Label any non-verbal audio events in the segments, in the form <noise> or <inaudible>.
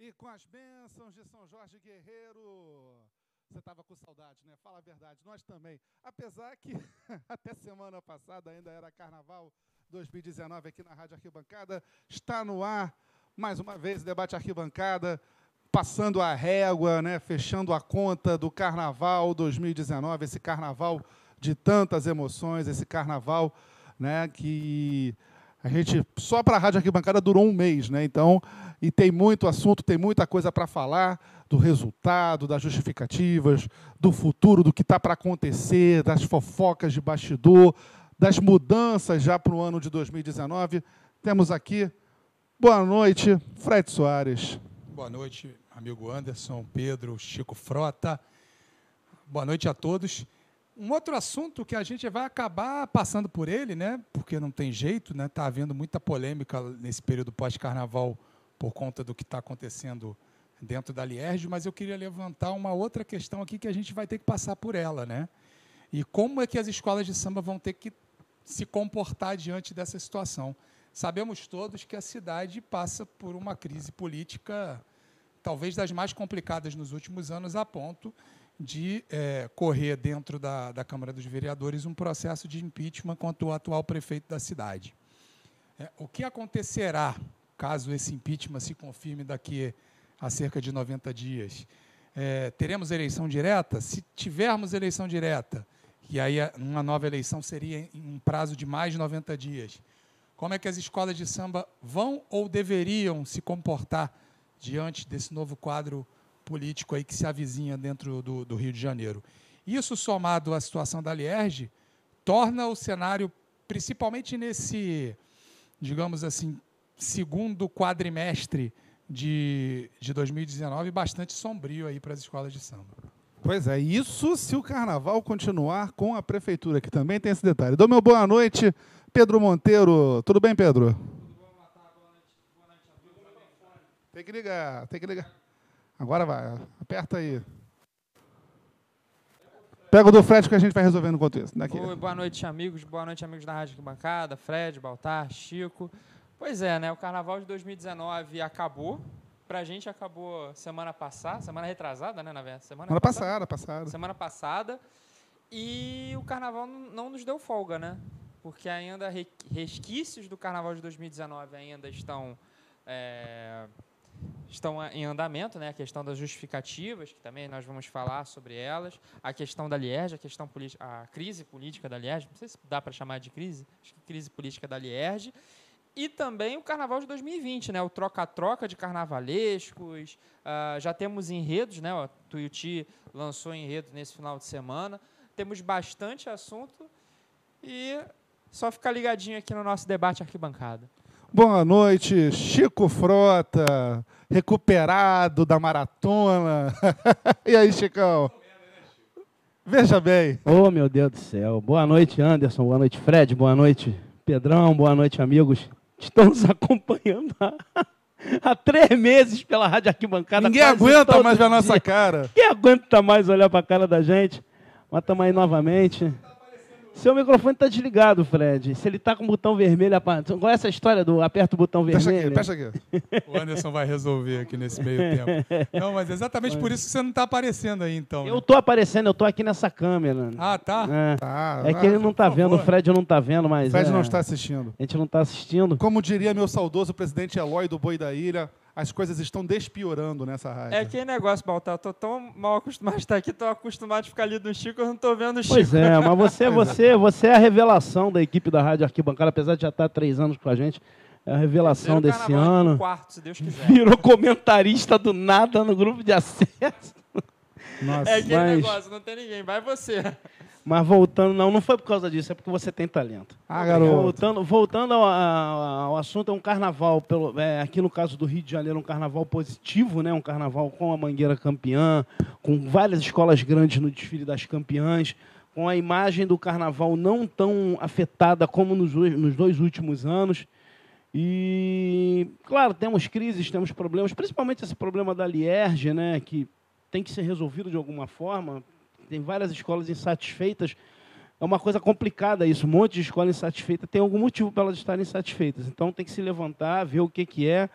E com as bênçãos de São Jorge Guerreiro. Você estava com saudade, né? Fala a verdade, nós também. Apesar que <laughs> até semana passada ainda era Carnaval 2019 aqui na Rádio Arquibancada. Está no ar, mais uma vez, o debate Arquibancada, passando a régua, né? fechando a conta do Carnaval 2019, esse carnaval de tantas emoções, esse carnaval né? que a gente, só para a Rádio Arquibancada durou um mês, né? Então, e tem muito assunto, tem muita coisa para falar do resultado, das justificativas, do futuro, do que está para acontecer, das fofocas de bastidor, das mudanças já para o ano de 2019. Temos aqui, boa noite, Fred Soares. Boa noite, amigo Anderson, Pedro, Chico Frota. Boa noite a todos. Um outro assunto que a gente vai acabar passando por ele, né? Porque não tem jeito, né? Está havendo muita polêmica nesse período pós-carnaval por conta do que está acontecendo dentro da Lierge, mas eu queria levantar uma outra questão aqui que a gente vai ter que passar por ela, né? E como é que as escolas de samba vão ter que se comportar diante dessa situação? Sabemos todos que a cidade passa por uma crise política, talvez das mais complicadas nos últimos anos, a ponto de é, correr dentro da, da Câmara dos Vereadores um processo de impeachment contra o atual prefeito da cidade. É, o que acontecerá caso esse impeachment se confirme daqui a cerca de 90 dias? É, teremos eleição direta? Se tivermos eleição direta, e aí uma nova eleição seria em um prazo de mais de 90 dias, como é que as escolas de samba vão ou deveriam se comportar diante desse novo quadro político aí que se avizinha dentro do, do Rio de Janeiro. Isso somado à situação da Lierge torna o cenário, principalmente nesse, digamos assim, segundo quadrimestre de, de 2019, bastante sombrio aí para as escolas de samba. Pois é, isso se o carnaval continuar com a prefeitura, que também tem esse detalhe. Dou meu boa noite, Pedro Monteiro. Tudo bem, Pedro? Tem que ligar, tem que ligar. Agora vai, aperta aí. Pega o do Fred que a gente vai resolvendo enquanto isso. Daqui. Oi, boa noite, amigos. Boa noite, amigos da Rádio Bancada. Fred, Baltar, Chico. Pois é, né? O Carnaval de 2019 acabou. Pra gente acabou semana passada, semana retrasada, né, na verdade? Semana, semana passada, passada. Semana passada. E o Carnaval não nos deu folga, né? Porque ainda resquícios do Carnaval de 2019 ainda estão... É, estão em andamento, né? A questão das justificativas, que também nós vamos falar sobre elas, a questão da Lierge, a questão a crise política da Lierge, não sei se dá para chamar de crise, acho que crise política da Lierge, e também o Carnaval de 2020, né? O troca-troca de carnavalescos, uh, já temos enredos, né? O Tuiuti lançou enredo nesse final de semana, temos bastante assunto e só ficar ligadinho aqui no nosso debate arquibancada. Boa noite, Chico Frota, recuperado da maratona. <laughs> e aí, Chicão? Veja bem. Oh, meu Deus do céu. Boa noite, Anderson. Boa noite, Fred. Boa noite, Pedrão. Boa noite, amigos. Estão nos <laughs> acompanhando há, há três meses pela Rádio Arquibancada. Ninguém aguenta mais ver a nossa cara. Ninguém aguenta mais olhar para a cara da gente. Mas estamos aí novamente. Seu microfone está desligado, Fred. Se ele está com o botão vermelho, qual é essa história do aperta o botão vermelho? Fecha aqui, fecha aqui. O Anderson vai resolver aqui nesse meio tempo. Não, mas exatamente por isso que você não está aparecendo aí, então. Eu estou né? aparecendo, eu estou aqui nessa câmera. Ah, tá? É, tá, é que ele não está vendo, o Fred não está vendo, mas. O Fred é, não está assistindo. A gente não está assistindo. Como diria meu saudoso presidente Eloy do Boi da Ilha, as coisas estão despiorando nessa rádio. É que negócio, Baltar. Eu tô tão mal acostumado de estar aqui, tô acostumado de ficar ali no Chico, eu não tô vendo o Chico. Pois é, mas você, <laughs> você, você é a revelação da equipe da Rádio Arquibancada, apesar de já estar há três anos com a gente. É a revelação desse ano. Quarto, se Deus quiser. Virou comentarista do nada no grupo de acesso. Nossa, é aquele mas... negócio, não tem ninguém, vai você. Mas voltando, não, não foi por causa disso, é porque você tem talento. Ah, garoto. Voltando, voltando ao, ao, assunto, é um carnaval, pelo, é, aqui no caso do Rio de Janeiro, um carnaval positivo, né? um carnaval com a Mangueira campeã, com várias escolas grandes no desfile das campeãs, com a imagem do carnaval não tão afetada como nos, nos dois últimos anos. E, claro, temos crises, temos problemas, principalmente esse problema da Lierge, né, que tem que ser resolvido de alguma forma, tem várias escolas insatisfeitas. É uma coisa complicada isso. Um monte de escola insatisfeita tem algum motivo para elas estarem insatisfeitas. Então tem que se levantar, ver o que, que é.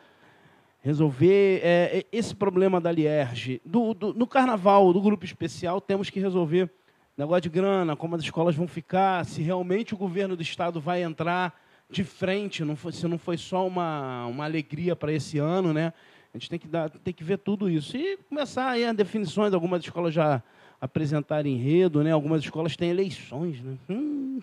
resolver é, esse problema da Lierge. Do, do, no carnaval, do grupo especial, temos que resolver negócio de grana, como as escolas vão ficar, se realmente o governo do estado vai entrar de frente, não foi, se não foi só uma, uma alegria para esse ano, né? A gente tem que, dar, tem que ver tudo isso. E começar aí as definições, algumas escolas já apresentarem enredo, né? Algumas escolas têm eleições, né? Hum,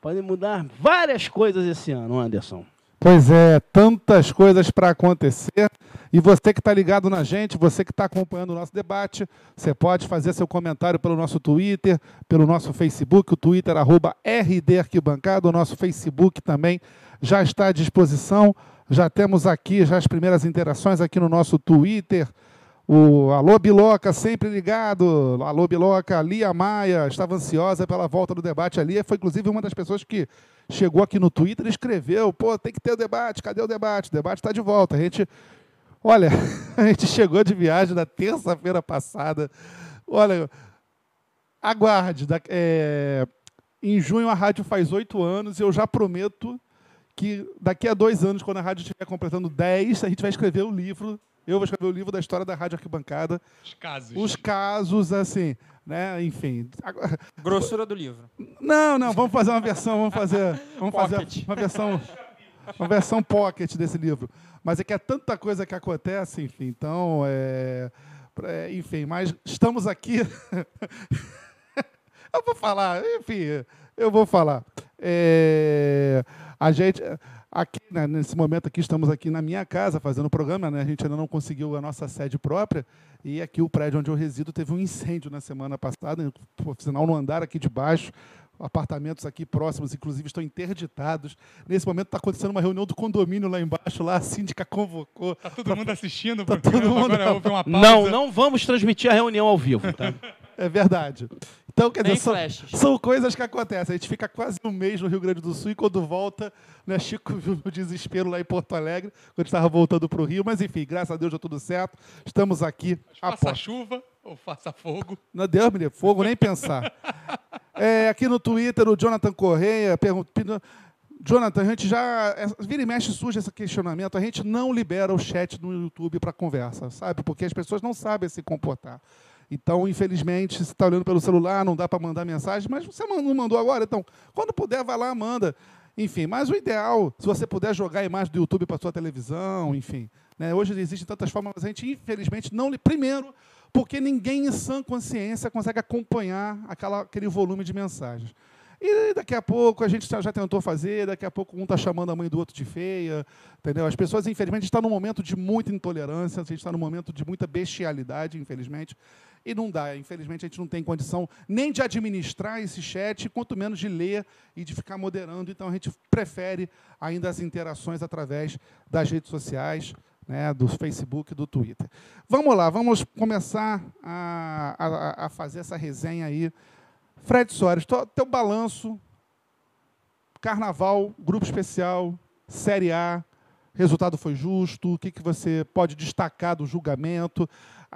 podem mudar várias coisas esse ano, Anderson. Pois é, tantas coisas para acontecer. E você que está ligado na gente, você que está acompanhando o nosso debate, você pode fazer seu comentário pelo nosso Twitter, pelo nosso Facebook, o Twitter, arroba RD Arquibancada, o nosso Facebook também já está à disposição. Já temos aqui já as primeiras interações aqui no nosso Twitter. O Alô Biloca, sempre ligado. Alô Biloca, Lia Maia, estava ansiosa pela volta do debate ali. Foi inclusive uma das pessoas que chegou aqui no Twitter e escreveu: pô, tem que ter o debate, cadê o debate? O debate está de volta. A gente, olha, <laughs> a gente chegou de viagem na terça-feira passada. Olha, aguarde. É, em junho a rádio faz oito anos e eu já prometo que daqui a dois anos, quando a rádio estiver completando dez, a gente vai escrever o livro. Eu vou escrever o livro da história da Rádio Arquibancada. Os casos. Os casos, assim, né? Enfim. Grossura do livro. Não, não, vamos fazer uma versão, vamos fazer, vamos fazer uma versão, uma versão pocket desse livro. Mas é que é tanta coisa que acontece, enfim. Então, é, é enfim, mas estamos aqui. <laughs> eu vou falar, enfim, eu vou falar. É, a gente, aqui, né, nesse momento aqui, estamos aqui na minha casa fazendo o programa, né? A gente ainda não conseguiu a nossa sede própria. E aqui o prédio onde eu resido teve um incêndio na semana passada, por sinal no andar aqui de baixo. Apartamentos aqui próximos, inclusive, estão interditados. Nesse momento está acontecendo uma reunião do condomínio lá embaixo, lá a síndica convocou. Está todo mundo assistindo, tá todo mundo agora houve uma pausa. Não, não vamos transmitir a reunião ao vivo, tá? <laughs> É verdade. Então, quer dizer, são, são, coisas que acontecem. A gente fica quase um mês no Rio Grande do Sul e quando volta, né, Chico viu no desespero lá em Porto Alegre, quando estava voltando para o Rio. Mas enfim, graças a Deus deu tudo certo. Estamos aqui. Faça chuva ou faça fogo. Não, Deus me livre, fogo nem pensar. <laughs> é, aqui no Twitter, o Jonathan Correia perguntou. Jonathan, a gente já. É, vira e mexe surge esse questionamento. A gente não libera o chat no YouTube para conversa, sabe? Porque as pessoas não sabem se comportar. Então, infelizmente, você está olhando pelo celular, não dá para mandar mensagem, mas você não mandou agora. Então, quando puder, vai lá, manda. Enfim, mas o ideal, se você puder jogar a imagem do YouTube para sua televisão, enfim. Né? Hoje existem tantas formas, mas a gente, infelizmente, não. Primeiro, porque ninguém em sã consciência consegue acompanhar aquela, aquele volume de mensagens. E daqui a pouco a gente já tentou fazer, daqui a pouco um está chamando a mãe do outro de feia, entendeu? As pessoas, infelizmente, estão num momento de muita intolerância, a gente está num momento de muita bestialidade, infelizmente. E não dá, infelizmente a gente não tem condição nem de administrar esse chat, quanto menos de ler e de ficar moderando. Então a gente prefere ainda as interações através das redes sociais, né, do Facebook e do Twitter. Vamos lá, vamos começar a, a, a fazer essa resenha aí Fred Soares, teu balanço, Carnaval, Grupo Especial, Série A, resultado foi justo, o que, que você pode destacar do julgamento?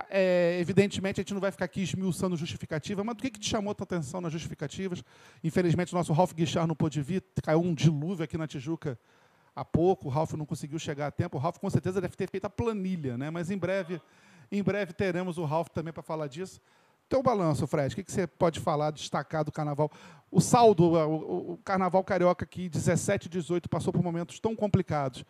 É, evidentemente, a gente não vai ficar aqui esmiuçando justificativa, mas o que, que te chamou a atenção nas justificativas? Infelizmente, o nosso Ralph Guichard não pôde vir, caiu um dilúvio aqui na Tijuca há pouco, o Ralph não conseguiu chegar a tempo, o Ralph com certeza deve ter feito a planilha, né? mas em breve, em breve teremos o Ralph também para falar disso. Teu balanço, Fred, o que, que você pode falar, destacar do carnaval? O saldo, o, o carnaval carioca que 17 e 18 passou por momentos tão complicados.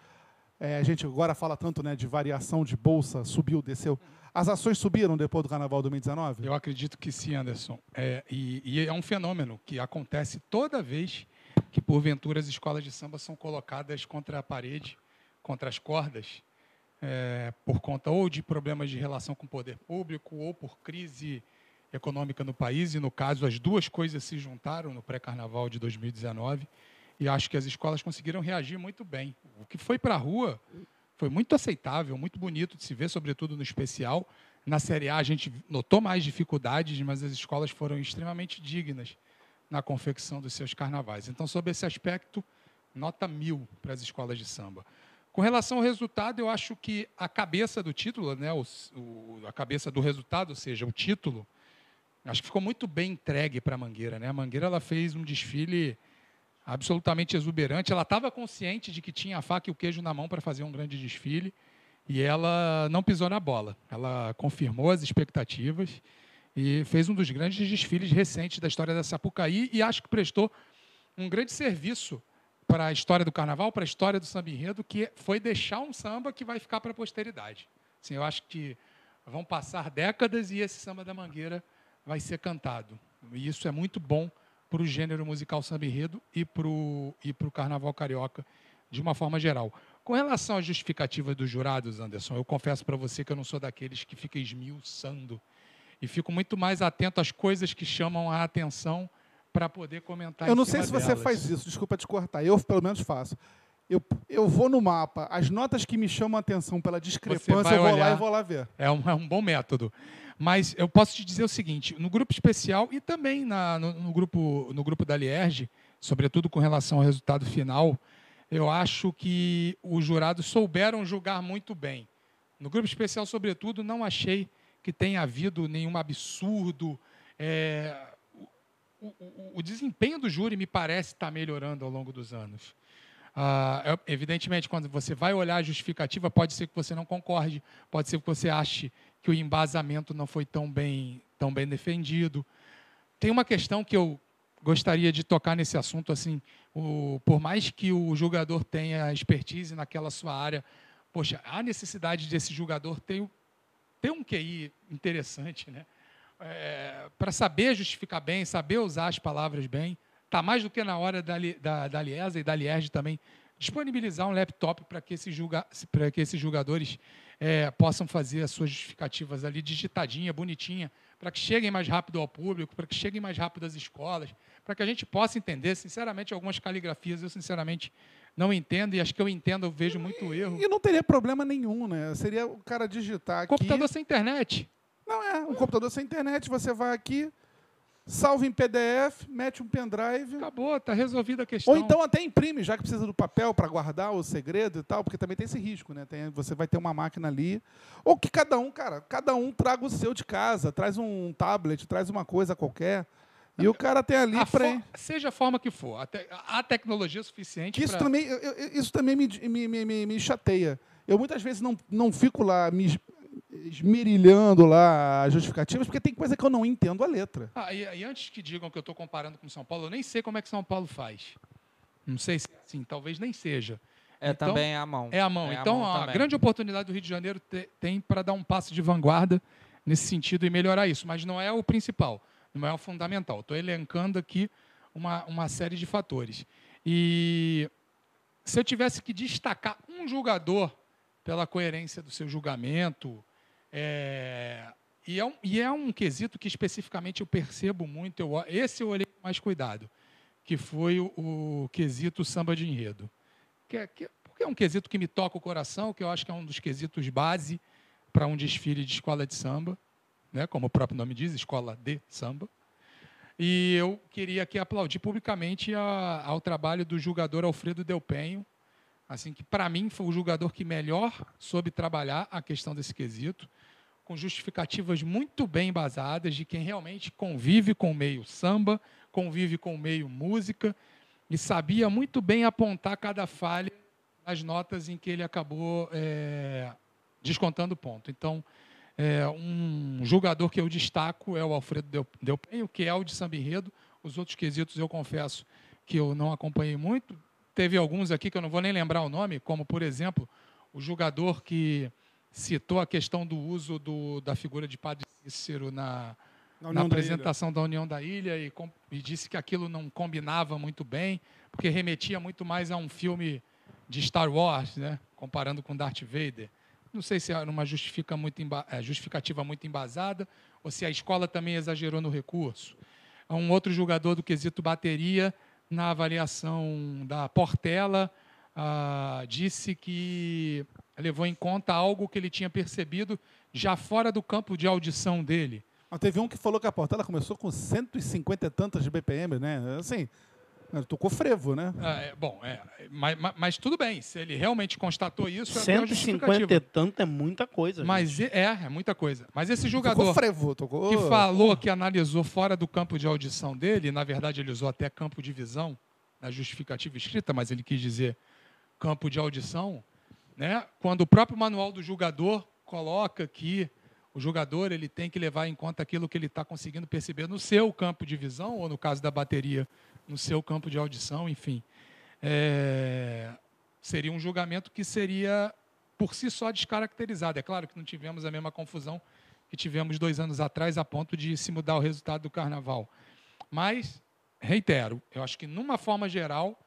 É, a gente agora fala tanto né, de variação de bolsa, subiu, desceu. As ações subiram depois do carnaval 2019? Eu acredito que sim, Anderson. É, e, e, é um fenômeno que acontece toda vez que, porventura, as escolas de samba são colocadas contra a parede, contra as cordas, é, por conta ou de problemas de relação com o poder público, ou por crise econômica no país, e no caso as duas coisas se juntaram no pré-carnaval de 2019, e acho que as escolas conseguiram reagir muito bem. O que foi para a rua foi muito aceitável, muito bonito de se ver, sobretudo no especial. Na Série A a gente notou mais dificuldades, mas as escolas foram extremamente dignas na confecção dos seus carnavais. Então, sob esse aspecto, nota mil para as escolas de samba. Com relação ao resultado, eu acho que a cabeça do título, né, o, o, a cabeça do resultado, ou seja, o título, Acho que ficou muito bem entregue para a Mangueira. Né? A Mangueira ela fez um desfile absolutamente exuberante. Ela estava consciente de que tinha a faca e o queijo na mão para fazer um grande desfile. E ela não pisou na bola. Ela confirmou as expectativas e fez um dos grandes desfiles recentes da história da Sapucaí e acho que prestou um grande serviço para a história do carnaval, para a história do samba enredo, que foi deixar um samba que vai ficar para a posteridade. Assim, eu acho que vão passar décadas e esse samba da Mangueira vai ser cantado. E isso é muito bom para o gênero musical samba enredo e para o e pro carnaval carioca de uma forma geral. Com relação às justificativas dos jurados, Anderson, eu confesso para você que eu não sou daqueles que fica esmiuçando e fico muito mais atento às coisas que chamam a atenção para poder comentar. Eu não sei se delas. você faz isso, desculpa te cortar. Eu, pelo menos, faço. Eu, eu vou no mapa, as notas que me chamam a atenção pela discrepância, eu vou olhar, lá e vou lá ver. É um, é um bom método. Mas eu posso te dizer o seguinte: no grupo especial e também na, no, no, grupo, no grupo da Lierge, sobretudo com relação ao resultado final, eu acho que os jurados souberam julgar muito bem. No grupo especial, sobretudo, não achei que tenha havido nenhum absurdo. É, o, o, o, desempenho do júri me parece estar melhorando ao longo dos anos. Ah, evidentemente, quando você vai olhar a justificativa, pode ser que você não concorde, pode ser que você ache que o embasamento não foi tão bem, tão bem defendido. Tem uma questão que eu gostaria de tocar nesse assunto, assim, o, por mais que o jogador tenha expertise naquela sua área, poxa, a necessidade desse jogador ter, ter um QI interessante, né? É, para saber justificar bem, saber usar as palavras bem, está mais do que na hora da, da, da Liesa e da Lierge também disponibilizar um laptop para que, esses julga, que esses jogadores é, possam fazer as suas justificativas ali digitadinha, bonitinha, para que cheguem mais rápido ao público, para que cheguem mais rápido às escolas, para que a gente possa entender. Sinceramente, algumas caligrafias eu sinceramente não entendo e acho que eu entendo, eu vejo muito erro. E não teria problema nenhum, né? Seria o cara digitar aqui. Computador sem internet. Não é, um computador sem internet, você vai aqui, salva em PDF, mete um pendrive. Acabou, está resolvida a questão. Ou então até imprime, já que precisa do papel para guardar o segredo e tal, porque também tem esse risco, né? Tem, você vai ter uma máquina ali. Ou que cada um, cara, cada um traga o seu de casa, traz um tablet, traz uma coisa qualquer. E o cara tem ali para. Seja a forma que for, a, te, a tecnologia é suficiente. isso, pra... também, eu, eu, isso também me, me, me, me, chateia. Eu muitas vezes não, não fico lá me, esmerilhando lá as justificativas, porque tem coisa que eu não entendo a letra. Ah, e, e antes que digam que eu estou comparando com São Paulo, eu nem sei como é que São Paulo faz. Não sei se sim, talvez nem seja. É então, também é a mão. É a mão. É então, a, mão a grande oportunidade do Rio de Janeiro te, tem para dar um passo de vanguarda nesse sentido e melhorar isso, mas não é o principal, não é o fundamental. Estou elencando aqui uma, uma série de fatores. E se eu tivesse que destacar um julgador pela coerência do seu julgamento, é, e, é um, e é um quesito que especificamente eu percebo muito, eu, esse eu olhei com mais cuidado, que foi o, o quesito samba de enredo. Que é, que, porque é um quesito que me toca o coração, que eu acho que é um dos quesitos base para um desfile de escola de samba, né, como o próprio nome diz, escola de samba. E eu queria aqui aplaudir publicamente a, ao trabalho do julgador Alfredo Delpenho, assim que para mim foi o julgador que melhor soube trabalhar a questão desse quesito com justificativas muito bem embasadas de quem realmente convive com o meio samba, convive com o meio música e sabia muito bem apontar cada falha nas notas em que ele acabou é, descontando ponto. Então, é, um julgador que eu destaco é o Alfredo Del, Delpenho, que é o de samba enredo. Os outros quesitos eu confesso que eu não acompanhei muito. Teve alguns aqui que eu não vou nem lembrar o nome, como, por exemplo, o julgador que citou a questão do uso do, da figura de Padre Cícero na, na apresentação da, da, União da Ilha e, com, e, disse que aquilo não combinava muito bem, porque remetia muito mais a um filme de Star Wars, né? comparando com Darth Vader. Não sei se era uma justifica muito é, justificativa muito embasada ou se a escola também exagerou no recurso. Um outro jogador do quesito bateria, na avaliação da Portela, ah, disse que levou em conta algo que ele tinha percebido já fora do campo de audição dele. Ah, teve um que falou que a Portela começou com 150 e tantas de BPM, né? Assim, tocou frevo, né? Ah, é, bom, é, mas, mas, mas, tudo bem, se ele realmente constatou isso, 150 é e tanto é muita coisa. Mas gente. é, é muita coisa. Mas esse jogador tocou frevo, tocou... que falou que analisou fora do campo de audição dele, na verdade ele usou até campo de visão na justificativa escrita, mas ele quis dizer campo de audição, né? quando o próprio manual do julgador coloca que o jogador ele tem que levar em conta aquilo que ele está conseguindo perceber no seu campo de visão, ou no caso da bateria, no seu campo de audição, enfim. É, seria um julgamento que seria, por si só, descaracterizado. É claro que não tivemos a mesma confusão que tivemos dois anos atrás, a ponto de se mudar o resultado do carnaval. Mas, reitero, eu acho que, numa forma geral,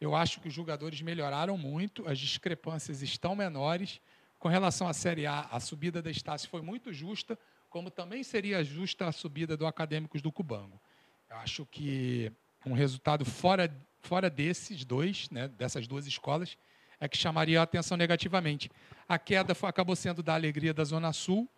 eu acho que os jogadores melhoraram muito, as discrepâncias estão menores com relação à Série A, a subida da Estácio foi muito justa, como também seria justa a subida do Acadêmicos do Cubango. Eu acho que um resultado fora, fora desses dois, né, dessas duas escolas, é que chamaria a atenção negativamente. A queda foi, acabou sendo da Alegria da Zona Sul.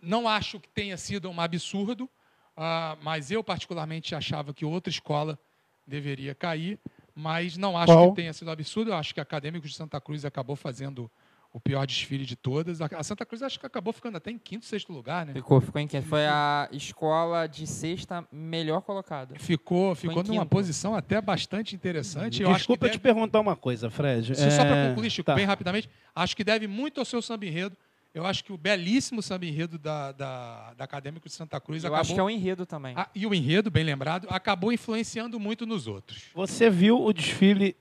Não acho que tenha sido um absurdo, uh, mas eu particularmente achava que outra escola deveria cair, mas não acho Qual? que tenha sido um absurdo. Eu acho que a Acadêmicos de Santa Cruz acabou fazendo o pior desfile de todas. A Santa Cruz acho que acabou ficando até em quinto, sexto lugar, né? Ficou, ficou em quinto. Foi a escola de sexta melhor colocada. Ficou, ficou, ficou numa posição até bastante interessante. Eu Desculpa deve... te perguntar uma coisa, Fred. É... Só para concluir, Chico, tá. bem rapidamente, acho que deve muito ao seu samba enredo. Eu acho que o belíssimo samba enredo da, da, da Acadêmico de Santa Cruz Eu acabou... acho que é o enredo também. Ah, e o enredo, bem lembrado, acabou influenciando muito nos outros. Você viu o desfile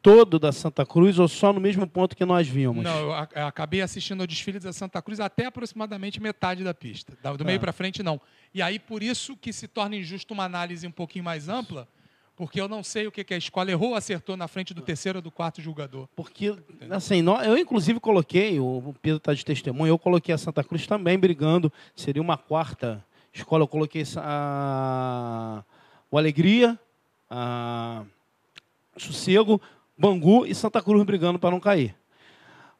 todo da Santa Cruz ou só no mesmo ponto que nós vimos? Não, eu acabei assistindo o desfile da Santa Cruz até aproximadamente metade da pista. Do meio ah. para frente, não. E aí, por isso que se torna injusto uma análise um pouquinho mais ampla, porque eu não sei o que, que a escola errou ou acertou na frente do terceiro ou do quarto julgador. Porque, assim, eu inclusive coloquei, o Pedro está de testemunho, eu coloquei a Santa Cruz também brigando, seria uma quarta escola, eu coloquei a, o Alegria, a Sossego, Bangu e Santa Cruz brigando para não cair.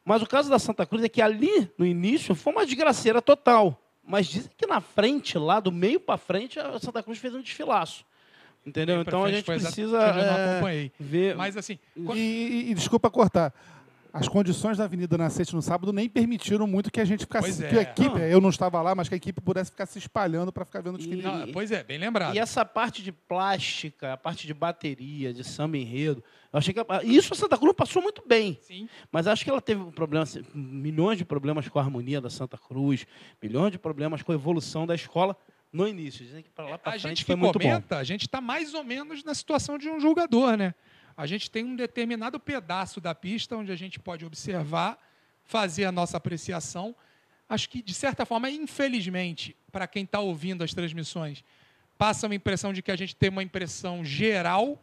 Mas o caso da Santa Cruz é que ali, no início, foi uma desgraceira total. Mas dizem que na frente, lá do meio para frente, a Santa Cruz fez um desfilaço. Entendeu? Então a gente precisa é, ver. Mas assim. E, e, e, desculpa cortar as condições da Avenida Nascente no sábado nem permitiram muito que a gente ficasse. É. Que a equipe, eu não estava lá, mas que a equipe pudesse ficar se espalhando para ficar vendo os e, não, Pois é, bem lembrado. E essa parte de plástica, a parte de bateria, de samba enredo, eu achei que. Isso a Santa Cruz passou muito bem. Sim. Mas acho que ela teve problemas, milhões de problemas com a harmonia da Santa Cruz, milhões de problemas com a evolução da escola no início. Dizem que para lá para frente gente foi muito comenta, bom. A gente está mais ou menos na situação de um julgador, né? a gente tem um determinado pedaço da pista onde a gente pode observar, fazer a nossa apreciação. Acho que, de certa forma, infelizmente, para quem está ouvindo as transmissões, passa uma impressão de que a gente tem uma impressão geral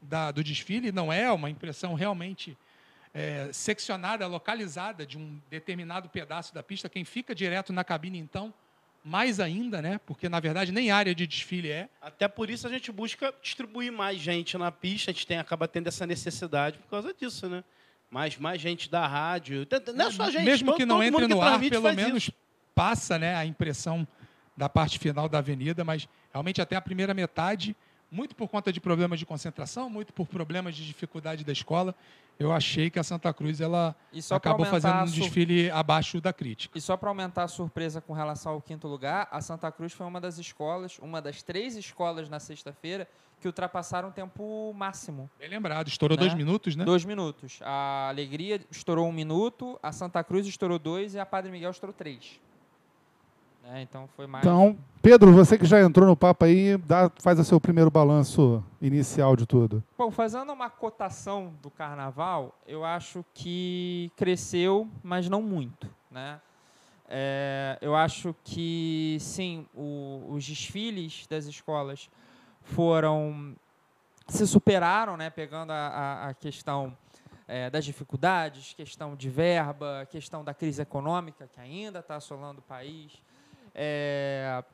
da, do desfile, não é uma impressão realmente é, seccionada, localizada de um determinado pedaço da pista. Quem fica direto na cabine, então, mais ainda, né? Porque na verdade nem área de desfile é. Até por isso a gente busca distribuir mais gente na pista, a gente tem, acaba tendo essa necessidade por causa disso, né? Mais, mais gente da rádio. Não é só gente, Mesmo que não entre no ar, pelo menos isso. passa né, a impressão da parte final da avenida, mas realmente até a primeira metade muito por conta de problemas de concentração, muito por problemas de dificuldade da escola, eu achei que a Santa Cruz ela acabou fazendo um desfile abaixo da crítica. E só para aumentar a surpresa com relação ao quinto lugar, a Santa Cruz foi uma das escolas, uma das três escolas na sexta-feira que ultrapassaram o tempo máximo. Bem lembrado, estourou né? dois minutos, né? Dois minutos. A Alegria estourou um minuto, a Santa Cruz estourou dois e a Padre Miguel estourou três. É, então foi mais. Então, Pedro, você que já entrou no papo aí, dá, faz o seu primeiro balanço inicial de tudo. Bom, fazendo uma cotação do carnaval, eu acho que cresceu, mas não muito. Né? É, eu acho que, sim, o, os desfiles das escolas foram. se superaram, né? pegando a, a, a questão. É, das dificuldades, questão de verba, questão da crise econômica que ainda está assolando o país, é,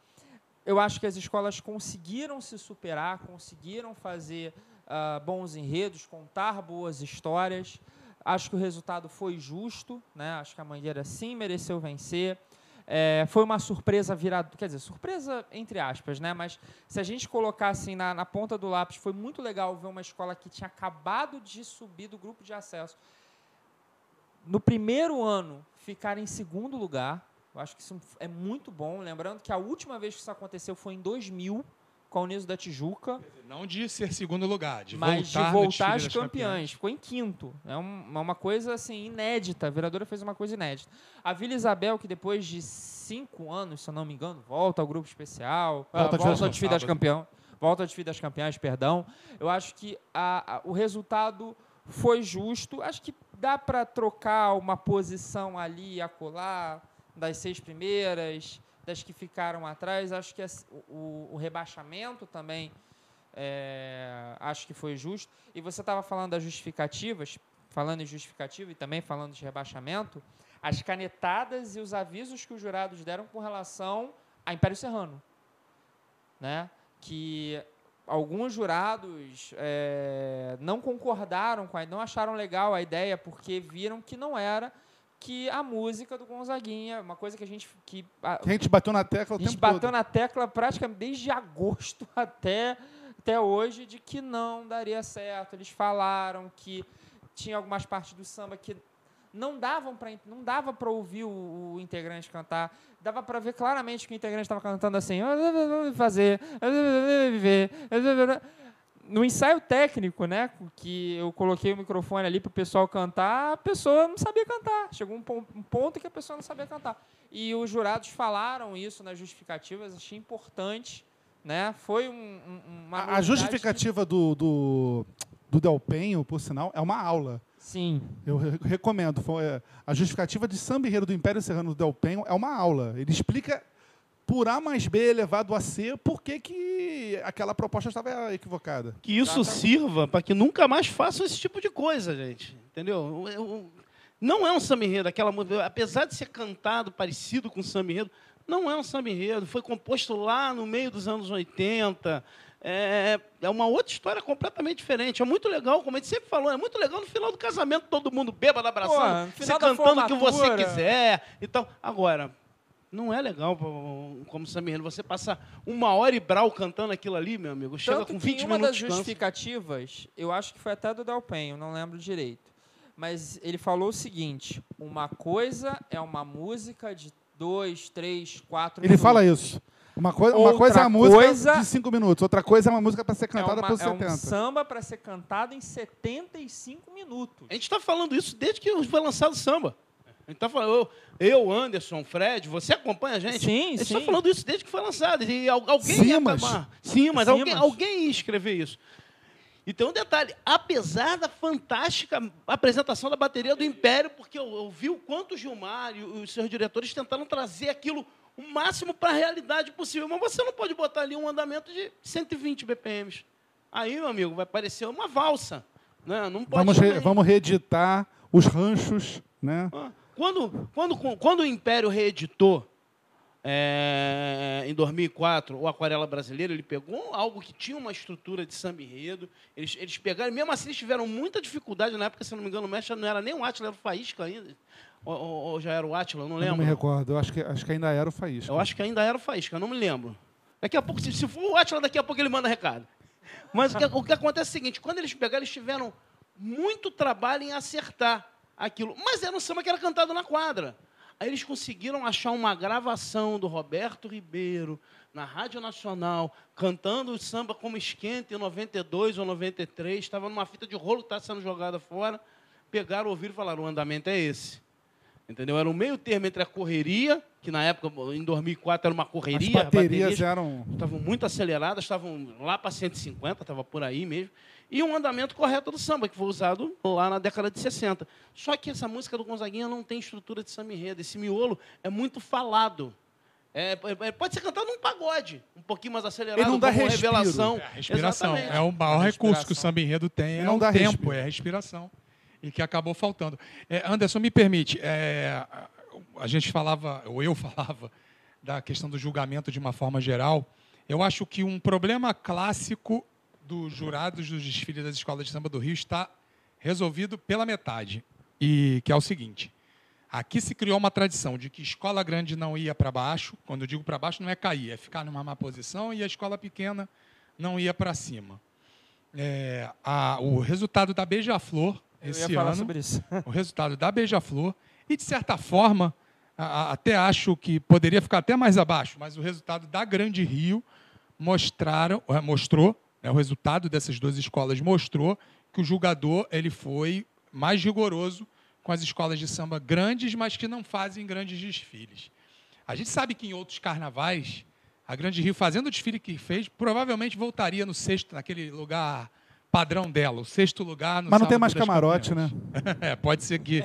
eu acho que as escolas conseguiram se superar, conseguiram fazer uh, bons enredos, contar boas histórias. Acho que o resultado foi justo, né? acho que a Mangueira sim mereceu vencer. É, foi uma surpresa virada, quer dizer, surpresa entre aspas, né? Mas se a gente colocar assim na, na, ponta do lápis, foi muito legal ver uma escola que tinha acabado de subir do grupo de acesso. No primeiro ano, ficar em segundo lugar, eu acho que isso é muito bom. Lembrando que a última vez que isso aconteceu foi em 2000, com a Uniso da Tijuca, Não de ser segundo lugar, de mas voltar, de voltar às campeãs. Ficou em quinto. É um- uma coisa assim inédita. A vereadora fez uma coisa inédita. A Vila Isabel, que depois de cinco anos, se eu não me engano, volta ao grupo especial, ah, Volta ao volta ao desfile das campeãs. Volta ao desfile das campeãs, perdão. Eu acho que a- a- o resultado foi justo. Acho que dá para trocar uma posição ali e acolá das seis primeiras, das que ficaram atrás. Acho que as- o, o rebaixamento também é, acho que foi justo. E você estava falando das justificativas, falando em justificativa e também falando de rebaixamento, as canetadas e os avisos que os jurados deram com relação a Império Serrano. Né? Que alguns jurados é, não concordaram com a não acharam legal a ideia, porque viram que não era que a música do Gonzaguinha, uma coisa que a gente que a- Que a gente bateu na tecla o a gente bateu todo. na tecla praticamente desde agosto até, até hoje de que não daria certo. Eles falaram que tinha algumas partes do samba que não davam para não dava para ouvir o, o integrante cantar. Dava para ver claramente que o integrante estava cantando assim, fazer, viver. No ensaio técnico, né, que eu coloquei o microfone ali para o pessoal cantar, a pessoa não sabia cantar. Chegou um pon- ponto que a pessoa não sabia cantar. E os jurados falaram isso nas justificativas, achei importante, né? Foi um, um- uma A, justificativa do, do, do Del Penho, por sinal, é uma aula. que- sim, Eu re- recomendo. Foi, é, a justificativa de samba enredo do Império Serrano do Del Penho é uma aula. Ele explica por A mais B elevado a C por que, que aquela proposta estava equivocada. Que isso Exatamente. sirva para que nunca mais façam esse tipo de coisa, gente. Entendeu? Eu- eu- Não é um samba enredo, aquela apesar de ser cantado parecido com samba enredo, não é um samba enredo. Foi composto lá no meio dos anos 80. É, é uma outra história completamente diferente. É muito legal, como a gente sempre falou, é muito legal no final do casamento, todo mundo bêbado, abraçando, Pô, você cantando o que você quiser. Então, agora, não é legal como enredo. Você passa uma hora e brau cantando aquilo ali, meu amigo. Chega Tanto com que 20 em uma minutos das de canso. justificativas, eu acho que foi até do Del Penho, não lembro direito. Mas ele falou o seguinte: uma coisa é uma música de dois, três, quatro Ele minutos. fala isso. Uma, coi uma Outra coisa é a música coisa- de cinco minutos, outra coisa é uma música para ser É, cantada uma, por é um 70. samba para ser cantado em 75 minutos. A gente está falando isso desde que foi lançado o samba. Gente está falando, eu, eu, Anderson, Fred, você acompanha a gente? Sim, A gente está sim. falando isso desde que foi lançado. E al- alguém ia Simas. acabar. Sim, mas Simas. alguém, alguém ia escrever isso. E tem um detalhe, apesar da fantástica apresentação da bateria do Império, porque eu, eu vi o quanto o Gilmar e os seus diretores tentaram trazer aquilo o máximo para a realidade possível, mas você não pode botar ali um andamento de 120 BPMs. Aí, meu amigo, vai parecer uma valsa. Né? Não pode Vamos, re- vamos reeditar os ranchos, né? Ah, Quando, quando, quando o Império reeditou é, em 2004 o Aquarela Brasileira, ele pegou algo que tinha uma estrutura de samba enredo. Eles, eles pegaram, mesmo assim, eles tiveram muita dificuldade na época, se não me engano, o mestre não era nem o Átila, era o Faísca ainda. Ou, ou- ou já era o Átila, não Eu não me lembro. recordo. Eu acho que, acho que ainda era o Faísca. Eu acho que ainda era o Faísca, não me lembro. Daqui a pouco, se, se for o Átila, daqui a pouco ele manda recado. Mas o que, o que acontece é o seguinte: quando eles pegaram, eles tiveram muito trabalho em acertar aquilo. Mas era um samba que era cantado na quadra. Aí eles conseguiram achar uma gravação do Roberto Ribeiro na Rádio Nacional, cantando o samba como esquenta em 92 ou 93. Estava numa fita de rolo que estava sendo jogada fora. Pegaram, ouviram e falaram: o andamento é esse. Entendeu? Era um meio termo entre a correria, que na época, em 2004, era uma As correria. baterias eram. estavam muito aceleradas, estavam lá para 150, estava por aí mesmo. E um andamento correto do samba, que foi usado lá na década de 60. Só que essa música do Gonzaguinha não tem estrutura de samba enredo. Esse miolo é muito falado. É, é- é- pode ser cantado num pagode, um pouquinho mais acelerado, Ele não dá como respiro. revelação. É a respiração. Exatamente. É o maior recurso que o samba enredo tem, é não o dá tempo, respiro. é a respiração. E que acabou faltando. É, Anderson, me permite, é, a gente falava, ou eu <laughs> falava, da questão do julgamento de uma forma geral. Eu acho que um problema clássico dos jurados dos desfiles das escolas de samba do Rio está resolvido pela metade. E que é o seguinte: aqui se criou uma tradição de que escola grande não ia para baixo. Quando eu digo para baixo, não é cair, é ficar numa má posição, e a escola pequena não ia para cima. É, a- o resultado da Beija-Flor Eu esse ia falar ano, sobre isso. o resultado da Beija-Flor, e de certa forma, a- a- até acho que poderia ficar até mais abaixo, mas o resultado da Grande Rio mostraram, eh, mostrou, o resultado dessas duas escolas mostrou que o julgador ele foi mais rigoroso com as escolas de samba grandes, mas que não fazem grandes desfiles. A gente sabe que em outros carnavais, a Grande Rio, fazendo o desfile que fez, provavelmente voltaria no sexto, naquele lugar padrão dela, o sexto lugar no Mas não tem mais camarote, né? campeãs. <laughs> é, pode ser que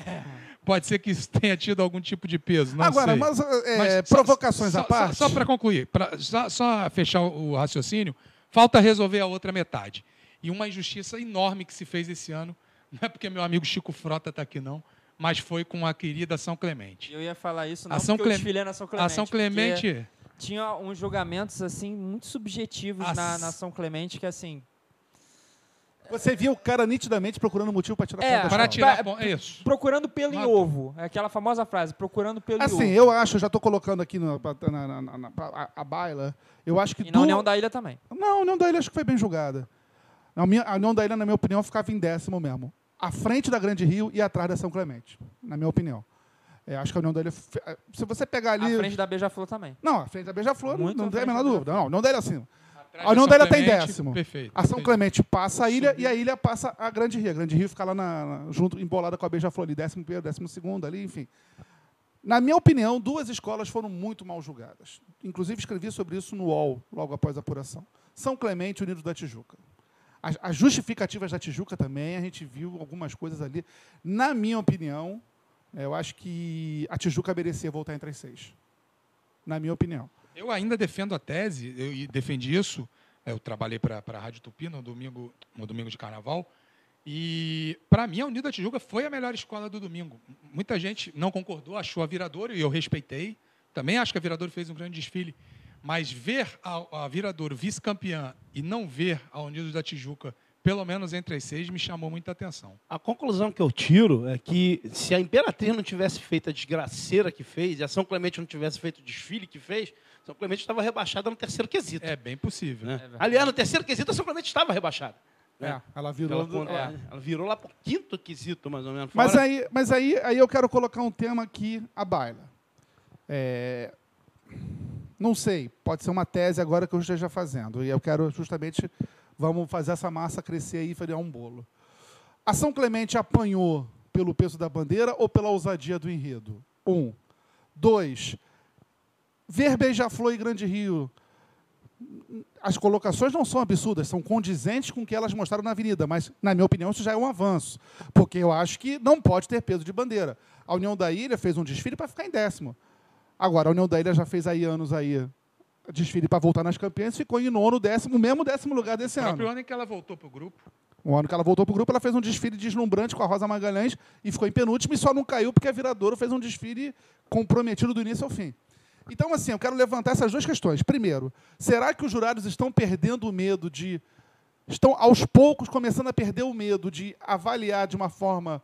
pode ser que isso tenha tido algum tipo de peso. Não Agora, sei. mas, é, Mas só- provocações só, à parte. Só, para concluir, pra, só, só fechar o raciocínio, falta resolver a outra metade. E uma injustiça enorme que se fez esse ano, <laughs> não é porque meu amigo Chico Frota está aqui, não, mas foi com a querida São Clemente. Eu ia falar isso, não A São porque eu Clem- desfilei na São Clemente. A São Clemente, Tinha uns julgamentos, assim, muito subjetivos A na, na São Clemente, que, assim... Você via o cara nitidamente procurando motivo para tirar É, ponto para tirar pra- ponto, é isso. Procurando pelo em ovo. É aquela famosa frase, procurando pelo em ovo. Assim, eu acho, eu já estou colocando aqui no- na, na- na- na- a, a baila, eu acho que... E na União da Ilha também. Não, a União da Ilha acho que foi bem julgada. A, minha, a União da Ilha, na minha opinião, ficava em décimo mesmo. À frente da Grande Rio e atrás da São Clemente, na minha opinião. É, acho que a União da Ilha... Se você pegar ali... À frente da Beija-Flor também. Não, à frente da Beija-Flor, não, Muito não tem a menor da dúvida. Não, a União da Ilha, assim... A União da Ilha tem décimo. Perfeito. A São. Clemente passa a ilha e a ilha passa a Grande Rio. A Grande Rio fica lá na, na- junto, embolada com a Beija-Flor ali, décimo primeiro, décimo segundo ali, enfim. Na minha opinião, duas escolas foram muito mal julgadas. Inclusive, escrevi sobre isso no UOL, logo após a apuração. São Clemente e Unidos da Tijuca. As, as justificativas da Tijuca também, a gente viu algumas coisas ali. Na minha opinião, eu acho que a Tijuca merecia voltar entre as seis. Na minha opinião. Eu ainda defendo a tese, eu defendi isso. Eu trabalhei para a Rádio Tupi no domingo, no domingo de carnaval. E, para mim, a Unida Tijuca foi a melhor escola do domingo. Muita gente não concordou, achou a Viradouro, e eu respeitei. Também acho que a Viradouro fez um grande desfile. Mas ver a, a Viradouro vice-campeã e não ver a Unidos da Tijuca, pelo menos entre as seis, me chamou muita atenção. A conclusão que eu tiro é que se a Imperatriz não tivesse feito a desgraceira que fez, e a São Clemente não tivesse feito o desfile que fez, São Clemente estava rebaixada no terceiro quesito. É bem possível. né? verdade. Aliás, no terceiro quesito, a São Clemente estava rebaixada. né? É, ela virou. Ela, do- ela- ela virou lá para o quinto quesito, mais ou menos. Mas, Fora- aí, mas aí, aí eu quero colocar um tema aqui, a baila. É, não sei, pode ser uma tese agora que eu esteja fazendo. E eu quero justamente, vamos fazer essa massa crescer aí e fazer um bolo. A São Clemente apanhou pelo peso da bandeira ou pela ousadia do enredo? Um. Dois. Ver Beija-Flor e Grande Rio as colocações não são absurdas, são condizentes com o que elas mostraram na avenida, mas, na minha opinião, isso já é um avanço, porque eu acho que não pode ter peso de bandeira. A União da Ilha fez um desfile para ficar em décimo. Agora, a União da Ilha já fez aí anos aí desfile para voltar nas campeãs e ficou em nono, décimo, mesmo décimo lugar desse O próprio ano. ano em que ela voltou para o grupo. O ano que ela voltou para o grupo, ela fez um desfile deslumbrante com a Rosa Magalhães e ficou em penúltimo e só não caiu porque a Viradouro fez um desfile comprometido do início ao fim. Então, assim, eu quero levantar essas duas questões. Primeiro, será que os jurados estão perdendo o medo de. estão aos poucos começando a perder o medo de avaliar de uma forma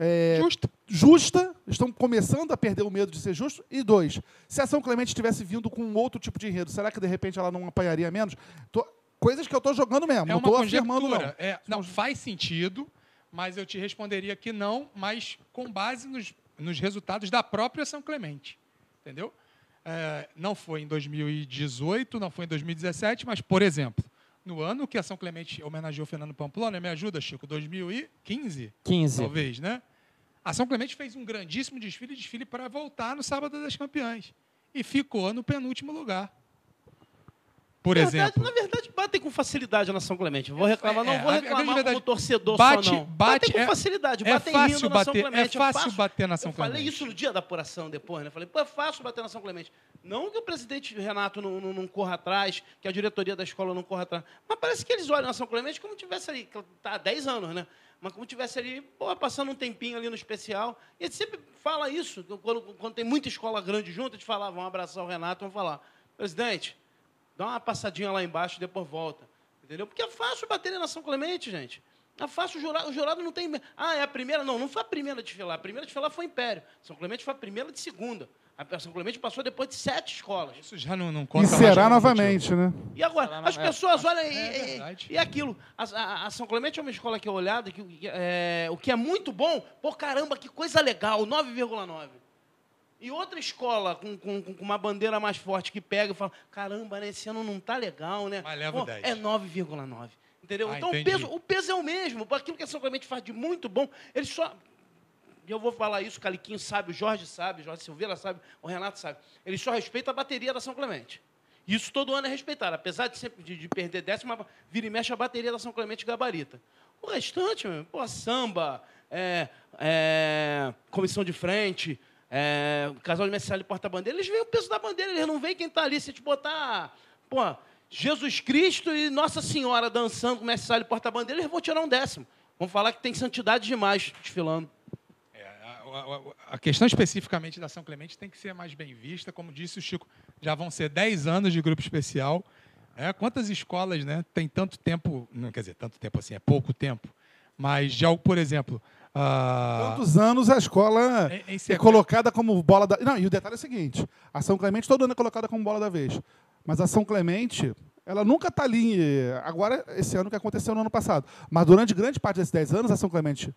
é, Justo. justa, estão começando a perder o medo de ser justo. E dois, se a São Clemente tivesse vindo com um outro tipo de enredo, será que de repente ela não apanharia menos? Tô- coisas que eu estou jogando mesmo, É não uma estou afirmando não. conjectura. É, não, faz sentido, mas eu te responderia que não, mas com base nos, nos resultados da própria São Clemente. Entendeu? É, não foi em 2018, não foi em 2017, mas, por exemplo, no ano que a São Clemente homenageou Fernando Pamplona, me ajuda, Chico, 2015, 15. talvez, né? A São Clemente fez um grandíssimo desfile, desfile para voltar no Sábado das Campeãs. E ficou no penúltimo lugar. Por Na verdade- exemplo. Na verdade, batem com facilidade na São Clemente. Vou reclamar, é, não vou reclamar verdade, como torcedor bate- só, não. bate- batem com é- facilidade, é batem fácil rindo na São bater- Clemente. é fácil bater na São Eu falei Clemente. isso no dia da apuração depois, né? Falei, pô, é fácil bater na São Clemente. Não que o presidente Renato não, não, não corra atrás, que a diretoria da escola não corra atrás. Mas parece que eles olham na São Clemente como tivesse ali, tá há 10 anos, né? Mas como tivesse ali, pô, passando um tempinho ali no especial. E a gente sempre fala isso, quando, quando tem muita escola grande junto, a gente fala, "Ah, vamos abraçar o Renato, vamos falar, presidente, dá uma passadinha lá embaixo e depois volta. Entendeu? Porque é fácil bater na São Clemente, gente. É fácil, o jurado, o jurado não tem. Ah, é a primeira? Não, não foi a primeira a desfilar. A primeira a desfilar foi o Império. São Clemente foi a primeira de segunda. A São Clemente passou depois de sete escolas. Isso já não, não E conta mais será novamente, né? E agora, as pessoas olham e, é e- e aquilo. A, a- a São Clemente é uma escola que é olhada, que, que, é, o que é muito bom, pô, caramba, que coisa legal, 9,9. E outra escola com, com, com uma bandeira mais forte que pega e fala: caramba, né, esse ano não tá legal, né? Mas leva o 10. É 9,9. Entendeu? Ah, então o peso, o peso é o mesmo. Aquilo que a São Clemente faz de muito bom, eles só. E eu vou falar isso, o Caliquinho sabe, o Jorge sabe, o Jorge Silveira sabe, o Renato sabe. Eles só respeitam a bateria da São Clemente. Isso todo ano é respeitado. Apesar de, sempre, de, de perder décima, vira e mexe a bateria da São Clemente gabarita. O restante, meu, pô, samba, é, é, comissão de frente, é, casal de mestre porta-bandeira, eles veem o peso da bandeira, eles não veem quem está ali. Se te botar, pô, Jesus Cristo e Nossa Senhora dançando com mestre e porta-bandeira, eles vão tirar um décimo. Vão falar que tem santidade demais desfilando. É, a, a- a questão especificamente da São Clemente tem que ser mais bem vista. Como disse o Chico, já vão ser 10 anos de grupo especial. É, quantas escolas né, tem tanto tempo, não quer dizer, tanto tempo assim, é pouco tempo, mas já, por exemplo... ah, Quantos anos a escola é sequência. colocada como bola da. Não, e o detalhe é o seguinte: a São Clemente todo ano é colocada como bola da vez. Mas a São Clemente, ela nunca está ali. Agora, esse ano que aconteceu no ano passado. Mas durante grande parte desses 10 anos, a São Clemente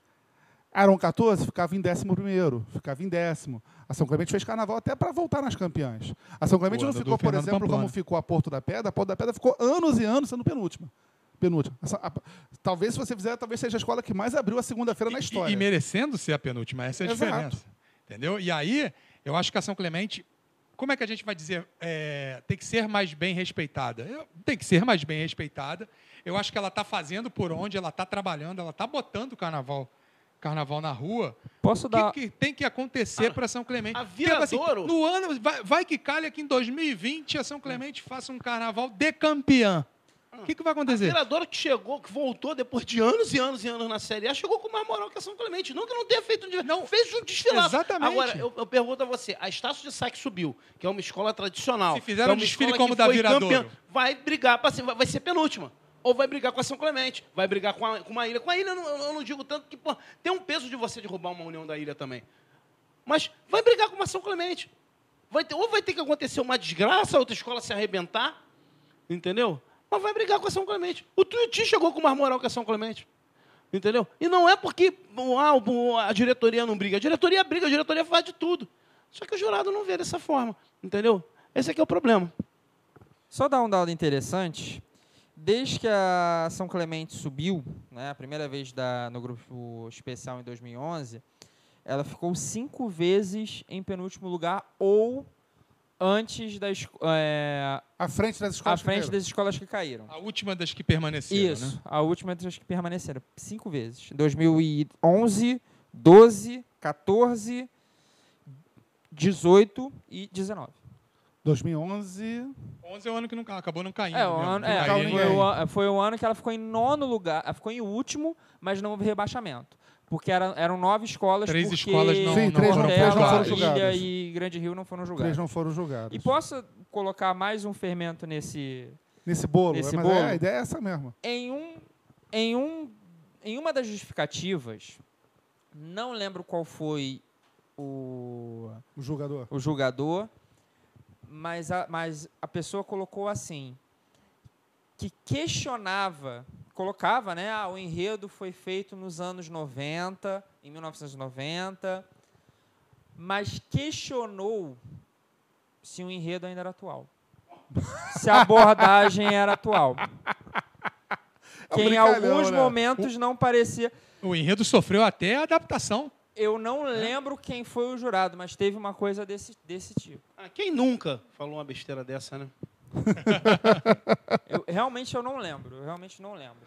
eram 14, ficava em décimo primeiro, ficava em décimo. A São Clemente fez carnaval até para voltar nas campeãs. A São Clemente O não ficou, por exemplo, como ficou a Porto da Pedra. A Porto da Pedra ficou anos e anos sendo penúltima. Penúltima. Essa- a- talvez, se você fizer, talvez seja a escola que mais abriu a segunda-feira na E- história. E, merecendo ser a penúltima, essa é a Exato. diferença. Entendeu? E aí, eu acho que a São Clemente, como é que a gente vai dizer, é, tem que ser mais bem respeitada? Eu- tem que ser mais bem respeitada. Eu acho que ela está fazendo por onde, ela está trabalhando, ela está botando o carnaval, carnaval na rua. Posso O dar. que, que tem que acontecer para São Clemente? a Porque, assim, no ano, vai, vai que calha que em 2020 a São Clemente faça um carnaval de campeã. O que, que vai A acontecer? Viradouro que chegou, que voltou depois de anos e anos e anos na Série A, chegou com mais moral que a São Clemente. Não que não tenha feito um Não. fez um desfilaço. Exatamente. Agora, eu, eu pergunto a você, a Estácio de Sá que subiu, que é uma escola tradicional. Se fizeram é um desfile como da Viradouro. vai brigar, pra, vai, vai ser penúltima. Ou vai brigar com a São Clemente, vai brigar com, a, com uma ilha. Com a ilha, eu não, eu não digo tanto que pô, tem um peso de você derrubar uma união da ilha também. Mas vai brigar com uma São Clemente. Vai ter, ou vai ter que acontecer uma desgraça, a outra escola se arrebentar, entendeu? Mas vai brigar com a São Clemente. O Tuiuti chegou com mais moral que a São Clemente. Entendeu? E não é porque ah, a diretoria não briga. A diretoria briga, a diretoria faz de tudo. Só que o jurado não vê dessa forma. Entendeu? Esse aqui é o problema. Só dar um dado interessante. Desde que a São Clemente subiu, né, a primeira vez da, no grupo especial em 2011, ela ficou cinco vezes em penúltimo lugar ou antes das é, À frente das à escolas. frente que das escolas que caíram. A última das que permaneceram, Isso, né? a última das que permaneceram cinco vezes. 2011, 12, 14, 18 e 19. 2011. 11 é o ano que não, ca- acabou não caindo. É, o ano, Não é, foi, o, foi o ano que ela ficou em nono lugar. Ela ficou em último, mas não houve rebaixamento. Porque era, eram nove escolas. Três porque escolas não- Sim, três não- Portela, três não foram Ilha julgadas. e Grande Rio não foram Três julgados. não foram julgados. E posso colocar mais um fermento nesse. Nesse bolo. Nesse é, mas bolo? é, a ideia é essa mesmo. Em, um, em, um, em uma das justificativas, não lembro qual foi o, O julgador. o julgador, mas a, mas a pessoa colocou assim, que questionava, colocava, né, ah, o enredo foi feito nos anos 90, em 1990, mas questionou se o enredo ainda era atual. <laughs> Se a abordagem era atual. É um Que em alguns né? momentos não parecia. O enredo sofreu até adaptação. Eu não lembro quem foi o jurado, mas teve uma coisa desse, desse tipo. Ah, quem nunca falou uma besteira dessa, né? <laughs> Eu, realmente eu não lembro, eu realmente não lembro.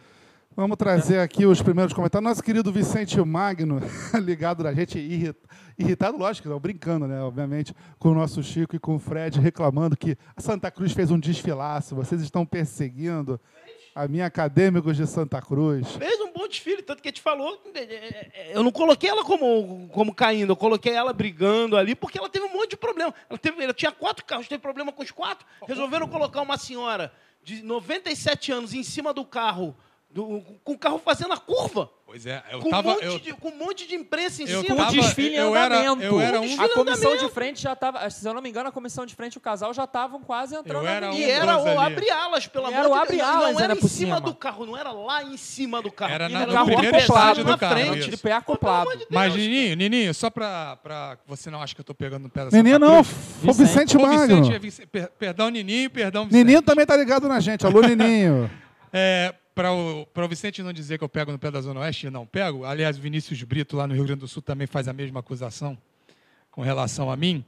Vamos trazer aqui os primeiros comentários. Nosso querido Vicente Magno, <laughs> ligado na gente, irri- irritado, lógico, não, brincando, né? Obviamente, com o nosso Chico e com o Fred, reclamando que a Santa Cruz fez um desfilaço, vocês estão perseguindo a minha acadêmicos de Santa Cruz. Fez um bom desfile, tanto que a gente falou. é, é, é, Eu não coloquei ela como, como caindo, eu coloquei ela brigando ali, porque ela teve um monte de problema. Ela, teve, ela tinha quatro carros, teve problema com os quatro. Resolveram colocar uma senhora de 97 anos em cima do carro, do- com o carro fazendo a curva. Pois é, eu com, tava. um monte eu, de, com um monte de imprensa em eu cima. Com o tava- desfile em eu era- andamento. eu era um- a Desfile comissão andamento. de frente já estava, se eu não me engano, a comissão de frente e o casal já estavam quase entrando Eu era um E era o abre-alas, pelo amor era o de Deus. abre-alas, Não era era em cima cima. do carro, não era lá em cima do carro. Era na- era no carro primeiro acoplado do na carro, frente. isso. De pé acoplado. De Mas, Nininho, Nininho, só pra, pra você não acha que eu tô pegando no pé da Nininho não, o Vicente Magno. É perdão, Nininho, perdão, Vicente. Nininho também tá ligado na gente. Alô, <laughs> Nininho. É, para o, pra o Vicente não dizer que eu pego no pé da Zona Oeste, não pego. Aliás, o Vinícius Brito, lá no Rio Grande do Sul, também faz a mesma acusação com relação a mim.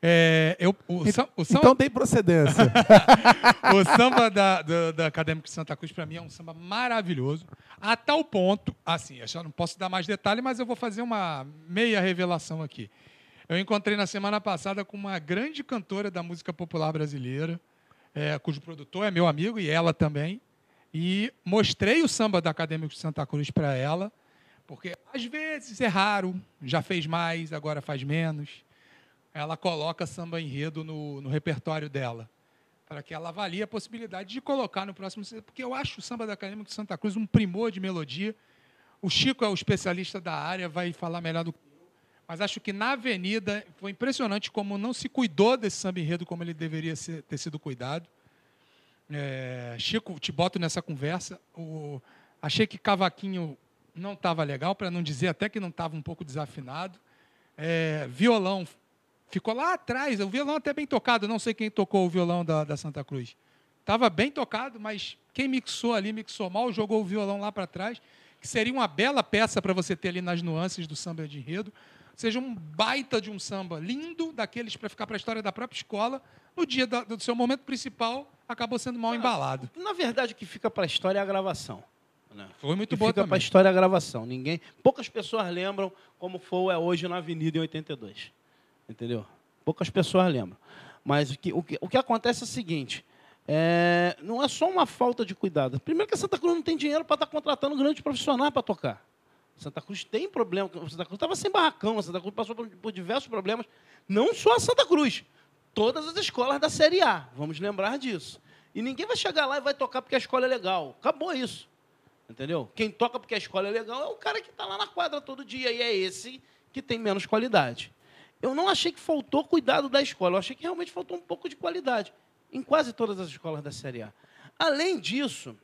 É, eu, o, sam- o sam- Então tem procedência. <laughs> o samba da, da, da Acadêmico de Santa Cruz, para mim, é um samba maravilhoso. A tal ponto, assim, eu já não posso dar mais detalhe, mas eu vou fazer uma meia revelação aqui. Eu encontrei na semana passada com uma grande cantora da música popular brasileira, é, cujo produtor é meu amigo e ela também. E mostrei o samba da Acadêmico de Santa Cruz para ela, porque às vezes é raro, já fez mais, agora faz menos. Ela coloca samba enredo no, no repertório dela para que ela avalie a possibilidade de colocar no próximo porque eu acho o samba da Acadêmico de Santa Cruz um primor de melodia. O Chico é o especialista da área, vai falar melhor do que eu, mas acho que na Avenida foi impressionante como não se cuidou desse samba enredo como ele deveria ser- ter sido cuidado. É, Chico, te boto nessa conversa. O- achei que Cavaquinho não estava legal, para não dizer até que não estava um pouco desafinado. É, violão ficou lá atrás, o violão até bem tocado, não sei quem tocou o violão da, da Santa Cruz. Estava bem tocado, mas quem mixou ali, mixou mal, jogou o violão lá para trás, que seria uma bela peça para você ter ali nas nuances do samba de enredo. Seja, um baita de um samba lindo, daqueles para ficar para a história da própria escola. No dia da- do seu momento principal, acabou sendo mal embalado. Na verdade, o que fica para a história é a gravação. Né? Foi muito boa fica para a história a gravação. Ninguém, poucas pessoas lembram como foi é hoje na Avenida em 82. Entendeu? Poucas pessoas lembram. Mas o que, o que, o que acontece é o seguinte: é, não é só uma falta de cuidado. Primeiro que a Santa Cruz não tem dinheiro para estar contratando grandes profissionais para tocar. Santa Cruz tem problema. Santa Cruz estava sem barracão. A Santa Cruz passou por, por diversos problemas. Não só a Santa Cruz. Todas as escolas da Série A. Vamos lembrar disso. E ninguém vai chegar lá e vai tocar porque a escola é legal. Acabou isso. Entendeu? Quem toca porque a escola é legal é o cara que está lá na quadra todo dia. E é esse que tem menos qualidade. Eu não achei que faltou cuidado da escola. Eu achei que realmente faltou um pouco de qualidade. Em quase todas as escolas da Série A. Além disso,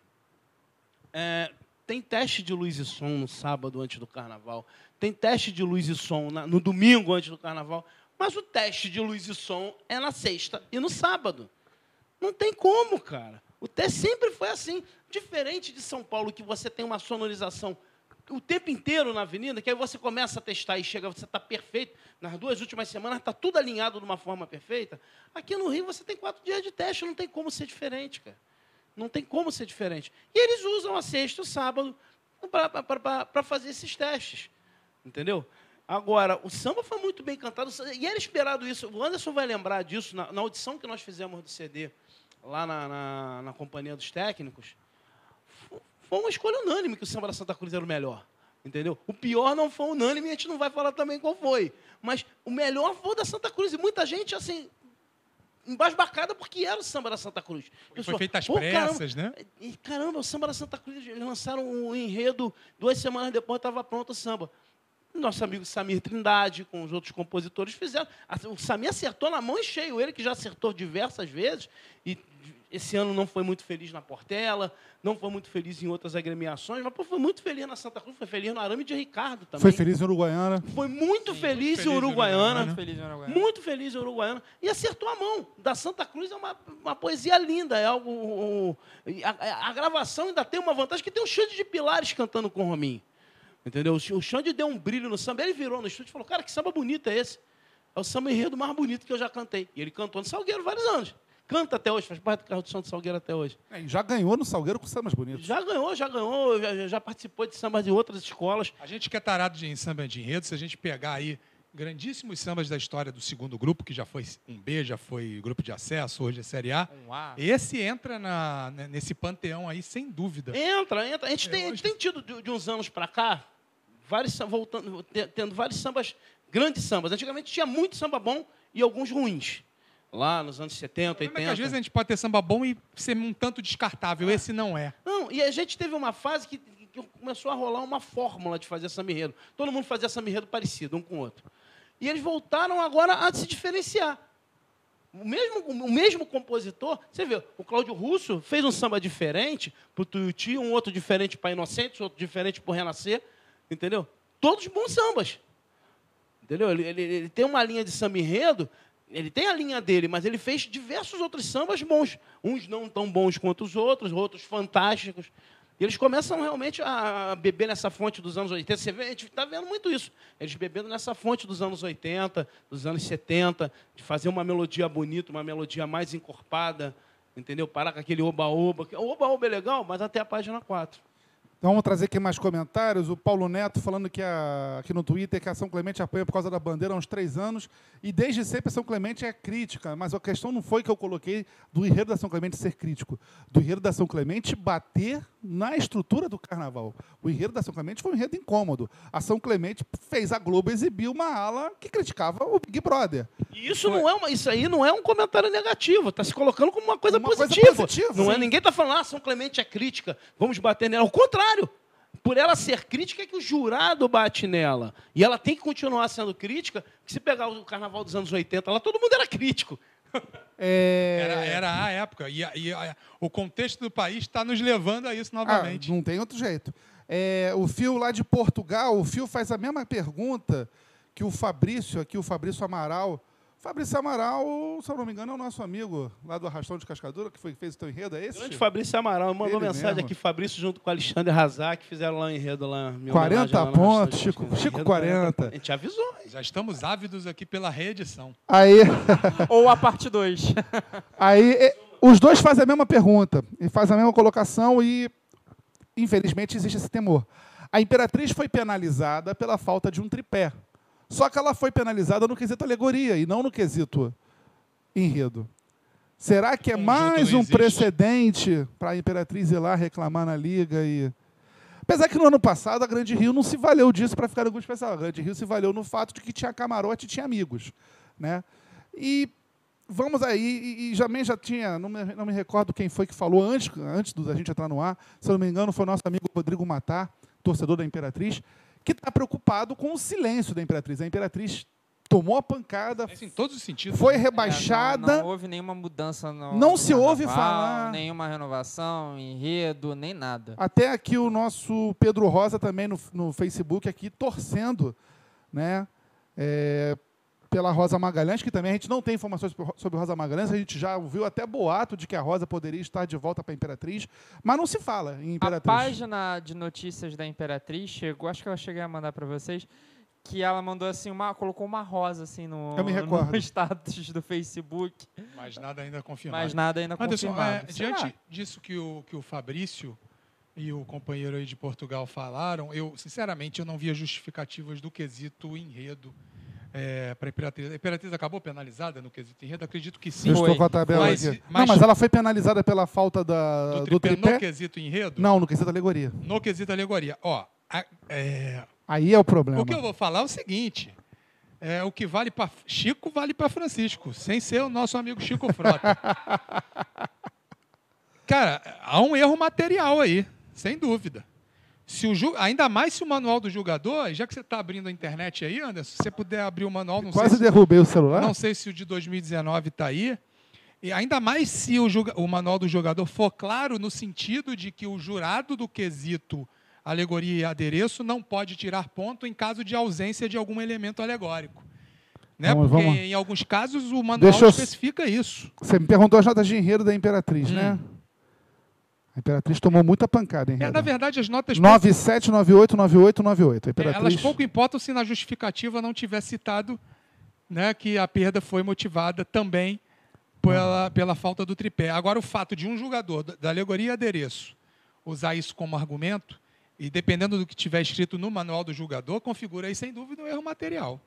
é, tem teste de luz e som no sábado antes do carnaval. Tem teste de luz e som na- no domingo antes do carnaval. Mas o teste de luz e som é na sexta e no sábado. Não tem como, cara. O teste sempre foi assim. Diferente de São Paulo, que você tem uma sonorização o tempo inteiro na avenida, que aí você começa a testar e chega, você está perfeito. Nas duas últimas semanas está tudo alinhado de uma forma perfeita. Aqui no Rio você tem quatro dias de teste, não tem como ser diferente, cara. Não tem como ser diferente. E eles usam a sexta e o sábado para fazer esses testes. Entendeu? Agora, o samba foi muito bem cantado, e era esperado isso. O Anderson vai lembrar disso na, na audição que nós fizemos do CD, lá na, na, na Companhia dos Técnicos. Fo- Foi uma escolha unânime que o samba da Santa Cruz era o melhor. Entendeu? O pior não foi unânime, e a gente não vai falar também qual foi. Mas o melhor foi o da Santa Cruz. E muita gente, assim, embasbacada porque era o samba da Santa Cruz. Foi feito às "Pô, caramba, pressas, né? e, caramba, o samba da Santa Cruz, eles lançaram um enredo, duas semanas depois estava pronto o samba. Nosso amigo Samir Trindade, com os outros compositores, fizeram. O Samir acertou na mão em cheio, ele que já acertou diversas vezes, e esse ano não foi muito feliz na Portela, não foi muito feliz em outras agremiações, mas pô, foi muito feliz na Santa Cruz, foi feliz no Arame de Ricardo também. Foi feliz em Uruguaiana. Foi muito feliz feliz em Uruguaiana. Muito feliz em Uruguaiana. Muito feliz em Uruguaiana. E acertou a mão. Da Santa Cruz é uma, uma poesia linda. É algo. um- e a, a- gravação ainda tem uma vantagem que tem um Xande de Pilares cantando com o Rominho. Entendeu? O Xande deu um brilho no samba. Ele virou no estúdio e falou: Cara, que samba bonito é esse? É o samba enredo mais bonito que eu já cantei. E ele cantou no Salgueiro vários anos. Canta até hoje, faz parte do carro do som do Salgueiro até hoje. É, e já ganhou no Salgueiro com sambas bonitos. Já ganhou, já ganhou, já, já participou de sambas de outras escolas. A gente que é tarado de, em samba de enredo, se a gente pegar aí grandíssimos sambas da história do segundo grupo, que já foi um B, já foi grupo de acesso, hoje é Série A, Um A. esse entra na- né, nesse panteão aí, sem dúvida. Entra, entra. A gente, É, tem, a gente tem tido de, de uns anos para cá, vários, voltando, te- tendo vários sambas, grandes sambas. Antigamente tinha muito samba bom e alguns ruins. lá nos anos 70, Problema é 80. que às vezes a gente pode ter samba bom e ser um tanto descartável. Esse não é. Não, e a gente teve uma fase que, que começou a rolar uma fórmula de fazer samba enredo. Todo mundo fazia samba enredo parecido, um com o outro. E eles voltaram agora a se diferenciar. O mesmo, o mesmo compositor, você vê, o Cláudio Russo fez um samba diferente para o Tuiuti, um outro diferente para Inocentes, outro diferente para o Renascer, entendeu? Todos bons sambas. Entendeu? Ele, ele, ele tem uma linha de samba enredo, ele tem a linha dele, mas ele fez diversos outros sambas bons. Uns não tão bons quanto os outros, outros fantásticos. E eles começam realmente a beber nessa fonte dos anos 80. Você vê, a gente está vendo muito isso. Eles bebendo nessa fonte dos anos 80, dos anos 70, de fazer uma melodia bonita, uma melodia mais encorpada, entendeu? Parar com aquele oba-oba. O oba-oba é legal, mas até a página 4. Então vamos trazer aqui mais comentários. O Paulo Neto falando que a, aqui no Twitter que a São Clemente apoia por causa da bandeira há uns três anos e desde sempre a São Clemente é crítica. Mas a questão não foi que eu coloquei do enredo da São Clemente ser crítico, do enredo da São Clemente bater na estrutura do carnaval. O enredo da São Clemente foi um enredo incômodo. A São Clemente fez a Globo exibir uma ala que criticava o Big Brother. E isso não é uma, isso aí não é um comentário negativo, está se colocando como uma coisa Uma coisa positiva. positiva, não é ninguém está falando, ah, São Clemente é crítica, vamos bater nela. Ao contrário, por ela ser crítica é que o jurado bate nela. E ela tem que continuar sendo crítica, porque se pegar o carnaval dos anos 80, lá todo mundo era crítico. <laughs> É... Era, era a época. E, e o contexto do país está nos levando a isso Ah, novamente. não tem outro jeito. É, o Fio lá de Portugal, o Fio faz a mesma pergunta que o Fabrício, aqui o Fabrício Amaral. Fabrício Amaral, se eu não me engano, é o nosso amigo lá do Arrastão de Cascadura, que foi fez o teu enredo, é esse? Grande Fabrício Amaral mandou Ele mensagem mesmo. aqui, Fabrício junto com o Alexandre Razak, fizeram lá um enredo lá. minha 40 homenagem lá no pontos, Chico-. Chico Enredo 40. A gente avisou. Já estamos ávidos aqui pela reedição. Aí, <laughs> Ou a parte 2. <laughs> aí é, os dois fazem a mesma pergunta, e fazem a mesma colocação e, infelizmente, existe esse temor. A Imperatriz foi penalizada pela falta de um tripé. Só que ela foi penalizada no quesito alegoria e não no quesito enredo. Será que é mais um precedente para a Imperatriz ir lá reclamar na Liga e... Apesar que no ano passado a Grande Rio não se valeu disso para ficar no grupo especial. A Grande Rio se valeu no fato de que tinha camarote e tinha amigos. Né? E vamos aí, e, e também já tinha, não me, não me recordo quem foi que falou antes, antes da gente entrar no ar, se eu não me engano, foi o nosso amigo Rodrigo Matar, torcedor da Imperatriz, que está preocupado com o silêncio da Imperatriz. A Imperatriz tomou a pancada, Isso em todos os sentidos. foi É, rebaixada. não, não houve nenhuma mudança no Não se ouve falar. Nenhuma renovação, enredo, nem nada. Até aqui o nosso Pedro Rosa também no, no Facebook aqui torcendo, né? é, pela Rosa Magalhães, que também a gente não tem informações sobre- Rosa Magalhães, a gente já ouviu até boato de que a Rosa poderia estar de volta para a Imperatriz, mas não se fala em A Imperatriz. página de notícias da Imperatriz chegou, acho que eu cheguei a mandar para vocês, que ela mandou assim uma, colocou uma rosa assim no, Eu me recordo. no <laughs> status do Facebook, Mas nada ainda confirmado. mas nada ainda Anderson, confirmado. é, lá. diante disso que o, que o Fabrício e o companheiro aí de Portugal falaram, eu, sinceramente, eu não via justificativas do quesito enredo para a Imperatriz. A Imperatriz acabou penalizada no quesito enredo? Acredito que sim. Eu estou com a tabela Mas- aqui. mas- não, mas ela foi penalizada pela falta da, Do do tripé, tripé? no quesito enredo? Não, no quesito alegoria. No quesito alegoria. Ó, a- é, Aí é o problema. o que eu vou falar é o seguinte. É, o que vale para Chico vale para Francisco, sem ser o nosso amigo Chico Frota. <laughs> Cara, há um erro material aí, sem dúvida. Se o ju- Ainda mais se o manual do julgador, já que você está abrindo a internet aí, Anderson, se você puder abrir o manual, não Quase sei, se, derrubei o celular. não sei se o de 2019 está aí. E ainda mais se o, julga- o manual do jogador for claro no sentido de que o jurado do quesito alegoria e adereço não pode tirar ponto em caso de ausência de algum elemento alegórico. Né? Vamos- Porque vamos- em alguns casos o manual eu- especifica isso. Você me perguntou as notas de enredo da Imperatriz, Hum. né? A Imperatriz tomou muita pancada, hein, É, na verdade, as notas 97, 98, 98, 98. A É, Imperatriz... elas pouco importam se na justificativa não tiver citado né, que a perda foi motivada também pela, pela falta do tripé. Agora, o fato de um jogador da da alegoria e adereço usar isso como argumento, e dependendo do que tiver escrito no manual do jogador, configura aí, sem dúvida, um erro material.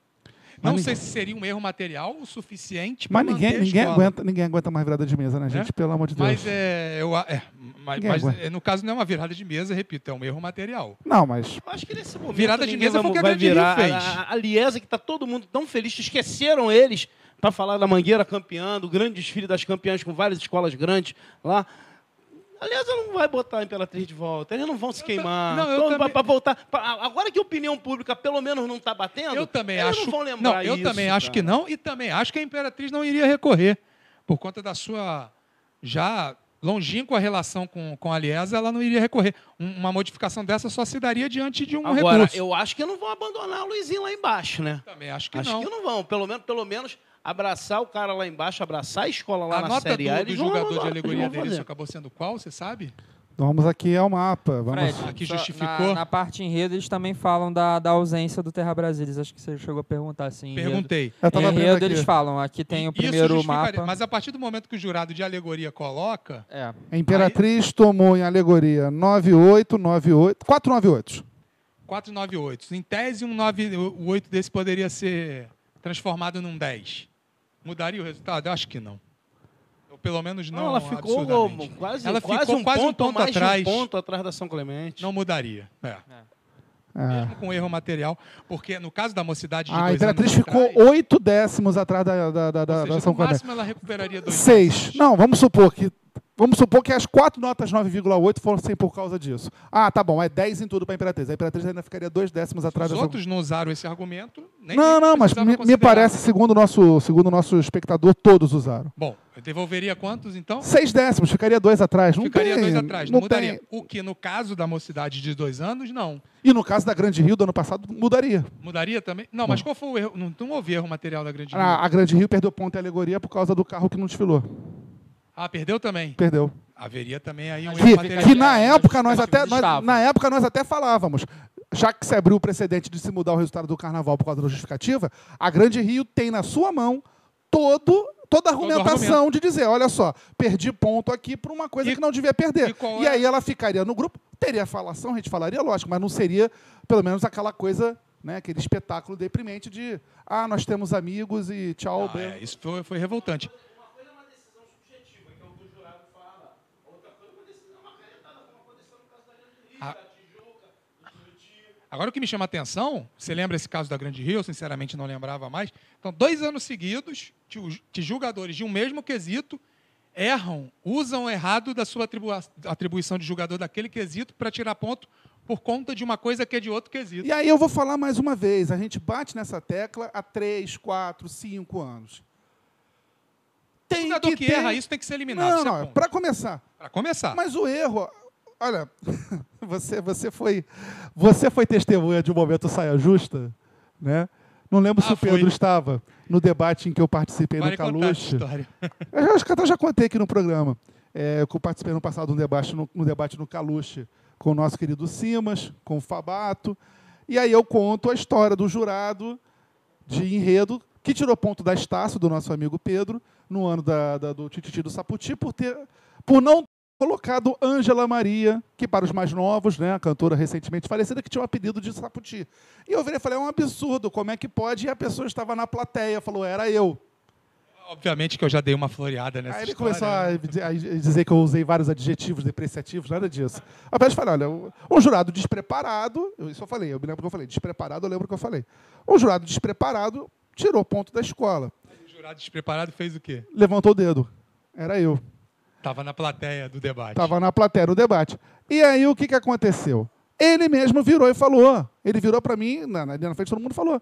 Não Mas sei se seria um erro material o suficiente Mas para ninguém, a ninguém, escola. aguenta, ninguém aguenta mais virada de mesa, né, gente? É? Pelo amor de Deus. Mas é, eu, é, mas, Ninguém mas, é, no caso não é uma virada de mesa, repito, é um erro material. Não, mas Eu acho que nesse momento Virada de ninguém mesa foi o que a Grande virar. fez. A, a, a Liesa, que tá todo mundo tão feliz, esqueceram eles para falar da Mangueira campeã, do grande desfile das campeãs com várias escolas grandes lá. A Liesa não vai botar a Imperatriz de volta, eles não vão se queimar. não, eu Então, também- pra- voltar, pra- agora que a opinião pública pelo menos não está batendo, Eu também eles acho. não vão lembrar não, eu isso, também acho cara. que não e também acho que a Imperatriz não iria recorrer por conta da sua já longínqua relação com, com a Liesa, ela não iria recorrer. Um- uma modificação dessa só se daria diante de um Agora, recurso. eu acho que não vão abandonar o Luizinho lá embaixo, né? Também acho que acho não. que não vão. Pelo menos, pelo menos abraçar o cara lá embaixo, abraçar a escola lá a na nota Série A, do, do jogador de alegoria dele isso acabou sendo qual, você sabe? vamos aqui ao mapa. Vamos... Fred, Aqui justificou. Na, na parte enredo, eles também falam da, da ausência do Terra Brasilis. Acho que você chegou a perguntar assim. enredo. Perguntei. Enredo, aqui. eles falam. Aqui tem o Isso primeiro mapa. Mas a partir do momento que o jurado de alegoria coloca, É. A Imperatriz tomou em alegoria 98, 98, 498. 498. Em tese, um 98 desse poderia ser transformado num 10. Mudaria o resultado? Eu acho que não. Ou pelo menos não, Não, ela ficou quase, Ela quase ficou um quase um ponto, ponto atrás. um ponto atrás da São Clemente. Não mudaria. É. É. Mesmo com erro material. Porque no caso da mocidade de A Imperatriz ficou atrás, oito décimos atrás da, da, da, da, seja, da São no Clemente. máximo ela recuperaria dois Seis. décimos. Não, vamos supor que. Vamos supor que as quatro notas 9,8 fossem por causa disso. Ah, tá bom, é 10 em tudo para a Imperatriz. A Imperatriz ainda ficaria dois décimos atrás Os outros não usaram esse argumento. Nem Não, não, mas me, parece, segundo o nosso, segundo nosso espectador, todos usaram. Bom, eu devolveria quantos então? Seis décimos, ficaria dois atrás. Não Ficaria tem, dois atrás, não, não mudaria. tem. O que no caso da mocidade de dois anos, não. E no caso da Grande Rio do ano passado, mudaria. Mudaria também? Não, mas qual foi o erro? Não, não houve erro material da Grande Rio. A, a Grande Rio perdeu ponto e alegoria por causa do carro que não desfilou. Ah, perdeu também? Perdeu. Haveria também aí um Que, que na época nós até nós- na época nós até falávamos, já que se abriu o precedente de se mudar o resultado do carnaval por causa da justificativa, a Grande Rio tem na sua mão todo toda a argumentação de dizer, olha só, perdi ponto aqui por uma coisa E- que não devia perder. e E é- aí ela ficaria no grupo, teria falação, a gente falaria, lógico, mas não seria pelo menos aquela coisa, né, aquele espetáculo deprimente de, ah, nós temos amigos e tchau, Ah, é, isso foi, foi revoltante. Agora o que me chama a atenção, você lembra esse caso da Grande Rio? Eu sinceramente não lembrava mais. Então, dois anos seguidos, que que julgadores de um mesmo quesito erram, usam errado da sua atribuição de julgador daquele quesito para tirar ponto por conta de uma coisa que é de outro quesito. E aí eu vou falar mais uma vez, a gente bate nessa tecla há três, quatro, cinco anos. O Tem jogador que, ter- erra isso tem que ser eliminado. Não, é não, ponto. para começar. Pra começar. Mas o erro, olha, <laughs> você, você foi, você foi testemunha de um momento saia justa, né? Não lembro se Ah, o Pedro estava no debate em que eu participei no Caluche. <laughs> Eu acho que até já contei aqui no programa. É, eu participei no passado de um debate no, debate no Caluche com o nosso querido Simas, com o Fabato. E aí eu conto a história do jurado de enredo que tirou ponto da Estácio, do nosso amigo Pedro, no ano da, da- do Tititi do Saputi, por, ter, por não ter colocado Ângela Maria, que para os mais novos, né, a cantora recentemente falecida, que tinha o apelido de Saputi. E eu virei e falei, é um absurdo, como é que pode? E a pessoa estava na plateia, falou, era eu. Obviamente que eu já dei uma floreada nessa Aí ele história. começou a né? dizer- a dizer que eu usei vários adjetivos depreciativos, nada disso. Apenas falei, olha, um jurado despreparado, eu- isso eu falei, eu me lembro que eu falei, despreparado, eu lembro que eu falei. Um jurado despreparado tirou ponto da escola, O jurado despreparado fez o quê? levantou o dedo. Era eu. Tava na plateia do debate. Estava na plateia no debate. E aí o que, que aconteceu? Ele mesmo virou e falou. Ele virou para mim, na, na, na frente todo mundo falou.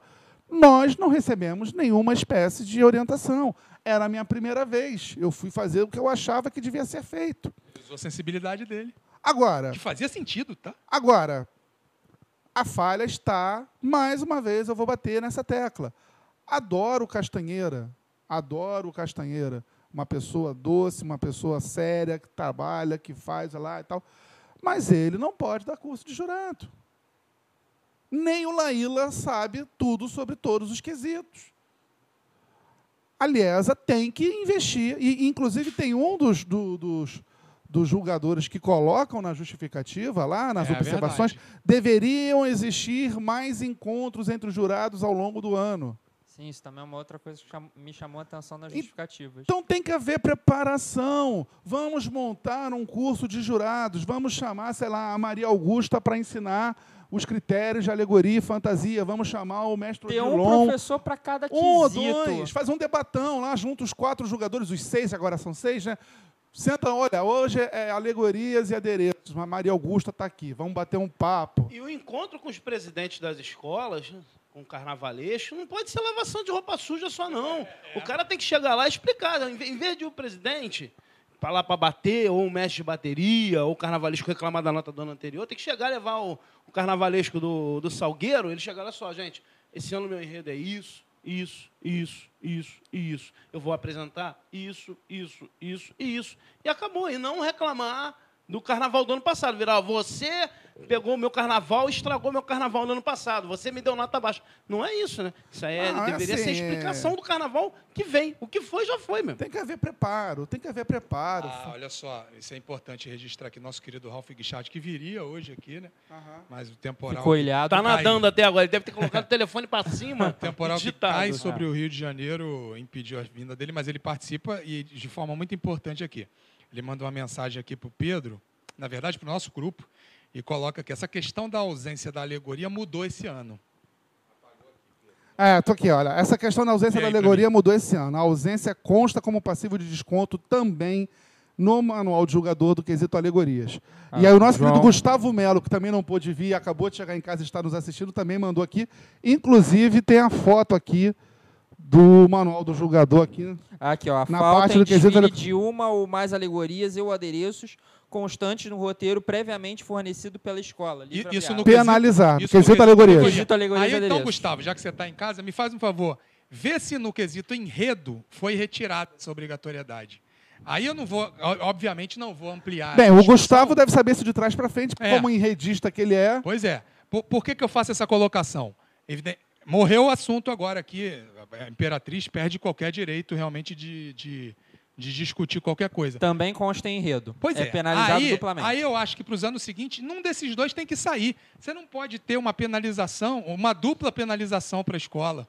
Nós não recebemos nenhuma espécie de orientação. Era a minha primeira vez. Eu fui fazer o que eu achava que devia ser feito. Usou a sensibilidade dele. Agora, Que fazia sentido, tá? Agora, a falha está, mais uma vez, eu vou bater nessa tecla. Adoro Castanheira, adoro Castanheira. Uma pessoa doce, uma pessoa séria, que trabalha, que faz lá e tal. Mas ele não pode dar curso de jurado. Nem o Laíla sabe tudo sobre todos os quesitos. A Liesa tem que investir, e inclusive tem um dos, do- dos, dos julgadores que colocam na justificativa, lá nas É observações, verdade. deveriam existir mais encontros entre os jurados ao longo do ano. Sim, isso também é uma outra coisa que cham- me chamou a atenção nas justificativas. Então tem que haver preparação. Vamos montar um curso de jurados, vamos chamar, sei lá, a Maria Augusta para ensinar os critérios de alegoria e fantasia. Vamos chamar o mestre Ter um professor para cada Um quesito. dois, faz um debatão lá junto os quatro jogadores, os seis, agora são seis, né? Senta, olha, hoje é alegorias e adereços. A Maria Augusta está aqui, vamos bater um papo. E o encontro com os presidentes das escolas, com carnavalesco, não pode ser lavação de roupa suja só, não. O cara tem que chegar lá e explicar. Em ve- em vez de o presidente para lá para bater, ou o mestre de bateria, ou o carnavalesco reclamar da nota do ano anterior, tem que chegar e levar o, o carnavalesco do, do Salgueiro, ele chegar, olha só, gente, esse ano meu enredo é isso, isso, isso, isso isso. Eu vou apresentar isso, isso, isso e isso. E acabou. E não reclamar do carnaval do ano passado. Virar, você pegou o meu carnaval e estragou meu carnaval do ano passado. Você me deu nota baixa. Não é isso, né? Isso aí é- é deveria ser assim, é- explicação do carnaval que vem. O que foi, já foi, mesmo. Tem que haver preparo, tem que haver preparo. Ah, olha só, isso é importante registrar aqui nosso querido Ralph Guichardt, que viria hoje aqui, né? Aham. Mas o temporal. Ficou ilhado. Tá cai. nadando até agora. Ele deve ter colocado o telefone para cima. <laughs> O temporal que cai sobre o Rio de Janeiro impediu a vinda dele, mas ele participa e de forma muito importante aqui. Ele manda uma mensagem aqui para o Pedro, na verdade para o nosso grupo, e coloca que essa questão da ausência da alegoria mudou esse ano. É, tô aqui, olha. Essa questão da ausência E da aí, pra alegoria mudou esse ano. A ausência consta como passivo de desconto também no manual de julgador do quesito alegorias. e Ah, aí o nosso João. querido Gustavo Melo, que também não pôde vir, acabou de chegar em casa e está nos assistindo, também mandou aqui. Inclusive tem a foto aqui do manual do julgador aqui. Aqui, ó. A Na falta parte do quesito de uma ou mais alegorias ou adereços constantes no roteiro previamente fornecido pela escola. E- isso no quesito- Penalizado. isso no Quesito quesito alegorias. alegoria. Quesito alegorias Aí então. Gustavo, já que você está em casa, me faz um favor. Vê se no quesito enredo foi retirada essa obrigatoriedade. Aí eu não vou, obviamente, não vou ampliar. Bem, o. Gustavo deve saber isso de trás para frente, É. como enredista que ele é. Pois é. Por, por que, que eu faço essa colocação? Eviden- Morreu o assunto agora aqui. A Imperatriz perde qualquer direito realmente de, de, de discutir qualquer coisa. Também consta em enredo. Pois é. penalizado aí, duplamente. Aí eu acho que para os anos seguintes, num desses dois tem que sair. Você não pode ter uma penalização, uma dupla penalização para a escola.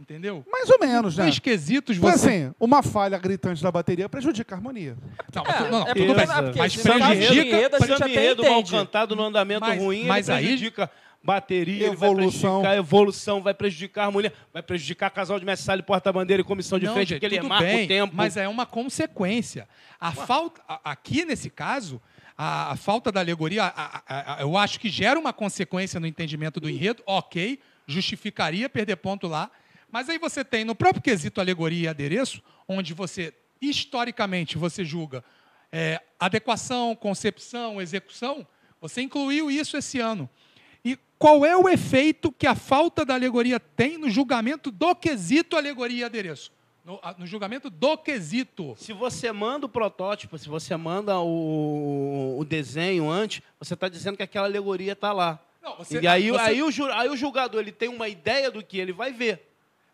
Entendeu? Mais ou menos, né? Porque você. assim, uma falha gritante da bateria prejudica a harmonia. Não, É, tu- não, é tudo bem. é porque Mas prejudica. enredo, a gente Samba até enredo mal cantado no andamento Mas- ruim, mas aí- prejudica bateria, ele vai Evolução. prejudicar a evolução, vai prejudicar a harmonia, vai prejudicar casal de mestre porta-bandeira e comissão de Não, frente, gente, porque ele marca bem, o tempo. Mas é uma consequência. A falta, a- aqui nesse caso, a, a falta da alegoria, a- a- eu acho que gera uma consequência no entendimento do enredo, ok, justificaria perder ponto lá. Mas aí você tem no próprio quesito alegoria e adereço, onde você, historicamente, você julga é, adequação, concepção, execução, você incluiu isso esse ano. Qual é o efeito que a falta da alegoria tem no julgamento do quesito alegoria e adereço? No, no julgamento do quesito. Se você manda o protótipo, se você manda o, o desenho antes, você está dizendo que aquela alegoria está lá. Não, você- e aí, você- aí, o, aí o julgador ele tem uma ideia do que ele vai ver.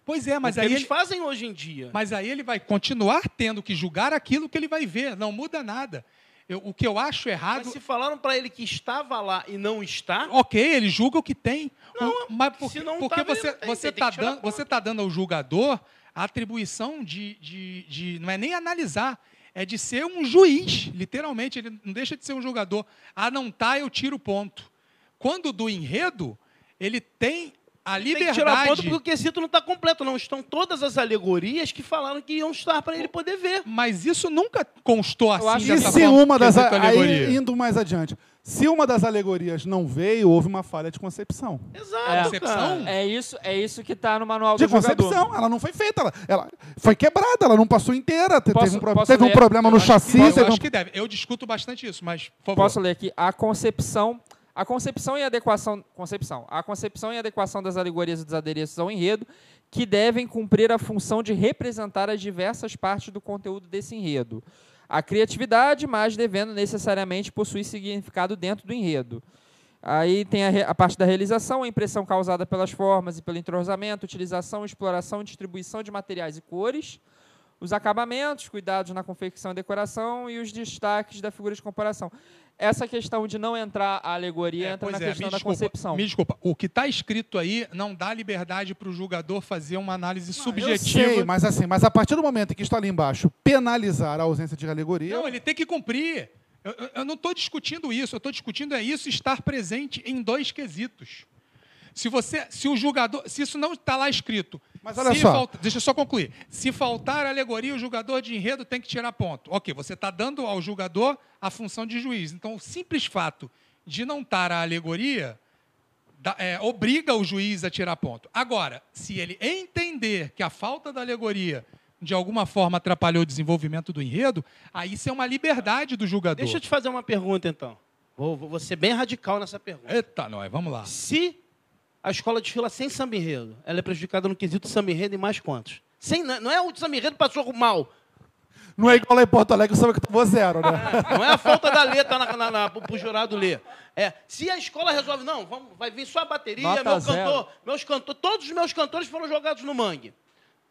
Pois é, mas o que aí, eles ele, fazem hoje em dia. mas aí ele vai continuar tendo que julgar aquilo que ele vai ver. Não muda nada. Eu- o que eu acho errado. Mas se falaram para ele que estava lá e não está, Ok, ele julga o que tem. O- mas por- se não porque tava, você ele você está tirar dando, você tá dando ao julgador a atribuição de, de, de- não é nem analisar, é de ser um juiz, literalmente. Ele não deixa de ser um julgador. Ah, não tá, eu tiro o ponto. Quando do enredo, ele tem a tem que tirar ponto liberdade. porque o quesito não está completo. Não estão todas as alegorias que falaram que iam estar para ele poder ver. Mas isso nunca constou assim acho E se forma, uma das. Aí, alegoria. indo mais adiante. Se uma das alegorias não veio, houve uma falha de concepção. Exato, É. Concepção? É isso, é isso que está no manual De do jogador. concepção, ela não foi feita. Ela, ela foi quebrada, ela não passou inteira. te- Posso- teve um, teve um problema Eu no acho que- chassi. Eu um- acho que deve. Eu discuto bastante isso, mas, por favor. Posso ler aqui. A concepção, a concepção e adequação, concepção, a concepção e adequação das alegorias e dos adereços ao enredo, que devem cumprir a função de representar as diversas partes do conteúdo desse enredo. A criatividade, mas devendo necessariamente possuir significado dentro do enredo. Aí tem a, a parte da realização, a impressão causada pelas formas e pelo entrosamento, utilização, exploração e distribuição de materiais e cores, os acabamentos, cuidados na confecção e decoração e os destaques da figura de comparação. Essa questão de não entrar a alegoria É, entra na é, questão da desculpa, concepção. Me desculpa, o que está escrito aí não dá liberdade para o julgador fazer uma análise Eu subjetiva. sei, mas assim, mas a partir do momento em que está ali embaixo, penalizar a ausência de alegoria. Não, ele tem que cumprir. Eu, eu- eu não estou discutindo isso, eu estou discutindo é isso estar presente em dois quesitos. Se você, se o julgador, se isso não está lá escrito, Mas olha se só. falta- deixa eu só concluir. Se faltar alegoria, o julgador de enredo tem que tirar ponto. Ok, você está dando ao julgador a função de juiz. Então, o simples fato de não estar a alegoria dá- é, obriga o juiz a tirar ponto. Agora, se ele entender que a falta da alegoria de alguma forma atrapalhou o desenvolvimento do enredo, aí isso é uma liberdade do julgador. Deixa eu te fazer uma pergunta, então. Vou, vou, vou ser bem radical nessa pergunta. Eita, nós, vamos lá. Se a escola desfila sem samba enredo, ela é prejudicada no quesito samba enredo e mais quantos? Sem, não é o samba enredo passou mal. Não é igual lá em Porto Alegre, só que tomou zero, né? <laughs> Não é a falta da letra na, na, na, pro jurado ler. É, se a escola resolve, não, vamos, vai vir só a bateria, Nota meu zero. cantor, meus cantores, todos os meus cantores foram jogados no mangue.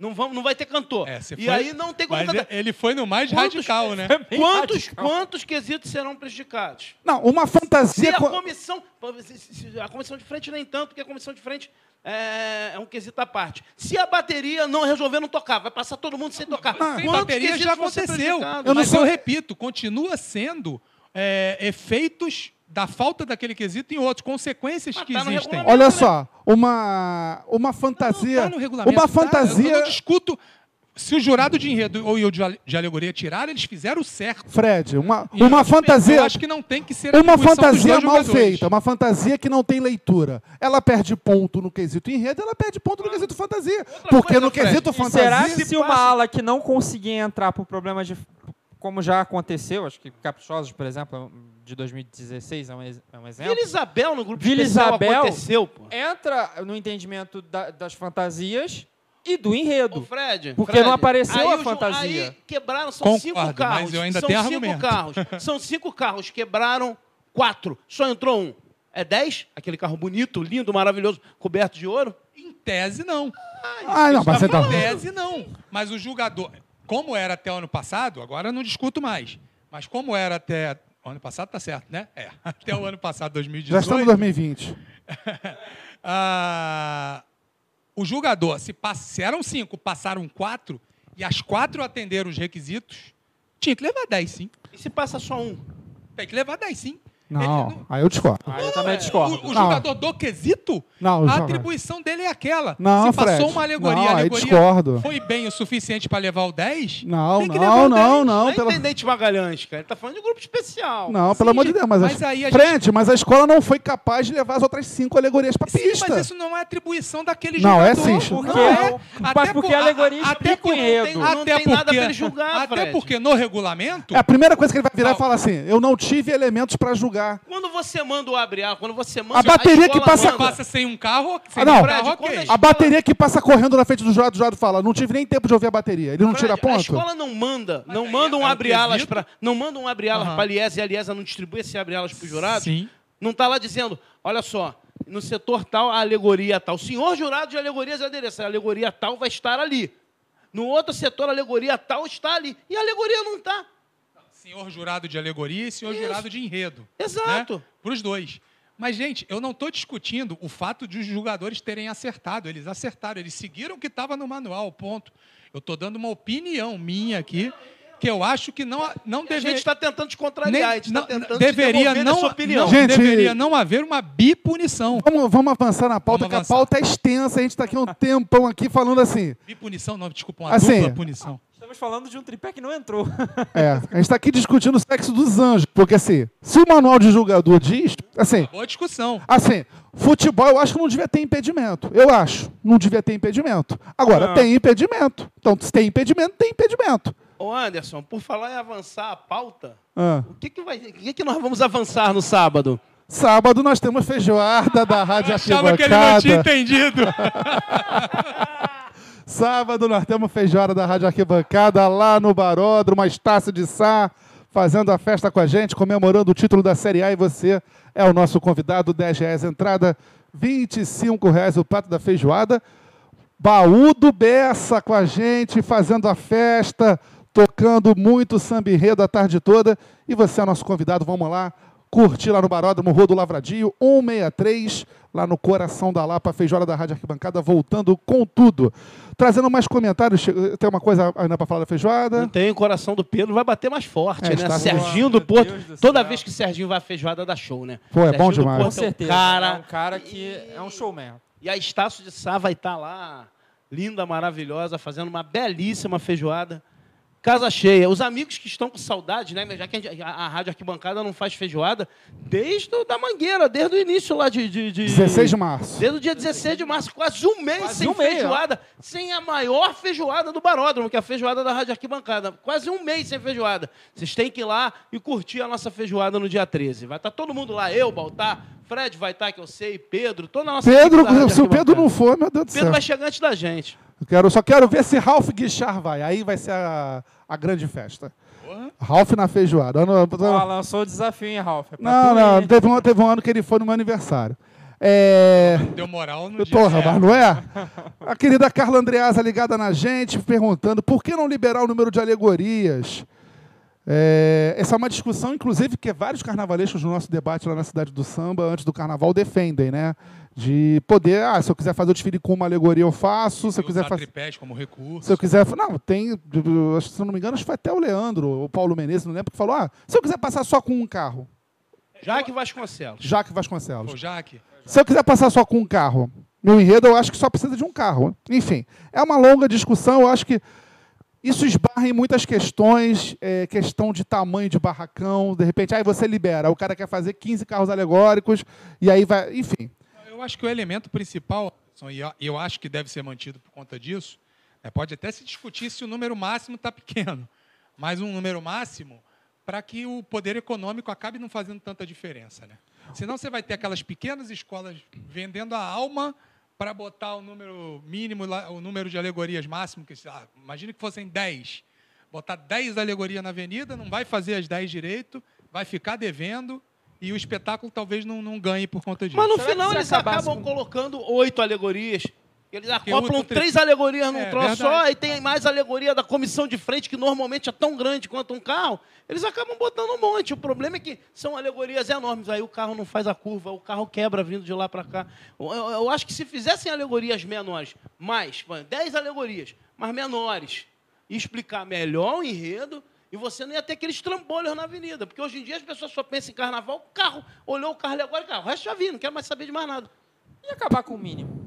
Não, vamos, não vai ter cantor. É, e foi- aí não tem como Mas cantar. ele foi no mais Quantos- radical, né? Quantos, quantos quesitos serão prejudicados? Não, uma Se fantasia. a co- comissão. se- se- A comissão de frente nem tanto, porque a comissão de frente é, é um quesito à parte. Se a bateria não resolver não tocar, vai passar todo mundo sem tocar. Sem Quantos bateria quesitos já vão ser aconteceu. Eu não mas sou- eu repito, continua sendo é, efeitos da falta daquele quesito em outros, consequências Mas que tá existem. Olha né? só, uma, uma fantasia. Não tá no regulamento, uma tá? fantasia. Eu não discuto. Se o jurado de enredo ou o de ale- de alegoria tiraram, eles fizeram o certo. Fred, uma, E eu uma acho- fantasia. Eu acho que não tem que ser Uma fantasia mal jogadores. feita, uma fantasia que não tem leitura. Ela perde ponto no quesito enredo, ela perde ponto no quesito fantasia. Porque coisa, no Fred, quesito fantasia. será que se uma ala que não conseguia entrar por problemas de. Como já aconteceu, acho que Caprichosos, por exemplo, de 2016 é um, é um exemplo. Vila Isabel no grupo Vila especial Isabel- aconteceu, pô. Entra no entendimento da- das fantasias e do Ô, enredo. Fred, Porque Fred, não apareceu aí a o fantasia. Aí quebraram, são Concordo, cinco mas carros. eu ainda são tenho cinco argumento. carros. São cinco carros, quebraram quatro. Só entrou um. É dez? Aquele carro bonito, lindo, maravilhoso, coberto de ouro? Em tese, não. Ah, não, mas você tá. Em tese, não. Mas o julgador, como era até o ano passado, agora eu não discuto mais. Mas como era até. O ano passado tá certo, né? É. <laughs> Até o ano passado, 2018. Já estamos em 2020. <laughs> ah, o julgador, se, pass- se eram cinco, passaram quatro, e as quatro atenderam os requisitos, tinha que levar 10, sim. E se passa só um? Tem que levar 10, sim. Não, Ele aí eu discordo. Aí eu também discordo. O, o Não. jogador do quesito, Não, a atribuição dele é aquela. Não, Se passou Fred. uma alegoria, Não, a alegoria discordo. foi bem o suficiente para levar o 10, Não, tem que não, levar o não, 10. não. Não é pela- intendente Magalhães, cara. Ele tá falando de grupo especial. Não, pelo Sim, amor de Deus, mas, mas a... aí a Fred, mas a escola não foi capaz de levar as outras cinco alegorias para Sim, pista. mas isso não é atribuição daquele Não, é jogador. sim. Porque, Não é. mas Até porque por- a alegoria até o por- enredo. não até tem nada porque- ele julgar, Até Fred. porque no regulamento, É a primeira coisa que ele vai virar Não. e falar assim: eu não tive elementos para julgar. Quando você manda o abre ala, quando você manda... A bateria que escola passa- manda. passa sem um carro, sem Ah, não. um Fred, carro, quando ok. a A bateria que passa correndo na frente do jurado, o jurado fala: não tive nem tempo de ouvir a bateria. Ele não Fred, tira A ponto? escola não manda, não manda um o abre-alas para, não manda um abre-alas Aham. para a Liesa e a Liesa não distribui esse abre-alas para os jurados. Sim. Não está lá dizendo, olha só, no setor tal a alegoria tal. Senhor jurado de alegorias e adereços, a alegoria tal vai estar ali. No outro setor a alegoria tal está ali e a alegoria não está. Senhor jurado de alegoria e senhor Isso. jurado de enredo. Exato. Para os dois. Mas, gente, eu não estou discutindo o fato de os jogadores terem acertado. Eles acertaram, eles seguiram o que estava no manual, ponto. Eu estou dando uma opinião minha aqui, que eu acho que não, não A deveria. gente está tentando te contrariar, a gente está não, tentando deveria te não, a sua opinião. não Gente- deveria não haver uma bipunição. Vamos, vamos avançar na pauta, Vamos que a pauta é extensa. A gente está aqui um tempão aqui falando assim. Bipunição, não, desculpa, uma Assim, dupla punição. Estamos falando de um tripé que não entrou. <laughs> É, a gente está aqui discutindo o sexo dos anjos. Porque assim, se o manual de julgador diz, assim, Boa discussão. Assim, futebol eu acho que não devia ter impedimento. Eu acho. Não devia ter impedimento. Agora, Não. tem impedimento. Então, se tem impedimento, tem impedimento. Ô Anderson, por falar em avançar a pauta, Ah. o que, que, vai, o que, que nós vamos avançar no sábado? Sábado nós temos feijoada da Rádio Eu achava que ele não tinha entendido. <laughs> Sábado nós temos feijoada da Rádio Arquibancada lá no Baródromo, Estácio de Sá, fazendo a festa com a gente, comemorando o título da Série A e você é o nosso convidado, 10 reais a entrada, 25 reais o prato da feijoada. Baú do Bessa com a gente, fazendo a festa, tocando muito samba enredo a tarde toda. E você é nosso convidado, vamos lá curtir lá no Baródromo Rua do Lavradio, 163, lá no coração da Lapa, feijoada da Rádio Arquibancada, voltando com tudo. Trazendo mais comentários, tem uma coisa ainda para falar da feijoada? Não tem, o coração do Pedro vai bater mais forte, É, né? está- Serginho do Porto, do toda céu. vez que Serginho vai à feijoada dá show, né? Pô, é Serginho bom do demais. Com Porto é um certeza. cara, É um cara que é um showman. E a Estácio de Sá vai estar lá, linda, maravilhosa, fazendo uma belíssima feijoada. Casa cheia. Os amigos que estão com saudade, né? Já que a, gente- a- a Rádio Arquibancada não faz feijoada desde da Mangueira, desde o início lá de... de, de 16 de março. Desde o dia 16 de março, quase um mês Quase sem um mês, feijoada, sem a maior feijoada do Baródromo, que é a feijoada da Rádio Arquibancada. Quase um mês sem feijoada. Vocês têm que ir lá e curtir a nossa feijoada no dia 13. Vai estar todo mundo lá, eu, Baltar, Fred vai estar, que eu sei, Pedro, toda a nossa Pedro, se o Pedro não for, meu Deus do Pedro céu. vai chegar antes da gente. Eu quero, só quero ver se Ralph Guichard vai. Aí vai ser a, a grande festa. Ralph na feijoada. Ano- Ó, lançou o desafio, hein, Ralf? É não, tu não. ir. Teve um, teve um ano que ele foi no meu aniversário. É. Deu moral no dia Porra, certo. mas não é? <laughs> A querida Carla Andreasa ligada na gente, perguntando por que não liberar o número de alegorias? É, essa é uma discussão, inclusive, que vários carnavalescos no nosso debate lá na Cidade do Samba, antes do carnaval, defendem, né? De poder, ah, se eu quiser fazer o desfile com uma alegoria, eu faço. Se eu quiser fazer. tripés como recurso. Se eu quiser. Não, tem. Se eu não me engano, acho que foi até o Leandro, o Paulo Menezes, não lembro, que falou: ah, se eu quiser passar só com um carro, Jaque Vasconcelos. Jaque Vasconcelos. Jaque, Se eu quiser passar só com um carro, meu enredo eu acho que só precisa de um carro. Enfim, é uma longa discussão. Eu acho que isso esbarra em muitas questões, é, questão de tamanho de barracão. De repente, aí você libera, o cara quer fazer 15 carros alegóricos, e aí vai. Enfim. eu acho que o elemento principal, e eu- acho que deve ser mantido por conta disso, né, pode até se discutir se o número máximo está pequeno, <laughs> mas um número máximo para que o poder econômico acabe não fazendo tanta diferença. Né? Senão você vai ter aquelas pequenas escolas vendendo a alma para botar o número mínimo, o número de alegorias máximo, que ah, imagine que fossem 10. Botar 10 alegorias na avenida, não vai fazer as 10 direito, vai ficar devendo e o espetáculo talvez não, não ganhe por conta disso. Mas no Será final eles acabam com- colocando oito alegorias. Eles o acoplam três alegorias num É, troço verdade. só, e tem mais alegoria da comissão de frente, que normalmente é tão grande quanto um carro. Eles acabam botando um monte. O problema é que são alegorias enormes. Aí o carro não faz a curva, o carro quebra vindo de lá para cá. Eu, eu- eu acho que se fizessem alegorias menores, mais, dez alegorias, mas menores, e explicar melhor o enredo, e você não ia ter aqueles trambolhos na avenida. Porque hoje em dia as pessoas só pensam em carnaval, carro, olhou o carro alegórico, carro, o resto já vi, não quero mais saber de mais nada. E acabar com o mínimo?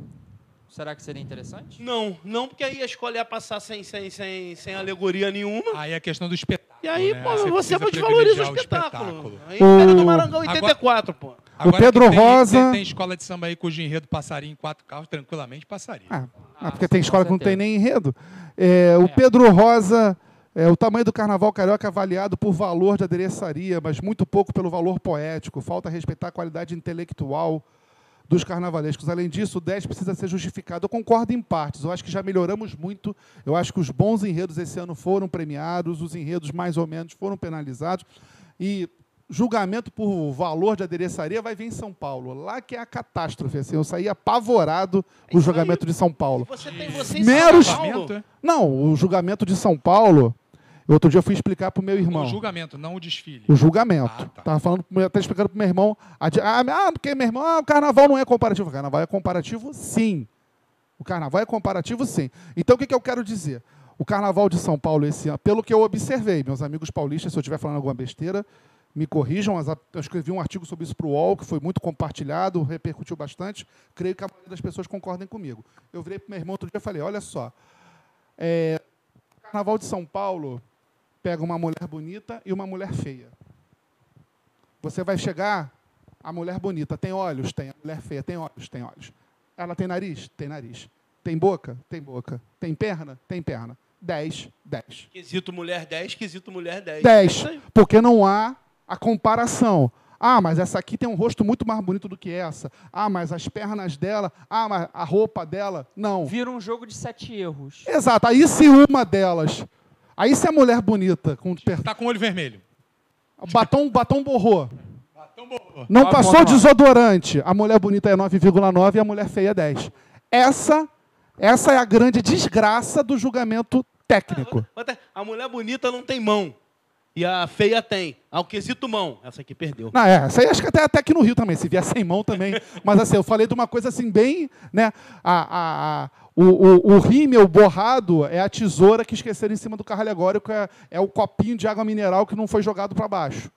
Será que seria interessante? Não, não, porque aí a escola ia passar sem, sem, sem, sem alegoria nenhuma. Aí é a questão do espetáculo. E aí, né? pô, você precisa desvaloriza o espetáculo. Aí, O- Feira do Marangão 84, pô. Agora Pedro que tem, Rosa- Tem, tem escola de samba aí cujo enredo passaria em quatro carros, tranquilamente passaria. Ah, Ah, ah, porque tem escola que não tem nem enredo. É, o Pedro Rosa, é, o tamanho do carnaval carioca é avaliado por valor de adereçaria, mas muito pouco pelo valor poético. Falta respeitar a qualidade intelectual dos carnavalescos. Além disso, o 10 precisa ser justificado. Eu concordo em partes. Eu acho que já melhoramos muito. Eu acho que os bons enredos esse ano foram premiados, os enredos mais ou menos foram penalizados. E julgamento por valor de adereçaria vai vir em São Paulo. Lá que é a catástrofe. Assim, eu saí apavorado com o isso aí. julgamento de São Paulo. Você tem você em Meros- São Paulo. Julgamento, é? Não, o julgamento de São Paulo, outro dia eu fui explicar para o meu irmão. O julgamento, não o desfile. O julgamento. Ah, tá. Tava falando, até explicando pro meu irmão. Ah, ah, porque meu irmão, ah, o carnaval não é comparativo. O carnaval é comparativo, sim. O carnaval é comparativo, sim. Então, o que, que eu quero dizer? O carnaval de São Paulo esse ano, pelo que eu observei, meus amigos paulistas, se eu estiver falando alguma besteira, me corrijam. Eu escrevi um artigo sobre isso para o UOL, que foi muito compartilhado, repercutiu bastante. Creio que a maioria das pessoas concordem comigo. Eu virei para meu irmão outro dia e falei: olha só, é, o carnaval de São Paulo pega uma mulher bonita e uma mulher feia. Você vai chegar, a mulher bonita tem olhos? Tem. A mulher feia tem olhos? Tem olhos. Ela tem nariz? Tem nariz. Tem boca? Tem boca. Tem perna? Tem perna. 10, 10. Quesito mulher 10, quesito mulher 10. 10. É. Porque não há a comparação. Ah, mas essa aqui tem um rosto muito mais bonito do que essa. Ah, mas as pernas dela. Ah, mas a roupa dela. Não. Vira um jogo de sete erros. Exato. Aí se uma delas. Aí se a mulher bonita, com per... Tá com o olho vermelho. batom, batom borrou. Batom borrou. Não Ah, passou desodorante. A mulher bonita é 9,9 e a mulher feia é 10. Essa Essa é a grande desgraça do julgamento técnico. A mulher bonita não tem mão. E a feia tem. Ao quesito mão. Essa aqui perdeu. Não, é, isso aí acho que até, até aqui no Rio também, se vier sem mão também. Mas assim, eu falei de uma coisa assim, bem. Né, a, a, a- o, o, o rímel borrado é a tesoura que esqueceram em cima do carro alegórico, é, é o copinho de água mineral que não foi jogado para baixo.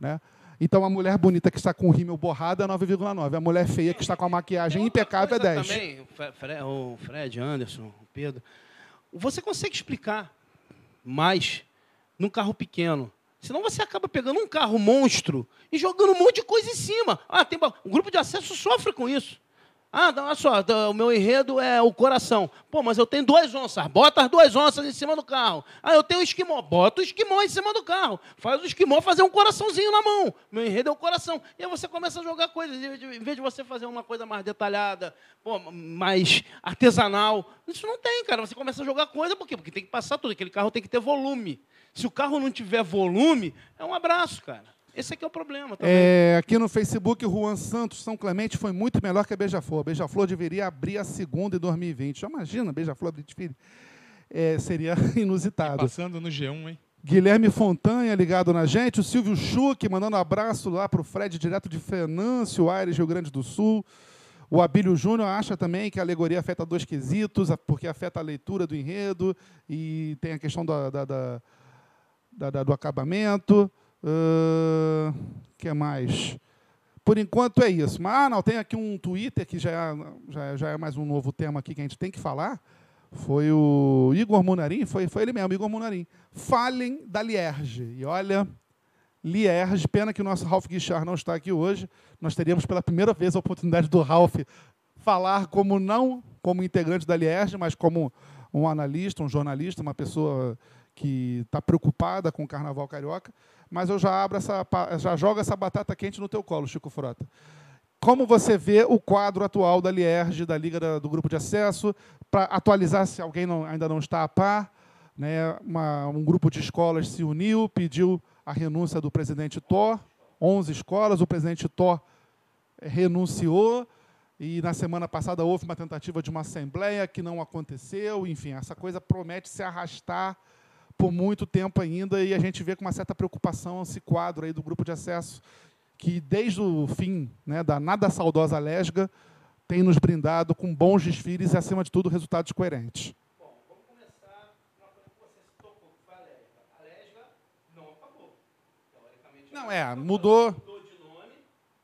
Né? Então a mulher bonita que está com o rímel borrado é 9,9. A mulher feia que está com a maquiagem impecável é coisa 10. Também, o Fred, Anderson, o Pedro. Você consegue explicar mais num carro pequeno? Senão você acaba pegando um carro monstro e jogando um monte de coisa em cima. Ah, tem ba- o grupo de acesso sofre com isso. Ah, então, olha só, tá, o meu enredo é o coração. Pô, mas eu tenho duas onças. Bota as duas onças em cima do carro. Ah, eu tenho um esquimó. Bota o esquimó em cima do carro. Faz o esquimó fazer um coraçãozinho na mão. Meu enredo é o coração. E aí você começa a jogar coisas. Em vez de você fazer uma coisa mais detalhada, pô, mais artesanal. Isso não tem, cara. Você começa a jogar coisa, por quê? Porque tem que passar tudo. Aquele carro tem que ter volume. Se o carro não tiver volume, é um abraço, cara. Esse aqui é o problema. Também. É, aqui no Facebook, Juan Santos, São Clemente foi muito melhor que a Beija-Flor. A Beija-Flor deveria abrir a segunda em 2020. Já imagina, Beija-Flor abrir de filho. É, seria <laughs> inusitado. Passando no G1, hein? Guilherme Fontanha ligado na gente, o Silvio Schuch mandando um abraço lá para o Fred, direto de Fenâncio Aires, Rio Grande do Sul. O Abílio Júnior acha também que a alegoria afeta dois quesitos, porque afeta a leitura do enredo e tem a questão da, da- da- da- da- do acabamento. O que mais? Por enquanto é isso. Mas ah, não, tem aqui um Twitter que já é, já, é- já é mais um novo tema aqui que a gente tem que falar. Foi o Igor Munarim, foi, foi ele mesmo, Igor Munarim. Falem da Lierge. E olha, Lierge, pena que o nosso Ralph Guichard não está aqui hoje. Nós teríamos pela primeira vez a oportunidade do Ralph falar como não como integrante da Lierge, mas como um analista, um jornalista, uma pessoa que está preocupada com o carnaval carioca. Mas eu já abro essa, já jogo essa batata quente no teu colo, Chico Frota. Como você vê o quadro atual da Lierge, da Liga do Grupo de Acesso, para atualizar se alguém não- ainda não está a par? Né, uma- um grupo de escolas se uniu, pediu a renúncia do presidente Thor, 11 escolas, o presidente Thor renunciou, e na semana passada houve uma tentativa de uma assembleia que não aconteceu, enfim, essa coisa promete se arrastar por muito tempo ainda, e a gente vê com uma certa preocupação esse quadro aí do grupo de acesso, que desde o fim né, da nada saudosa Lesga, tem nos brindado com bons desfiles e, acima de tudo, resultados coerentes. Vamos começar uma coisa que você se tocou, que foi a Lesga. A Lesga não acabou. Teoricamente, Não, ela é, acabou. mudou. Ela mudou de nome,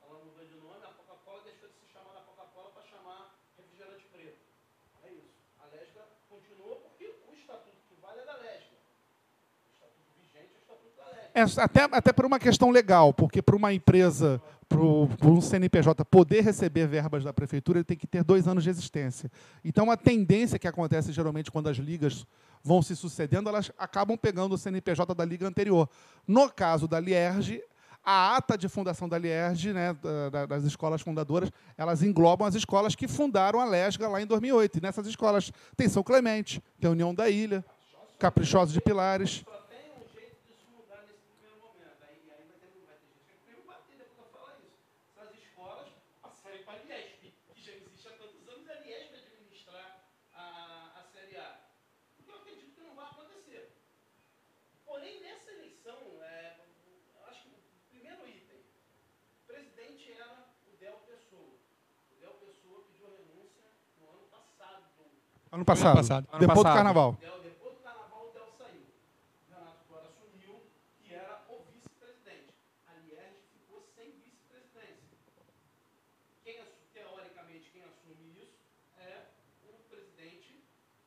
ela mudou de nome, a Coca-Cola deixou de se chamar da Coca-Cola para chamar refrigerante preto. É isso. A Lesga continuou porque o estatuto que vale é da Lesga. O estatuto vigente é o estatuto da Lesga. É, até, até por uma questão legal, porque para uma empresa, para um CNPJ poder receber verbas da prefeitura, ele tem que ter dois anos de existência. Então, a tendência que acontece geralmente quando as ligas vão se sucedendo, elas acabam pegando o CNPJ da liga anterior. No caso da Lierge, a ata de fundação da Lierge, né, da- da- das escolas fundadoras, elas englobam as escolas que fundaram a Lesga lá em 2008. E nessas escolas tem São Clemente, tem União da Ilha, Caprichosos de Pilares. Só tem um jeito disso mudar nesse primeiro momento. Aí, aí vai, ter, vai ter gente que vai me bater depois que eu falar isso. Essas escolas passarem para a Liesp, que já existe há tantos anos, e a Liesp administrar a, a Série A. O que eu acredito que não vai acontecer. Porém, nessa eleição, é, eu acho que o primeiro item, o presidente era o Del Pessoa. O Del Pessoa pediu renúncia no ano passado. Ano passado, passado. Ano depois do passado. carnaval. Del, depois do carnaval, o Del saiu. O Renato Flora assumiu, que era o vice-presidente. A Lierge ficou sem vice-presidência. Quem, teoricamente, quem assume isso é o presidente,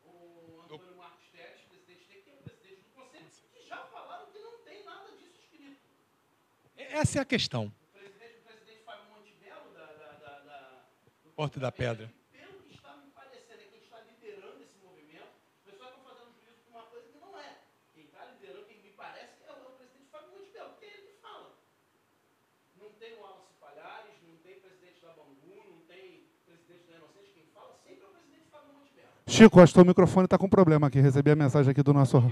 o Antônio Marcos Teles, presidente dele, que é o presidente do conselho, que já falaram que não tem nada disso escrito. Essa é a questão. O presidente, o presidente Fábio Montemelo, da, da, da, da- do Porto da Pedra. pelo que está me parecendo, é quem está liderando esse movimento, os pessoal estão fazendo juízo por uma coisa que não é. Quem está liderando, quem me parece, é o, é o presidente Fábio Montemelo, porque é ele que fala. Não tem o Wallace Palhares, não tem presidente da Bangu, não tem presidente da Inocente, quem fala sempre é o presidente Fábio Montemelo. Chico, acho que o microfone está com problema aqui. Recebi a mensagem aqui do nosso.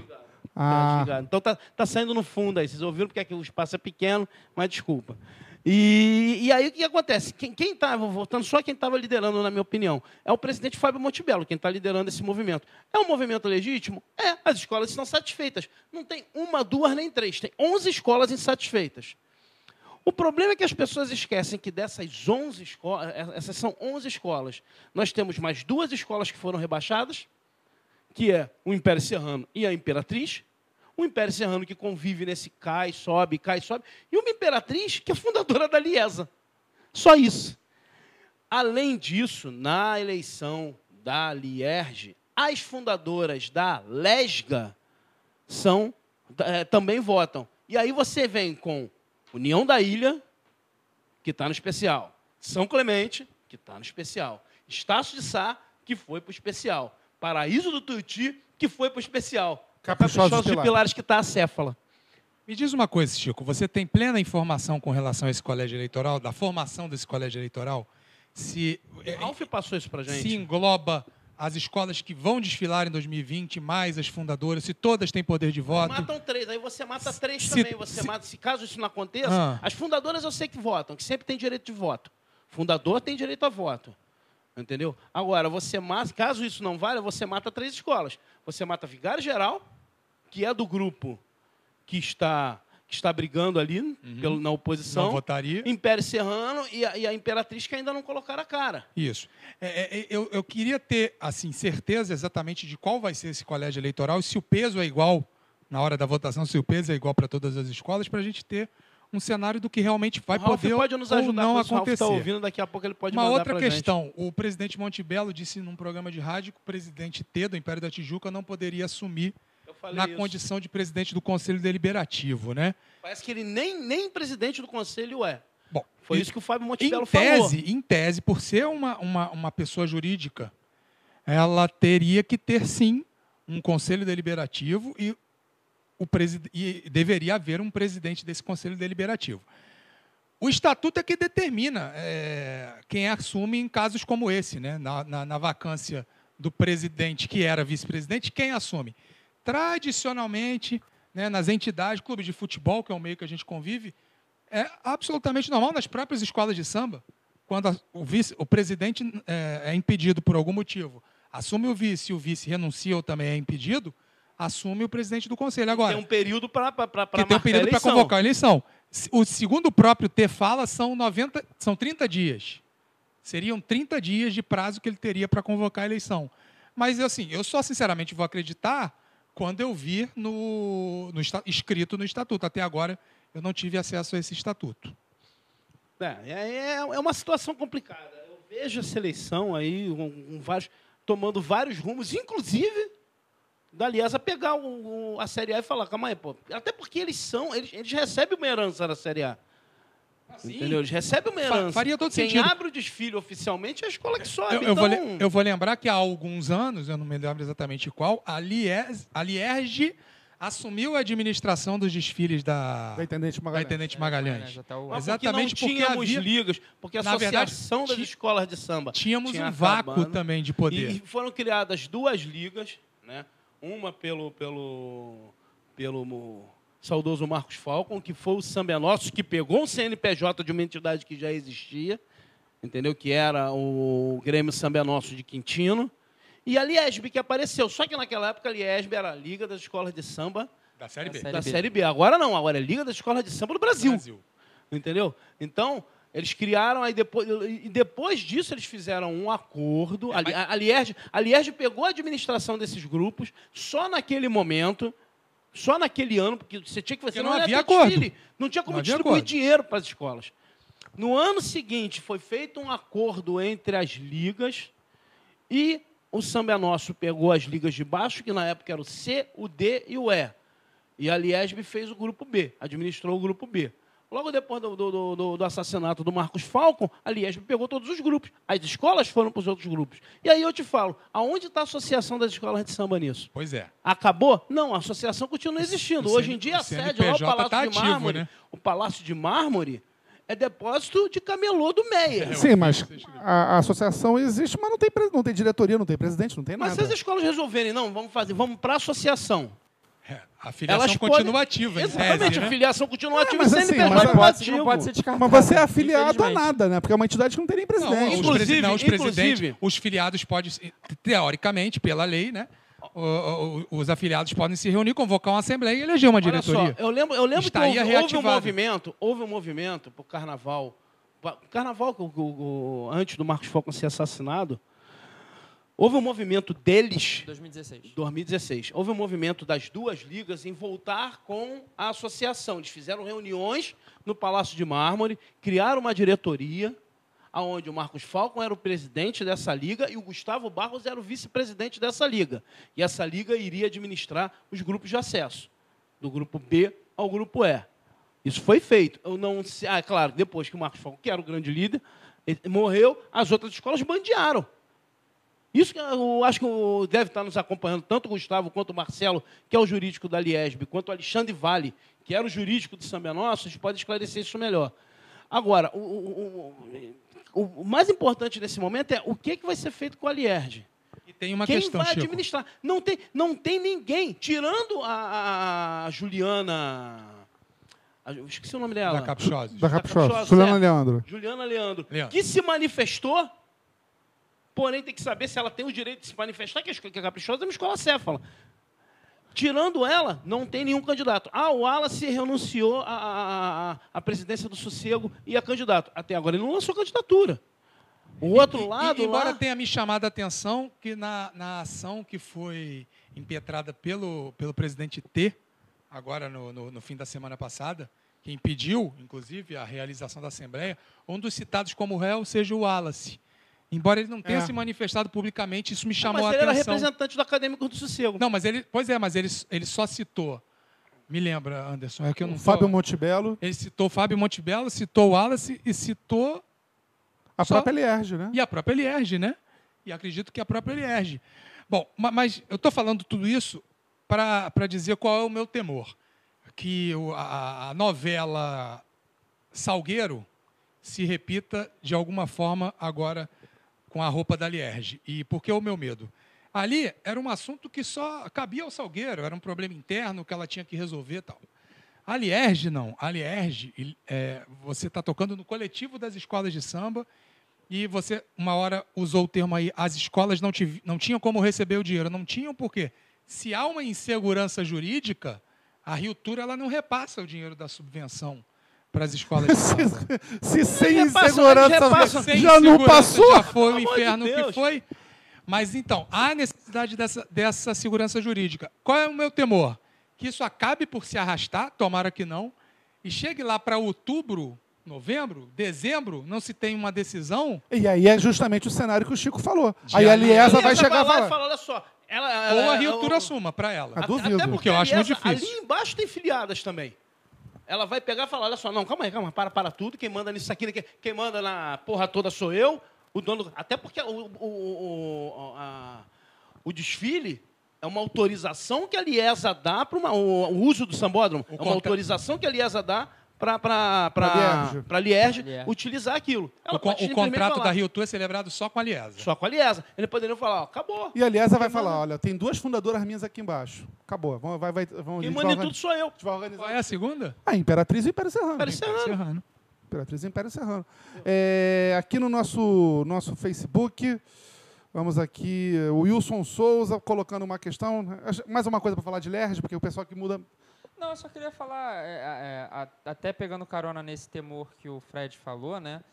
Ah, Então tá, tá saindo no fundo aí. Vocês ouviram porque aqui o espaço é pequeno, mas desculpa. E, e aí o que acontece? Quem estava, voltando só quem estava liderando, na minha opinião, é o presidente Fábio Montebello, quem está liderando esse movimento. É um movimento legítimo? É, as escolas estão satisfeitas. Não tem uma, duas nem três, tem 11 escolas insatisfeitas. O problema é que as pessoas esquecem que dessas 11 escolas, é, essas são 11 escolas, nós temos mais duas escolas que foram rebaixadas, que é o Império Serrano e a Imperatriz, um Império Serrano que convive nesse cai, sobe, cai, sobe, e uma imperatriz que é fundadora da Liesa. Só isso. Além disso, na eleição da Lierge, as fundadoras da Lesga são, é, também votam. E aí você vem com União da Ilha, que está no especial. São Clemente, que está no especial. Estácio de Sá, que foi para o especial. Paraíso do Tuiuti, que foi para o especial. Caprichosos, Caprichosos de Pilares, que está a céfala. Me diz uma coisa, Chico, você tem plena informação com relação a esse colégio eleitoral, da formação desse colégio eleitoral? Se, o Alf passou isso para gente. Se engloba as escolas que vão desfilar em 2020, mais as fundadoras, se todas têm poder de voto. Matam três, aí você mata três Se- também. Você se- mata, se caso isso não aconteça, Ah. as fundadoras eu sei que votam, que sempre tem direito de voto. Fundador tem direito a voto. Entendeu? Agora, você mata, caso isso não valha, você mata três escolas. Você mata Vigário Geral, que é do grupo que está, que está brigando ali pelo- na Não oposição. votaria. Império Serrano e a, e a Imperatriz que ainda não colocaram a cara. Isso. É, é, eu, eu queria ter assim certeza exatamente de qual vai ser esse colégio eleitoral e se o peso é igual na hora da votação, se o peso é igual para todas as escolas, para a gente ter um cenário do que realmente vai poder pode nos ou ajudar não Ralf acontecer. está ouvindo, daqui a pouco ele pode Uma outra pra gente. questão. O presidente Montebello disse num programa de rádio que o presidente T do Império da Tijuca não poderia assumir na isso. condição de presidente do Conselho Deliberativo, né? Parece que ele nem, nem presidente do conselho é. Bom, Foi e- isso que o Fábio em Montebello falou. tese, em tese, por ser uma, uma, uma pessoa jurídica, ela teria que ter sim um conselho deliberativo e, o e deveria haver um presidente desse conselho deliberativo. O estatuto é que determina é, quem assume em casos como esse, né? na, na, na vacância do presidente que era vice-presidente, quem assume? Tradicionalmente, né, nas entidades, clubes de futebol, que é o meio que a gente convive, é absolutamente normal nas próprias escolas de samba, quando a- o, vice, o presidente é, é impedido por algum motivo, assume o vice e o vice renuncia ou também é impedido, assume o presidente do conselho. Agora, Tem um período para que tem um período para convocar a eleição. O segundo o próprio T fala são 90, são 30 dias. Seriam 30 dias de prazo que ele teria para convocar a eleição. Mas assim, eu só sinceramente vou acreditar quando eu vir no, no escrito no estatuto. Até agora eu não tive acesso a esse estatuto. É, é, é uma situação complicada. Eu vejo essa eleição aí com, com vários, tomando vários rumos, inclusive da Liesa pegar o- o- a Série A e falar, calma aí, pô. Até porque eles são, eles, eles recebem uma herança da Série A. Entendeu? Eles recebem uma herança. faria todo Quem sentido. abre o desfile oficialmente é a escola que sobe. Eu, eu vou, então, le- eu vou lembrar que há alguns anos, eu não me lembro exatamente qual, a, Lies, a Lierge assumiu a administração dos desfiles da, Da Intendente da Magalhães. Intendente Magalhães. É, já tá o- exatamente porque não porque tínhamos havia- ligas, porque a Na verdade, Associação das ti- Escolas de Samba Tínhamos tinha um vácuo também de poder. E foram criadas duas ligas, né? uma pelo, pelo, pelo saudoso Marcos Falcon, que foi o Samba é Nosso, que pegou um CNPJ de uma entidade que já existia, entendeu? Que era o Grêmio Samba é Nosso de Quintino. E a Liesb, que apareceu. Só que naquela época a Liesb era a Liga das Escolas de Samba Da Série B. Da Série da B. Série B. Agora não, agora é Liga das Escolas de Samba do Brasil. Brasil. Entendeu? Então, eles criaram, aí depois, e depois disso eles fizeram um acordo. A, Li- a, a Lierge, a Lierge pegou a administração desses grupos só naquele momento, só naquele ano, porque você tinha que fazer Porque não ia havia acordo. desfile, Não tinha como Não distribuir dinheiro para as escolas. No ano seguinte, foi feito um acordo entre as ligas e o Samba Nosso pegou as ligas de baixo, que na época era o C, o D e o E. E a Liesb fez o grupo B, administrou o grupo B. Logo depois do, do- do- do assassinato do Marcos Falcon, a Liesb pegou todos os grupos. As escolas foram para os outros grupos. E aí eu te falo, aonde está a associação das escolas de samba nisso? Pois é. Acabou? Não, a associação continua existindo. o Hoje em dia a sede lá, o CNPJ Palácio tá de ativo, Mármore, né? o Palácio de Mármore é depósito de camelô do Meia. Sim, mas a, a associação existe, mas não tem, não tem diretoria, não tem presidente, não tem Mas se nada. as escolas resolverem, não, vamos fazer, vamos para a associação. É, a filiação Elas continua podem- Exatamente, tese, a né? filiação continua ativa mas e assim, CNPJ mas Mas não pode, não pode ser descartado. Mas você é afiliado a nada, né? Porque é uma entidade que não tem nem Não, presidente. os, Inclusive- presi- não, os inclusive- presidentes, os filiados podem, teoricamente, pela lei, né? o- o- o- os afiliados podem se reunir, convocar uma assembleia e eleger uma Olha diretoria. só, eu lembro, eu lembro que houve, houve um movimento, houve um movimento pro carnaval. Carnaval, o- o- o- antes do Marcos Falcon ser assassinado, houve um movimento deles 2016. 2016. Houve um movimento das duas ligas em voltar com a associação. Eles fizeram reuniões no Palácio de Mármore, criaram uma diretoria, aonde o Marcos Falcon era o presidente dessa liga e o Gustavo Barros era o vice-presidente dessa liga. E essa liga iria administrar os grupos de acesso, do grupo B ao grupo E. Isso foi feito. Eu não sei, ah, claro, depois que o Marcos Falcon, que era o grande líder, ele morreu, as outras escolas bandearam. Isso que eu acho que deve estar nos acompanhando, tanto o Gustavo quanto o Marcelo, que é o jurídico da Liesb, quanto o Alexandre Vale, que era o jurídico do Samba Nosso, eles podem esclarecer isso melhor. Agora, o, o- o- o mais importante nesse momento é o que, que vai ser feito com a Lierge. E tem uma Quem questão, vai Chico. administrar? Não tem, não tem ninguém, tirando a, a- Juliana. a- esqueci o nome dela. Da Caprichosos. Da. Caprichosa, Juliana certo. Leandro. Juliana Leandro, Leandro. que se manifestou, porém tem que saber se ela tem o direito de se manifestar, que a escola- que a Caprichosa é uma escola céfala. Tirando ela, não tem nenhum candidato. Ah, o Wallace renunciou à, à, à- presidência do Sossego e é candidato. Até agora ele não lançou candidatura. O outro E- e- lado embora lá... tenha me chamado a atenção que na, na ação que foi impetrada pelo, pelo presidente T, agora no, no, no fim da semana passada, que impediu, inclusive, a realização da Assembleia, um dos citados como réu seja o Wallace. Embora ele não tenha É. se manifestado publicamente, isso me chamou mas a ele era atenção. representante do Acadêmico do Sossego. Não, mas ele. Pois é, mas ele, ele só citou. Me lembra, Anderson, é que eu não O tô- Fábio Montebello, Ele citou o Fábio Montebello, citou o Wallace e citou a Só- própria Lierge, né? E a própria Lierge, né? E acredito que a própria Lierge. Bom, ma- mas eu estou falando tudo isso para dizer qual é o meu temor. Que a novela Salgueiro se repita de alguma forma agora com a roupa da Lierge. E por que o meu medo? Ali era um assunto que só cabia ao Salgueiro, era um problema interno que ela tinha que resolver tal. A Lierge não. A Lierge, é, você está tocando no coletivo das escolas de samba e você, uma hora, usou o termo aí, as escolas não, tiv- não tinham como receber o dinheiro. Não tinham porque, se há uma insegurança jurídica, a Rio ela não repassa o dinheiro da subvenção para as escolas de samba. <laughs> Se sem repassam. Sem já não segurança passou. Já foi o amor de inferno que foi. Mas então, há necessidade dessa, dessa segurança jurídica. Qual é o meu temor? Que isso acabe por se arrastar, tomara que não, e chegue lá para outubro, novembro, dezembro, não se tem uma decisão, E aí é justamente o cenário que o Chico falou. De aí a ali- Liesa vai chegar e lá falar. e falar, olha só, ela, ou ela- a Rio Tour assuma para ela. Até- duvido. até Porque eu acho muito aliás, difícil. Ali embaixo tem filiadas também. Ela vai pegar e falar, olha só, não, calma aí, calma, para, para tudo. Quem manda nisso aqui, quem, quem manda na porra toda sou eu. O dono, até porque o, o, o, a- o desfile é uma autorização que a Liesa dá para o, o uso do sambódromo. É uma autorização que a Liesa dá para Lierge. a Lierge Lierge. utilizar aquilo. Ela O, o contrato falar, da Rio Tour é celebrado só com a Liesa. Só com a Liesa. Ele poderia falar, ó, acabou. E a Liesa vai falar: olha, tem duas fundadoras minhas aqui embaixo. Acabou. Vamos, vai, vai, vamos, Quem manda tudo sou eu. a gente vai organizar. Qual é a segunda? A Imperatriz e o Império Serrano. Império Serrano. Serrano. Imperatriz e Império Serrano. É, aqui no nosso, nosso Facebook, vamos aqui, o Wilson Souza colocando uma questão. Mais uma coisa para falar de Lerge, porque o pessoal que muda. Não, eu só queria falar, é, é, a- até pegando carona nesse temor que o Fred falou, né?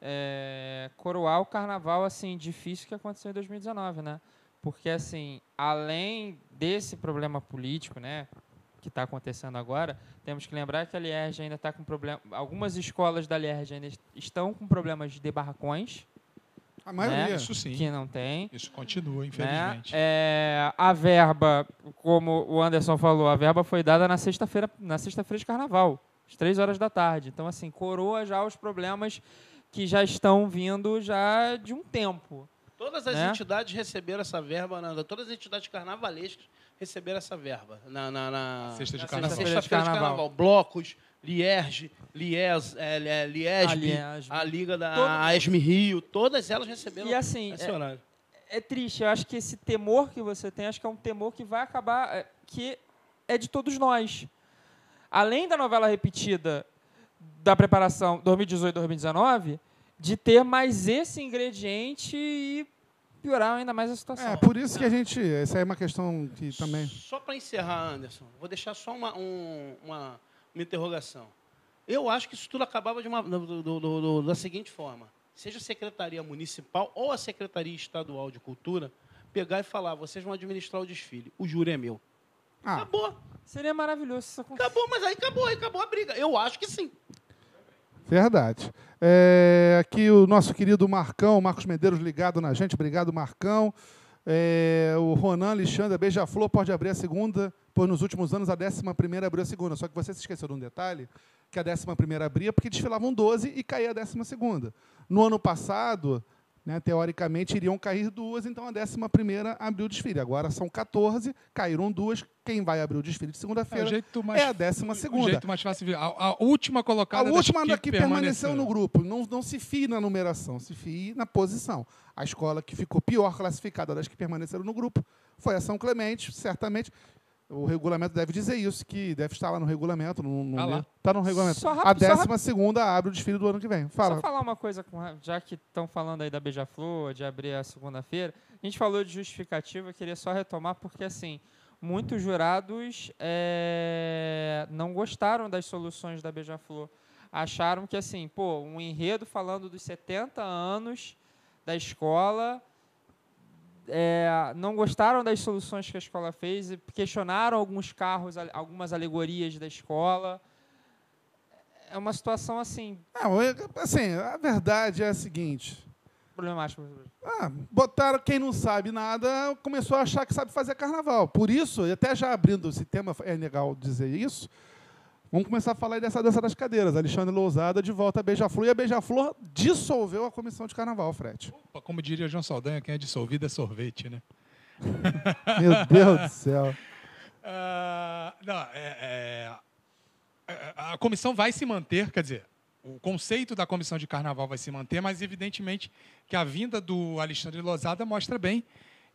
é, coroar o carnaval, assim, difícil que aconteceu em 2019, né? Porque, assim, além desse problema político, né? Que está acontecendo agora, temos que lembrar que a Lierge ainda está com problema. Algumas escolas da Lierge ainda est- estão com problemas de barracões, A maioria. Isso sim. que não tem. Isso continua, né? infelizmente. É, a verba, como o Anderson falou, a verba foi dada na sexta-feira, na sexta-feira de carnaval, às três horas da tarde. Então, assim, coroa já os problemas que já estão vindo já de um tempo. Todas as Né? entidades receberam essa verba, na- todas as entidades carnavalescas receberam essa verba. Na, na, na- Sexta de na carnaval. sexta-feira de Carnaval. carnaval. Blocos, Lierge, Lies, é, é, Liesb, A Liesb. a Liga da Todo a Rio, todas elas receberam E assim, esse é- horário. é triste. Eu acho que esse temor que você tem, acho que é um temor que vai acabar, é, que é de todos nós. Além da novela repetida da preparação 2018-2019, de ter mais esse ingrediente e piorar ainda mais a situação. É, por isso que a gente. Essa é uma questão que também. Só para encerrar, Anderson, vou deixar só uma, um, uma, uma interrogação. Eu acho que isso tudo acabava de uma, do, do, do, da seguinte forma: seja a Secretaria Municipal ou a Secretaria Estadual de Cultura, pegar e falar: vocês vão administrar o desfile, o júri é meu. Ah, Acabou. Seria maravilhoso se isso acontecesse. Acabou, mas aí acabou, aí acabou a briga. Eu acho que sim. Verdade. É, aqui o nosso querido Marcão, Marcos Medeiros ligado na gente. Obrigado, Marcão. É, o Ronan Alexandre, Beija-Flor pode abrir a segunda, pois nos últimos anos a décima primeira abriu a segunda. Só que você se esqueceu de um detalhe, que a décima primeira abria porque desfilavam 12 e caía a décima segunda. No ano passado, né, teoricamente, iriam cair duas, então a décima primeira abriu o desfile. Agora são 14, caíram duas. Quem vai abrir o desfile de É, segunda-feira mais, é a décima O segunda. jeito mais fácil. A, a última A colocada última das da que permaneceu no grupo. Não, não se fie na numeração, se fie na posição. A escola que ficou pior classificada das que permaneceram no grupo foi a São Clemente, certamente. O regulamento deve dizer isso, que deve estar lá no regulamento. No, no, Tá lá. tá no regulamento. Só a rápido, só décima segunda abre o desfile do ano que vem. Fala. Só falar uma coisa, com, já que estão falando aí da Beija-Flor, de abrir a segunda-feira. A gente falou de justificativa, eu queria só retomar, porque assim, muitos jurados eh, não gostaram das soluções da Beija-Flor. Acharam que assim, pô, um enredo falando dos 70 anos da escola, eh, não gostaram das soluções que a escola fez, e questionaram alguns carros, al- algumas alegorias da escola. É uma situação assim, Não, é- assim, a verdade é a seguinte. problemática. Ah, botaram quem não sabe nada, começou a achar que sabe fazer carnaval. Por isso, até já abrindo esse tema, é legal dizer isso. Vamos começar a falar dessa dança das cadeiras. Alexandre Lousada de volta à Beija-Flor. E a Beija-Flor dissolveu a comissão de carnaval, Fred. Opa, Como diria João Saldanha, quem é dissolvido é sorvete, né? <laughs> Meu Deus do céu. Ah, não, é- é- a- a comissão vai se manter, quer dizer, o conceito da comissão de carnaval vai se manter, mas evidentemente que a vinda do Alexandre Lozada mostra bem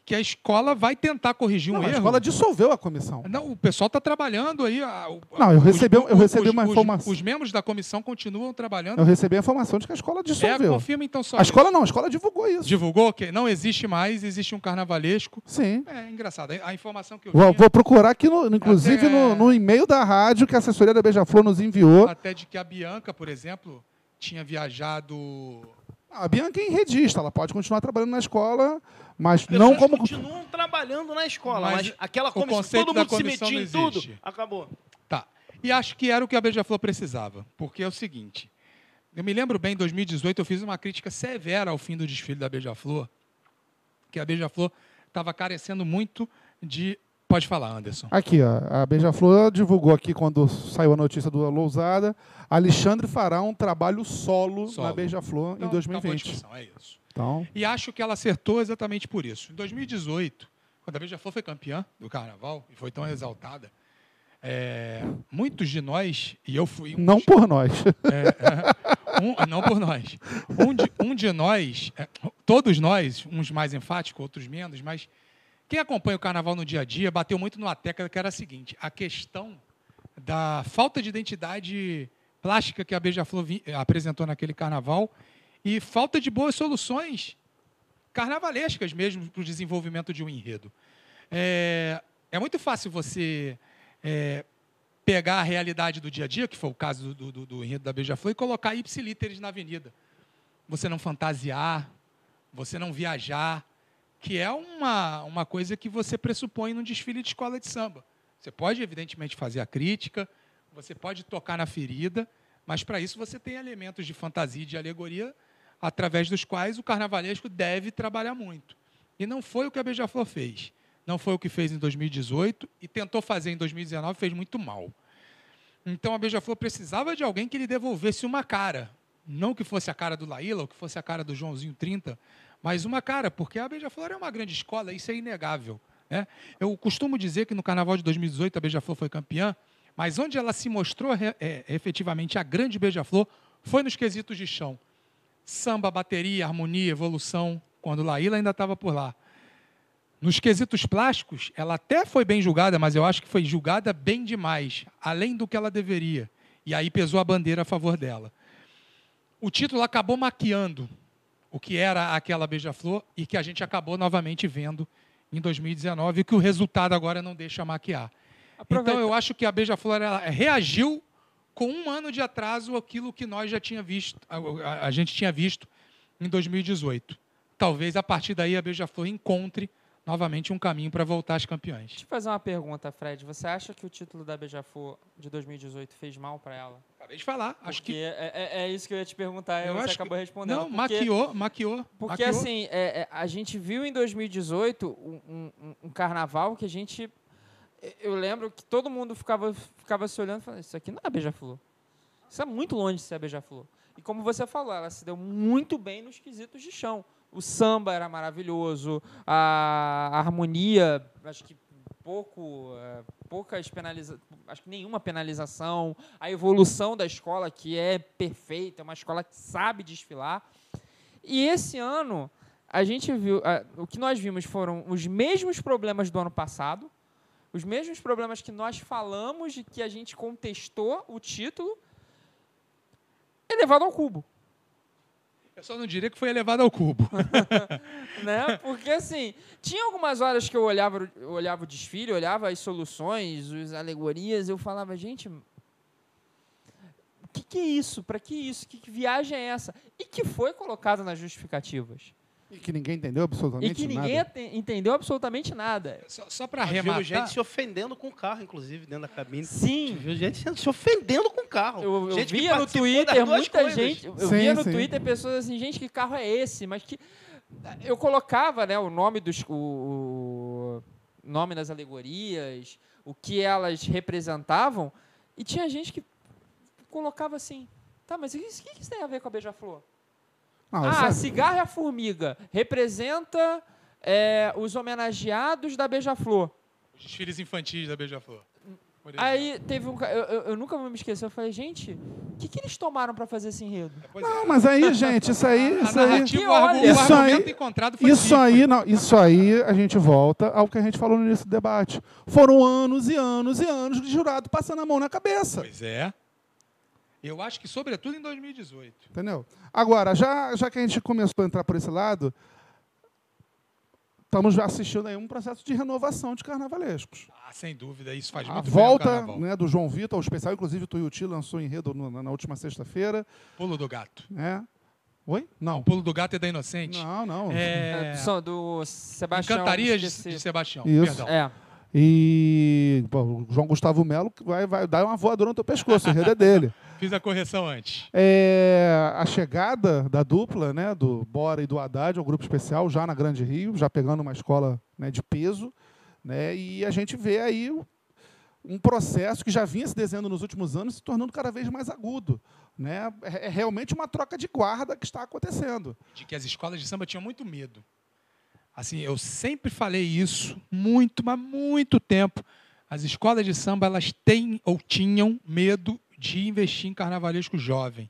que a escola vai tentar corrigir um Não, a erro. escola dissolveu a comissão. Não, o pessoal está trabalhando aí. a- o- Não, eu os- recebi- eu os- recebi os- uma os- informação. Os membros da comissão continuam trabalhando. Eu recebi a informação de que a escola É, dissolveu. confirma então só. A escola não, a escola divulgou isso. divulgou que não existe mais, existe um carnavalesco. Sim. É engraçado. A informação que eu Vou, tinha, vou procurar aqui, no- inclusive, Até- no, no e-mail da rádio que a assessoria da Beija-Flor nos enviou. até de que a Bianca, por exemplo, tinha viajado A Bianca é enredista, ela pode continuar trabalhando na escola, mas As não pessoas como. continuam trabalhando na escola, Mas mas, aquela comissão, todo da mundo se metia em tudo, existe. acabou. Tá. E acho que era o que a Beija-Flor precisava. Porque é o seguinte. Eu me lembro bem, em 2018, eu fiz uma crítica severa ao fim do desfile da Beija-Flor. Que a Beija-Flor estava carecendo muito de. Pode falar, Anderson. Aqui, ó, a Beija-Flor divulgou aqui quando saiu a notícia do Lousada. Alexandre fará um trabalho solo, Solo. na Beija-Flor Então, em acabou a 2020. discussão, é isso. Então, E acho que ela acertou exatamente por isso. Em 2018, quando a Beija-Flor foi campeã do Carnaval e foi tão exaltada, é, muitos de nós, e eu fui um não dos- por nós. um- não por nós. Um de, um de nós, é, todos nós, uns mais enfáticos, outros menos, mas quem acompanha o carnaval no dia a dia bateu muito numa tecla que era a seguinte: a questão da falta de identidade plástica que a Beija-Flor vi- apresentou naquele carnaval e falta de boas soluções carnavalescas mesmo para o desenvolvimento de um enredo. É, é muito fácil você é, pegar a realidade do dia a dia, que foi o caso do, do, do enredo da Beija-Flor, e colocar ipsilíteres na avenida. Você não fantasiar, você não viajar, que é uma, uma coisa que você pressupõe num desfile de escola de samba. Você pode, evidentemente, fazer a crítica, você pode tocar na ferida, mas para isso você tem elementos de fantasia e de alegoria através dos quais o carnavalesco deve trabalhar muito. E não foi o que a Beija-Flor fez. Não foi o que fez em 2018 e tentou fazer em 2019, fez muito mal. Então a Beija-Flor precisava de alguém que lhe devolvesse uma cara. Não que fosse a cara do Laíla ou que fosse a cara do Joãozinho 30, mas uma cara, porque a Beija-Flor é uma grande escola, isso é inegável. Né? Eu costumo dizer que no Carnaval de 2018 a Beija-Flor foi campeã, mas onde ela se mostrou é, efetivamente a grande Beija-Flor foi nos quesitos de chão. Samba, bateria, harmonia, evolução, quando Laíla ainda estava por lá. Nos quesitos plásticos, ela até foi bem julgada, mas eu acho que foi julgada bem demais, além do que ela deveria. E aí pesou a bandeira a favor dela. O título acabou maquiando o que era aquela beija-flor e que a gente acabou novamente vendo em 2019 e que o resultado agora não deixa maquiar. Aproveita- Então eu acho que a beija-flor reagiu com um ano de atraso aquilo que nós já tinha visto, a, a- a gente tinha visto em 2018. Talvez a partir daí a beija-flor encontre novamente um caminho para voltar às campeãs. Deixa eu fazer uma pergunta, Fred. Você acha que o título da Beija-Flor de 2018 fez mal para ela? Acabei de falar, acho Porque que é, é- é isso que eu ia te perguntar Eu você acho que- acabou respondendo. não porque, maquiou, maquiou. Porque maquiou. assim, é- é, a gente viu em 2018 um, um- um carnaval que a gente. Eu lembro que todo mundo ficava, ficava se olhando e falando: Isso aqui não é Beija-Flor. Isso é muito longe de ser a Beija-Flor. E como você falou, ela se deu muito bem nos quesitos de chão. O samba era maravilhoso, a harmonia, acho que pouco, é, poucas penaliza acho que nenhuma penalização, a evolução da escola que é perfeita, é uma escola que sabe desfilar. E esse ano a gente viu, o que nós vimos foram os mesmos problemas do ano passado, os mesmos problemas que nós falamos de que a gente contestou o título, elevado ao cubo. Eu só não diria que foi elevado ao cubo. <laughs> né? Porque assim, tinha algumas horas que eu olhava, eu olhava o desfile, olhava as soluções, as alegorias, eu falava, gente, o que, que é isso? Para que isso? Que, que viagem é essa? E que foi colocada nas justificativas. E que ninguém entendeu absolutamente E que ninguém nada. entendeu absolutamente nada. Só, só para vimos arrematar. gente se ofendendo com o carro, inclusive, dentro da cabine. Sim. Viu gente se ofendendo com o carro. Eu, eu gente que via no Twitter muita coisas. gente. Eu Sim, via no sim. Twitter pessoas assim, gente, que carro é esse? Mas que. Eu colocava né, o nome dos. O, o nome das alegorias, o que elas representavam, e tinha gente que colocava assim. Tá, mas o que, o que isso tem a ver com a Beija-Flor? Não, Ah, sabe- a cigarra e a formiga representa é, os homenageados da Beija-Flor. Os desfiles infantis da Beija-Flor. Aí teve um. Eu, eu, eu nunca vou me esquecer. Eu falei, gente, o que, que eles tomaram para fazer esse enredo? Pois é. Não, mas aí, gente, isso aí, A isso aí, Isso aí- encontrado foi isso aí, não, isso aí a gente volta ao que a gente falou no início do debate. Foram anos e anos e anos de jurado passando a mão na cabeça. Pois é. Eu acho que, sobretudo, em 2018. Entendeu? Agora, já, já que a gente começou a entrar por esse lado, estamos assistindo aí um processo de renovação de carnavalescos. Ah, sem dúvida, isso faz A muito volta né, do João Vitor, o especial, inclusive o Tuiuti lançou enredo no- na, na última sexta-feira. Pulo do gato. Né? Oi? O Não. pulo do gato é da Inocente. Não, não. É... Do, São- do Sebastião. Encantarias de, Sebastião. Isso. Perdão. É. E pô, o João Gustavo Melo vai, vai dar uma voadora no teu pescoço, o enredo é dele. <laughs> Fiz a correção antes. É, a chegada da dupla, né, do Bora e do Haddad ao grupo especial, já na Grande Rio, já pegando uma escola né, de peso, né, e a gente vê aí um processo que já vinha se desenhando nos últimos anos, se tornando cada vez mais agudo. Né? É é realmente uma troca de guarda que está acontecendo. De que as escolas de samba tinham muito medo. Assim, eu sempre falei isso, muito, mas muito tempo. As escolas de samba, elas têm ou tinham medo de investir em carnavalesco jovem.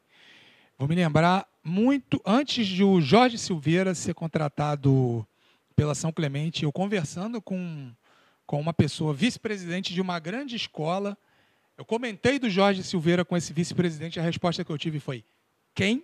Vou me lembrar muito antes de o Jorge Silveira ser contratado pela São Clemente, eu conversando com, com uma pessoa, vice-presidente de uma grande escola. Eu comentei do Jorge Silveira com esse vice-presidente, a resposta que eu tive foi: quem?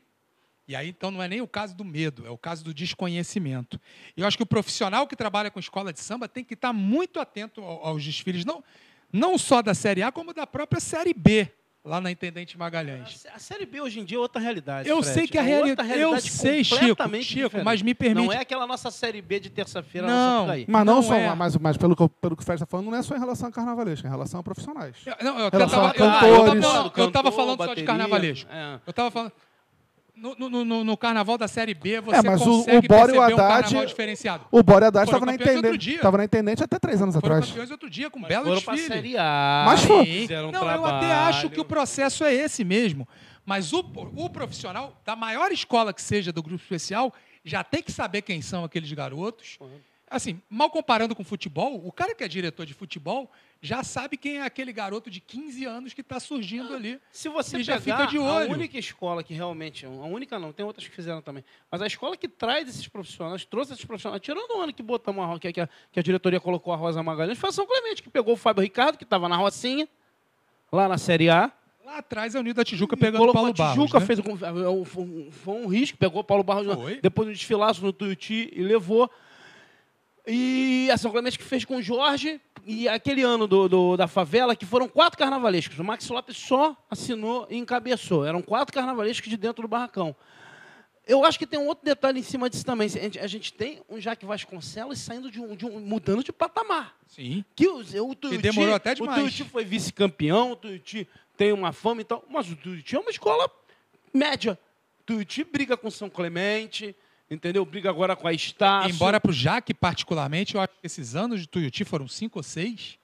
E aí, então, não é nem o caso do medo, é o caso do desconhecimento. E eu acho que o profissional que trabalha com escola de samba tem que estar muito atento ao- aos desfiles, não, não só da Série A, como da própria Série B, lá na Intendente Magalhães. A Série B hoje em dia é outra realidade. Eu Fred. sei que a É reali- outra eu realidade sei, Chico, Chico, diferente. mas me permite- Não é aquela nossa Série B de terça-feira Não. Mas não, Não só, é. mas, mas pelo, que, eu- pelo que o Fred está falando, não é só em relação a carnavalesco, é em relação a profissionais. Eu- Não, eu Relação tava, a eu cantores. eu eu tava falando só de bateria, carnavalesco. é. Eu tava falando. No, no- no- no carnaval da Série B, você É, mas o- consegue o Bora e o perceber um Haddad- carnaval diferenciado. O Bora Haddad Foram estava na, intendente, tava na intendente até três anos Foram atrás. campeões outro dia, com um Mas belo foram desfile. Série A. Mas foi. um Não, eu até trabalho. acho que o processo é esse mesmo. Mas o, o profissional da maior escola que seja do grupo especial já tem que saber quem são aqueles garotos. assim, mal comparando com futebol, o cara que é diretor de futebol já sabe quem é aquele garoto de 15 anos que está surgindo ali. Se você E já fica de olho. a única escola que realmente, a única não, tem outras que fizeram também, mas a escola que traz esses profissionais, trouxe esses profissionais, tirando o ano que botamos a, Ro- que, a, que a diretoria colocou a Rosa Magalhães, foi a São Clemente, que pegou o Fábio Ricardo, que estava na Rocinha, lá na Série A, Lá atrás a Unido da Tijuca pegando o Paulo a Tijuca, Barros. né? fez um, um- foi um risco, pegou o Paulo Barros Foi. depois um desfilaço no Tuiuti e levou. E a São Clemente que fez com o Jorge, e aquele ano do, do- da favela, que foram quatro carnavalescos. O Max Lopes só assinou e encabeçou. Eram quatro carnavalescos de dentro do barracão. Eu acho que tem um outro detalhe em cima disso também. A gente, a gente tem um Jaque Vasconcelos saindo de um, de um- mudando de patamar. Sim. Que o, o Tuiuti, demorou até O demais. Tuiuti foi vice-campeão, o Tuiuti tem uma fama e tal, mas o Tuiuti é uma escola média. O Tuiuti briga com São Clemente, entendeu? Briga agora com a Estácio. Embora para o Jaque, particularmente, eu acho que esses anos de Tuiuti foram cinco ou seis,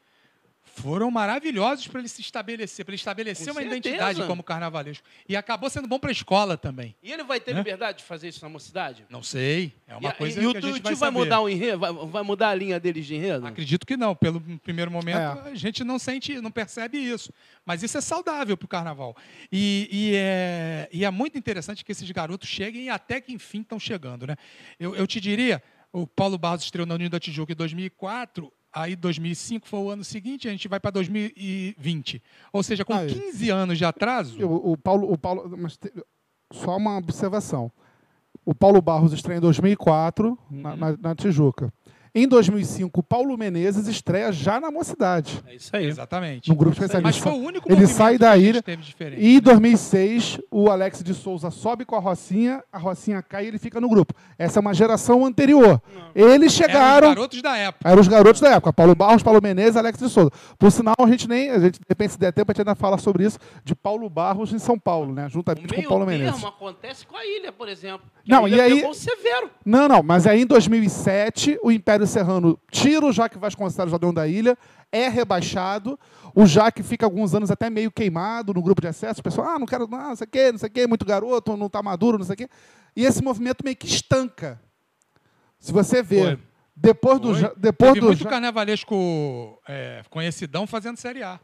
foram maravilhosos para ele se estabelecer, para ele estabelecer Com uma certeza. identidade como carnavalesco. E acabou sendo bom para a escola também. E ele vai ter Né? liberdade de fazer isso na mocidade? Não sei, é uma e, coisa e o que a gente vai vai, mudar o enredo? Vai, vai mudar a linha deles de enredo? Acredito que não. Pelo primeiro momento, É. a gente não sente, não percebe isso. Mas isso é saudável para o carnaval. E, e é, e é muito interessante que esses garotos cheguem e até que enfim estão chegando. Né? Eu, eu te diria, o Paulo Barros estreou na União da Tijuca em 2004. Aí 2005 foi o ano seguinte, a gente vai para 2020. Ou seja, com Aí. 15 anos de atraso, O, o Paulo, o Paulo, mas te- só uma observação. O Paulo Barros estreia em 2004 na, Uhum. na- na Tijuca. Em 2005, o Paulo Menezes estreia já na mocidade, É isso aí. exatamente. no grupo especial. Mas Ele foi o único ele sai da ilha teve diferente. E em 2006, o Alex de Souza sobe com a Rocinha, a Rocinha cai e ele fica no grupo. Essa é uma geração anterior. Eles Eram os chegaram. garotos da época. Eram os garotos da época, Paulo Barros, Paulo Menezes, Alex de Souza. Por sinal, a gente nem, a gente, de repente, se der tempo, a gente ainda fala sobre isso, de Paulo Barros em São Paulo, né? O Juntamente com Paulo Menezes. acontece com a ilha, por exemplo. Não, a ilha e aí- Severo. Não, não, mas aí em 2007, o Império Serrano tira o Jaque Vasconcelos da Dona da Ilha, é rebaixado, o Jaque fica alguns anos até meio queimado no grupo de acesso, o pessoal, ah, não quero, não, não sei o quê, não sei o quê, muito garoto, não está maduro, não sei o quê. E esse movimento meio que estanca. Se você Foi. depois do, Foi. Depois Teve do muito Ja- carnavalesco é, conhecidão fazendo Série A.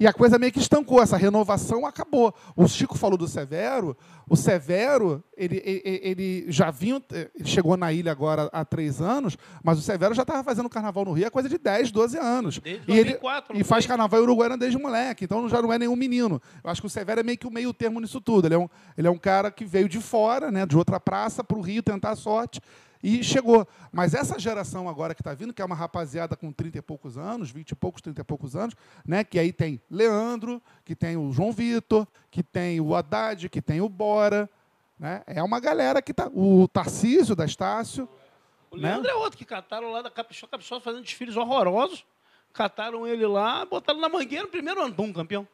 E a coisa meio que estancou, essa renovação acabou. O Chico falou do Severo, o Severo, ele, ele, ele já vinha, ele chegou na ilha agora há três anos, mas o Severo já estava fazendo carnaval no Rio há coisa de 10, 12 anos. Desde e ele, 2004, e faz carnaval uruguaiano desde moleque, então já não é nenhum menino. Eu acho que o Severo é meio que o meio termo nisso tudo. Ele é um, ele é um cara que veio de fora, né, de outra praça, para o Rio tentar a sorte. E chegou. Mas essa geração agora que está vindo, que é uma rapaziada com 30 e poucos anos, 20 e poucos, 30 e poucos anos, né? Que aí tem Leandro, que tem o João Vitor, que tem o Haddad, que tem o Bora. Né? É uma galera que tá. O Tarcísio da Estácio. O Né? Leandro é outro que cataram lá da Caprichosa, Caprichosa fazendo desfiles horrorosos. Cataram ele lá, botaram na mangueira no primeiro ano. Bum, campeão.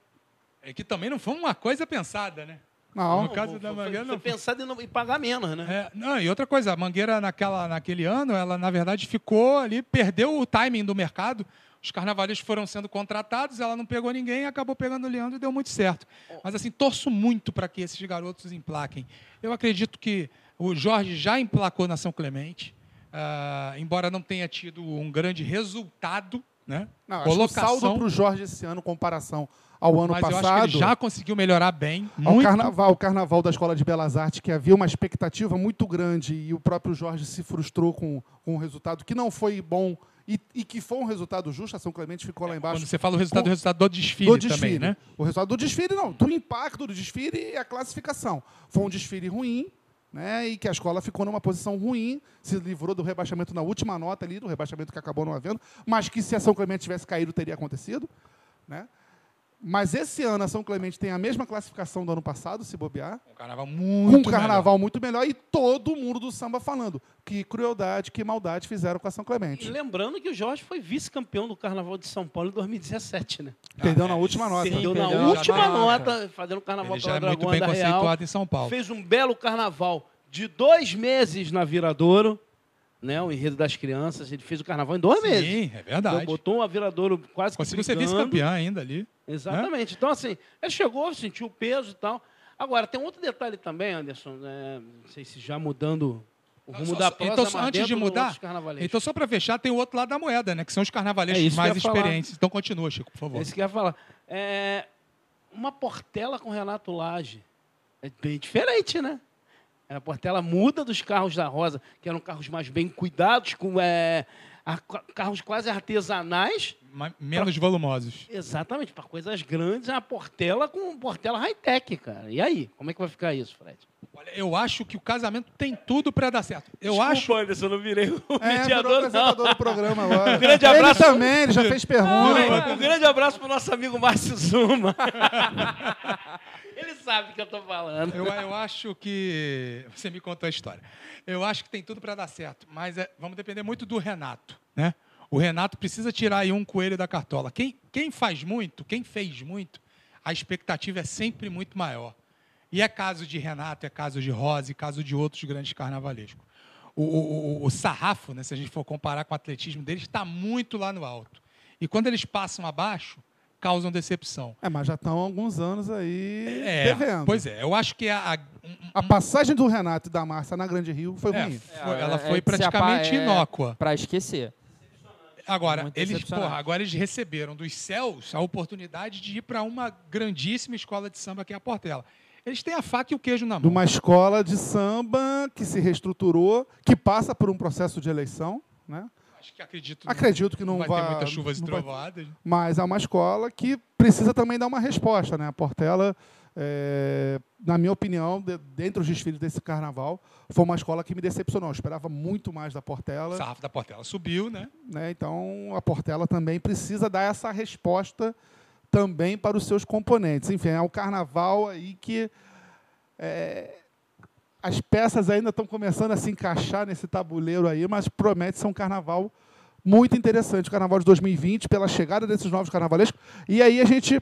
É que também não foi uma coisa pensada, né? Não. No caso foi, da foi- Mangueira, foi não. pensado em, não- em pagar menos, né? É, não, e outra coisa, a Mangueira naquela, naquele ano, ela na verdade ficou ali, perdeu o timing do mercado. Os carnavalistas foram sendo contratados, ela não pegou ninguém, acabou pegando o Leandro e deu muito certo. Mas assim, torço muito para que esses garotos emplaquem. Eu acredito que o Jorge já emplacou na São Clemente, ah, embora não tenha tido um grande resultado, né? Não, acho que o saldo para o Jorge esse ano, comparação ao ano mas eu acho que passado. ele já conseguiu melhorar bem. Ao Muito. carnaval, o carnaval da Escola de Belas Artes, que havia uma expectativa muito grande e o próprio Jorge se frustrou com, com um resultado que não foi bom e, e que foi um resultado justo. A São Clemente ficou lá embaixo. Quando você fala o resultado, Com- o resultado do desfile, do desfile. também, né? O resultado do desfile, não. Do impacto do desfile e a classificação. Foi um desfile ruim, né? E que a escola ficou numa posição ruim, se livrou do rebaixamento na última nota ali, do rebaixamento que acabou não havendo, mas que se a São Clemente tivesse caído, teria acontecido. Né? Mas esse ano a São Clemente tem a mesma classificação do ano passado, se bobear. Um carnaval muito um melhor. carnaval muito melhor e todo mundo do samba falando que crueldade, que maldade fizeram com a São E Clemente. lembrando que o Jorge foi vice-campeão do Carnaval de São Paulo em 2017, né? Perdeu na última nota. Perdeu na perdeu na última nota. nota, fazendo o Carnaval Ele já é muito bem conceituado em São Paulo. Fez um belo carnaval de dois meses na Viradouro, né? O enredo das crianças. Ele fez o carnaval em dois meses. Sim, é verdade. Botou a Viradouro quase que Conseguiu ser vice-campeão ainda ali. Exatamente. Então, assim, ele chegou, sentiu o peso e tal. Agora, tem um outro detalhe também, Anderson, né, não sei se já mudando O rumo Só- da prosa, então, só antes de mudar. Então, só para fechar, tem o outro lado da moeda, né? Que são os carnavalescos É mais ia falar. experientes. Então, continua, Chico, por favor. É isso que eu ia falar. É, uma Portela com Renato Lage. É bem diferente, né? A Portela muda dos carros da Rosa, que eram carros mais bem cuidados, com é, carros quase artesanais. Ma- Menos volumosos. Exatamente, para coisas grandes, é a Portela com Portela high-tech, cara. E aí, como é que vai ficar isso, Fred? Olha, eu acho que o casamento tem tudo para dar certo. Eu Desculpa, acho. Anderson, eu não virei o É, mediador, não. apresentador do programa <laughs> agora. Um grande abraço. Ele também, ele já fez pergunta. Um grande abraço pro nosso amigo Márcio Zuma. <laughs> Sabe o que eu tô falando. Eu, eu acho que. Você me contou a história. Eu acho que tem tudo para dar certo, mas é, vamos depender muito do Renato, né? O Renato precisa tirar aí um coelho da cartola. Quem, quem faz muito, quem fez muito, a expectativa é sempre muito maior. E é caso de Renato, é caso de Rose, caso de outros grandes carnavalescos. O, o, o- o sarrafo, né, se a gente for comparar com o atletismo deles, está muito lá no alto. E quando eles passam abaixo, causam decepção. É, mas já estão alguns anos aí É, devendo. pois é, eu acho que a, a- A passagem do Renato e da Márcia na Grande Rio foi É, ruim. foi- ela É, foi é de praticamente é inócua. Pra esquecer. Agora, Muito eles, porra, agora eles receberam dos céus a oportunidade de ir para uma grandíssima escola de samba que é a Portela. Eles têm a faca e o queijo na De mão. uma escola de samba que se reestruturou, que passa por um processo de eleição, né? Acho que acredito, Acredito que não, vai, vai ter muitas chuvas e trovoadas. Mas é uma escola que precisa também dar uma resposta, né? A Portela, é, na minha opinião, de, dentre os desfiles desse carnaval, foi uma escola que me decepcionou. Eu esperava muito mais da O Portela. sarrafo da Portela subiu, né? né? Então a Portela também precisa dar essa resposta também para os seus componentes. Enfim, é um carnaval aí que é, as peças ainda estão começando a se encaixar nesse tabuleiro aí, mas promete ser um carnaval muito interessante, o carnaval de 2020, pela chegada desses novos carnavalescos. E aí a gente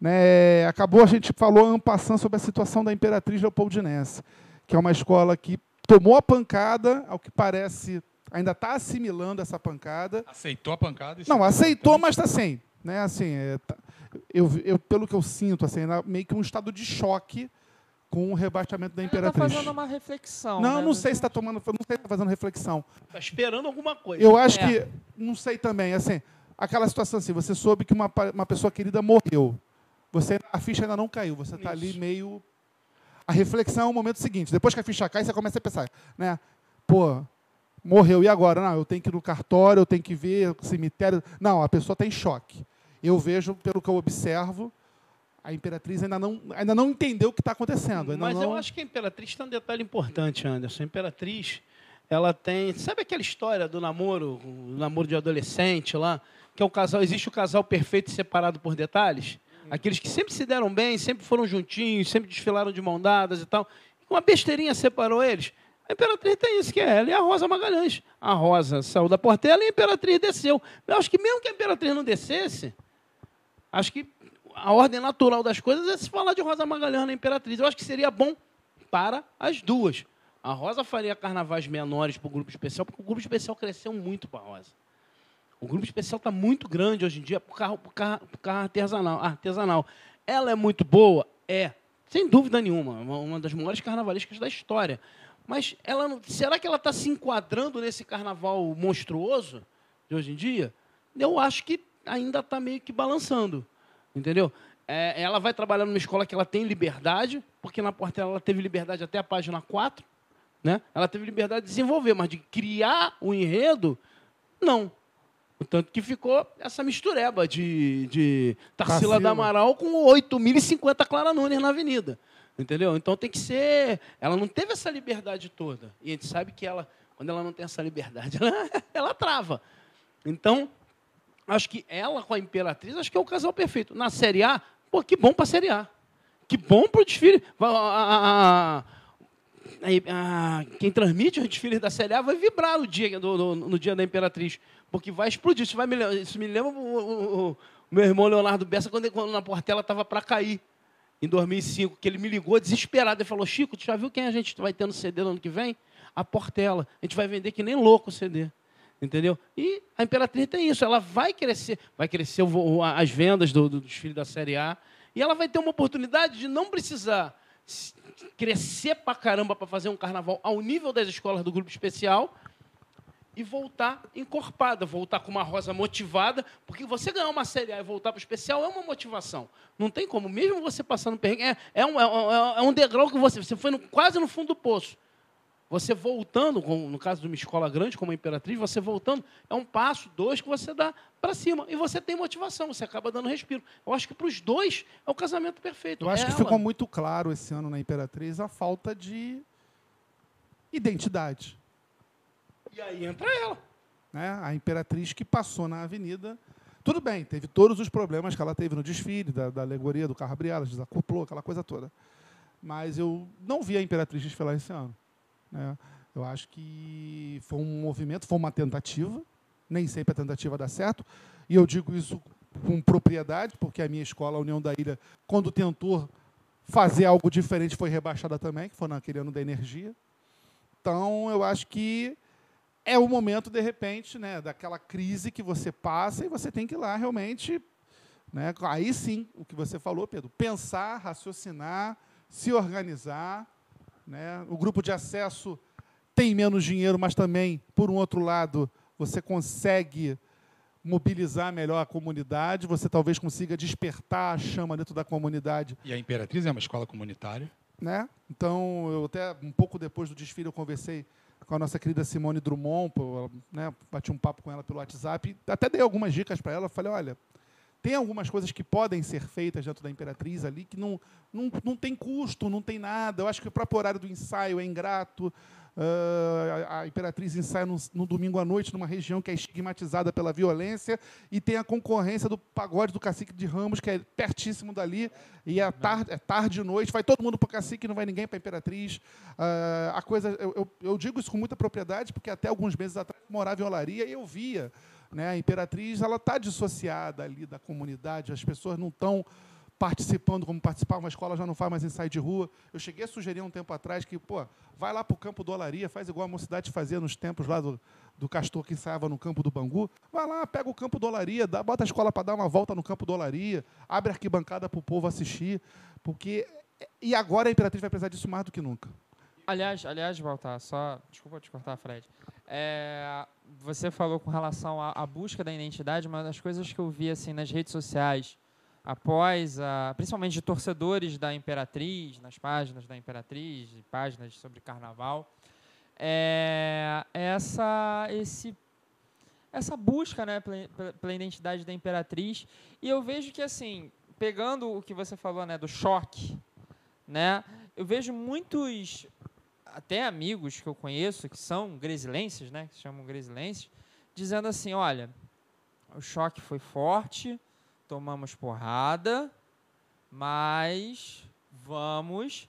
né, acabou, a gente falou ampassando sobre a situação da Imperatriz Leopoldinense, que é uma escola que tomou a pancada, ao que parece, ainda está assimilando essa pancada. Aceitou a pancada. Não, é aceitou, mas está sem. Né? Assim, é, tá- eu, eu, pelo que eu sinto, assim, era meio que um estado de choque com o rebaixamento da tá Imperatriz. fazendo uma reflexão. não, né? não sei se está tomando, não sei se está fazendo reflexão. Tá esperando alguma coisa. Eu acho É. que, não sei também, assim, aquela situação assim, você soube que uma, uma pessoa querida morreu. Você, a ficha ainda não caiu, você está ali meio... A reflexão é o momento seguinte, depois que a ficha cai, você começa a pensar, né? Pô, morreu, e agora? Não, eu tenho que ir no cartório, eu tenho que ver o cemitério. Não, a pessoa está em choque. Eu vejo, pelo que eu observo, a Imperatriz ainda não, ainda não entendeu o que está acontecendo. Mas não... eu acho que a Imperatriz tem um detalhe importante, Anderson. A Imperatriz, ela tem. Sabe aquela história do namoro, o namoro de adolescente lá? Que é o casal, existe o casal perfeito separado por detalhes? Aqueles que sempre se deram bem, sempre foram juntinhos, sempre desfilaram de mão dadas e tal. Uma besteirinha separou eles. A Imperatriz tem isso, que é ela e a Rosa Magalhães. A Rosa saiu da Portela e a Imperatriz desceu. Eu acho que mesmo que a Imperatriz não descesse, acho que a ordem natural das coisas é se falar de Rosa Magalhães na Imperatriz. Eu acho que seria bom para as duas. A Rosa faria carnavais menores para o grupo especial, porque o grupo especial cresceu muito para a Rosa. O grupo especial está muito grande hoje em dia para o carro, pro carro, pro carro artesanal, artesanal. Ela é muito boa? É, sem dúvida nenhuma. Uma, uma das maiores carnavalescas da história. Mas ela será que ela está se enquadrando nesse carnaval monstruoso de hoje em dia? Eu acho que ainda está meio que balançando. Entendeu? É, ela vai trabalhar numa escola que ela tem liberdade, porque na Portela ela teve liberdade até a página 4. Né? Ela teve liberdade de desenvolver, mas de criar o enredo, não. Tanto que ficou essa mistureba de, de Tarsila Tarsila. da Amaral com 8.050 Clara Nunes na avenida. Entendeu? Então tem que ser. Ela não teve essa liberdade toda. E a gente sabe que ela, quando ela não tem essa liberdade, <laughs> ela, ela trava. Então, acho que ela com a Imperatriz, acho que é o casal perfeito. Na Série A, pô, que bom para a Série A. Que bom para o desfile. A- a- a- quem transmite os desfiles da Série A vai vibrar no dia, no dia da Imperatriz. Porque vai explodir. Isso, vai me, isso me lembra o, o- o meu irmão Leonardo Bessa, quando, quando na Portela estava para cair, em 2005, que ele me ligou desesperado. Ele falou, Chico, tu já viu quem a gente vai ter no CD no ano que vem? A Portela. A gente vai vender que nem louco o CD. Entendeu? E a Imperatriz tem isso, ela vai crescer, vai crescer as vendas do, do desfile da Série A, e ela vai ter uma oportunidade de não precisar crescer pra caramba para fazer um carnaval ao nível das escolas do grupo especial e voltar encorpada, voltar com uma rosa motivada, porque você ganhar uma Série A e voltar para o especial é uma motivação. Não tem como, mesmo você passando perrengue, é, é, um, é, um, é um degrau que você, você foi no, quase no fundo do poço. Você voltando, no caso de uma escola grande como a Imperatriz, você voltando, é um passo, dois que você dá para cima. E você tem motivação, você acaba dando respiro. Eu acho que para os dois é o casamento perfeito. Eu acho Ela, que ficou muito claro esse ano na Imperatriz a falta de identidade. E aí entra ela. Né? A Imperatriz que passou na avenida. Tudo bem, teve todos os problemas que ela teve no desfile, da, da alegoria do carro elas, desacoplou, aquela coisa toda. Mas eu não vi a Imperatriz desfilar esse ano. Né? Eu acho que foi um movimento, foi uma tentativa, nem sempre a tentativa dá certo, e eu digo isso com propriedade, porque a minha escola, a União da Ilha, quando tentou fazer algo diferente, foi rebaixada também, que foi naquele ano da energia. Então, eu acho que é o momento, de repente, né, daquela crise que você passa e você tem que ir lá realmente. Né, aí sim, o que você falou, Pedro, pensar, raciocinar, se organizar né? O grupo de acesso tem menos dinheiro, mas também, por um outro lado, você consegue mobilizar melhor a comunidade, você talvez consiga despertar a chama dentro da comunidade. E a Imperatriz é uma escola comunitária. Né? Então, eu até um pouco depois do desfile eu conversei com a nossa querida Simone Drummond, né, bati um papo com ela pelo WhatsApp, até dei algumas dicas para ela, falei, olha, tem algumas coisas que podem ser feitas dentro da Imperatriz ali que não, não, não tem custo, não tem nada. Eu acho que o próprio horário do ensaio é ingrato. Uh, a, a, Imperatriz ensaia no, no, domingo à noite numa região que é estigmatizada pela violência e tem a concorrência do pagode do Cacique de Ramos, que é pertíssimo dali, e é tarde, é tarde e noite, vai todo mundo para o Cacique, não vai ninguém para a Imperatriz. Uh, a coisa, eu, eu, eu, digo isso com muita propriedade, porque até alguns meses atrás eu morava em Olaria e eu via né? A Imperatriz ela está dissociada ali da comunidade, as pessoas não estão participando como participavam, a escola já não faz mais ensaio de rua. Eu cheguei a sugerir um tempo atrás que, pô, vai lá para o campo do Olaria, faz igual a mocidade fazia nos tempos lá do, do Castor que ensaiava no campo do Bangu. Vai lá, pega o campo do Olaria, dá, bota a escola para dar uma volta no campo do Olaria, abre arquibancada para o povo assistir, porque... E agora a Imperatriz vai precisar disso mais do que nunca. Aliás, aliás, voltar só... Desculpa te cortar, Fred. É, você falou com relação à, à, busca da identidade, uma das coisas que eu vi assim nas redes sociais, após, a, principalmente de torcedores da Imperatriz, nas páginas da Imperatriz, páginas sobre carnaval, é essa, esse, essa busca né, pela, pela identidade da Imperatriz. E eu vejo que, assim, pegando o que você falou né, do choque, né, eu vejo muitos até amigos que eu conheço, que são gresilenses, né, que se chamam gresilenses, dizendo assim, olha, o choque foi forte, tomamos porrada, mas vamos...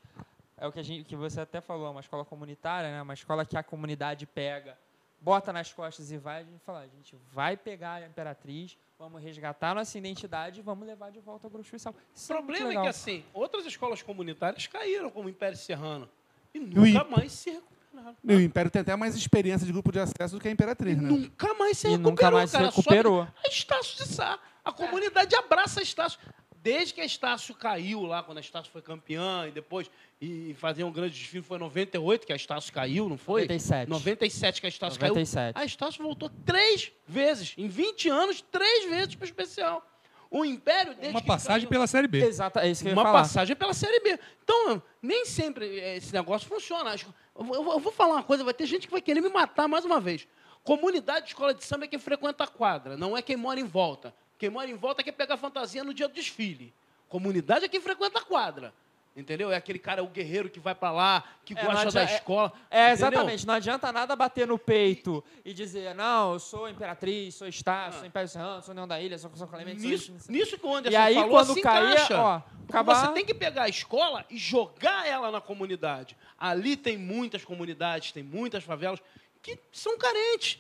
É o que, a gente, que você até falou, uma escola comunitária, né, uma escola que a comunidade pega, bota nas costas e vai, a gente fala, a gente vai pegar a Imperatriz, vamos resgatar nossa identidade e vamos levar de volta ao Grupo Especial. O é problema é, é que, assim, outras escolas comunitárias caíram, como o Império Serrano. E nunca e mais se recuperaram. E o Império tem até mais experiência de grupo de acesso do que a Imperatriz, e né? Nunca mais se e recuperou, nunca mais cara. se recuperou. A Estácio de Sá. A comunidade abraça a Estácio. Desde que a Estácio caiu lá, quando a Estácio foi campeã, e depois e fazer um grande desfile, foi em 98 que a Estácio caiu, não foi? 97. 97 que a Estácio 97. caiu. A Estácio voltou três vezes. Em 20 anos, três vezes para o especial. O Império... Uma passagem pela Série B. Exato, é isso que eu Uma ia falar. passagem pela Série B. Então, nem sempre esse negócio funciona. Eu vou falar uma coisa, vai ter gente que vai querer me matar mais uma vez. Comunidade de escola de samba é quem frequenta a quadra, não é quem mora em volta. Quem mora em volta quer pegar fantasia no dia do desfile. Comunidade é quem frequenta a quadra. Entendeu? É aquele cara, o guerreiro que vai para lá, que é, gosta da escola. É, é exatamente. Não adianta nada bater no peito e dizer, não, eu sou imperatriz, sou Estácio, ah. sou Império Serrano, sou Neon da Ilha, sou São Clemente. Nisso, sou... nisso que o Anderson e aí, falou, quando assim caía, encaixa. ó, acabar... Você tem que pegar a escola e jogar ela na comunidade. Ali tem muitas comunidades, tem muitas favelas que são carentes.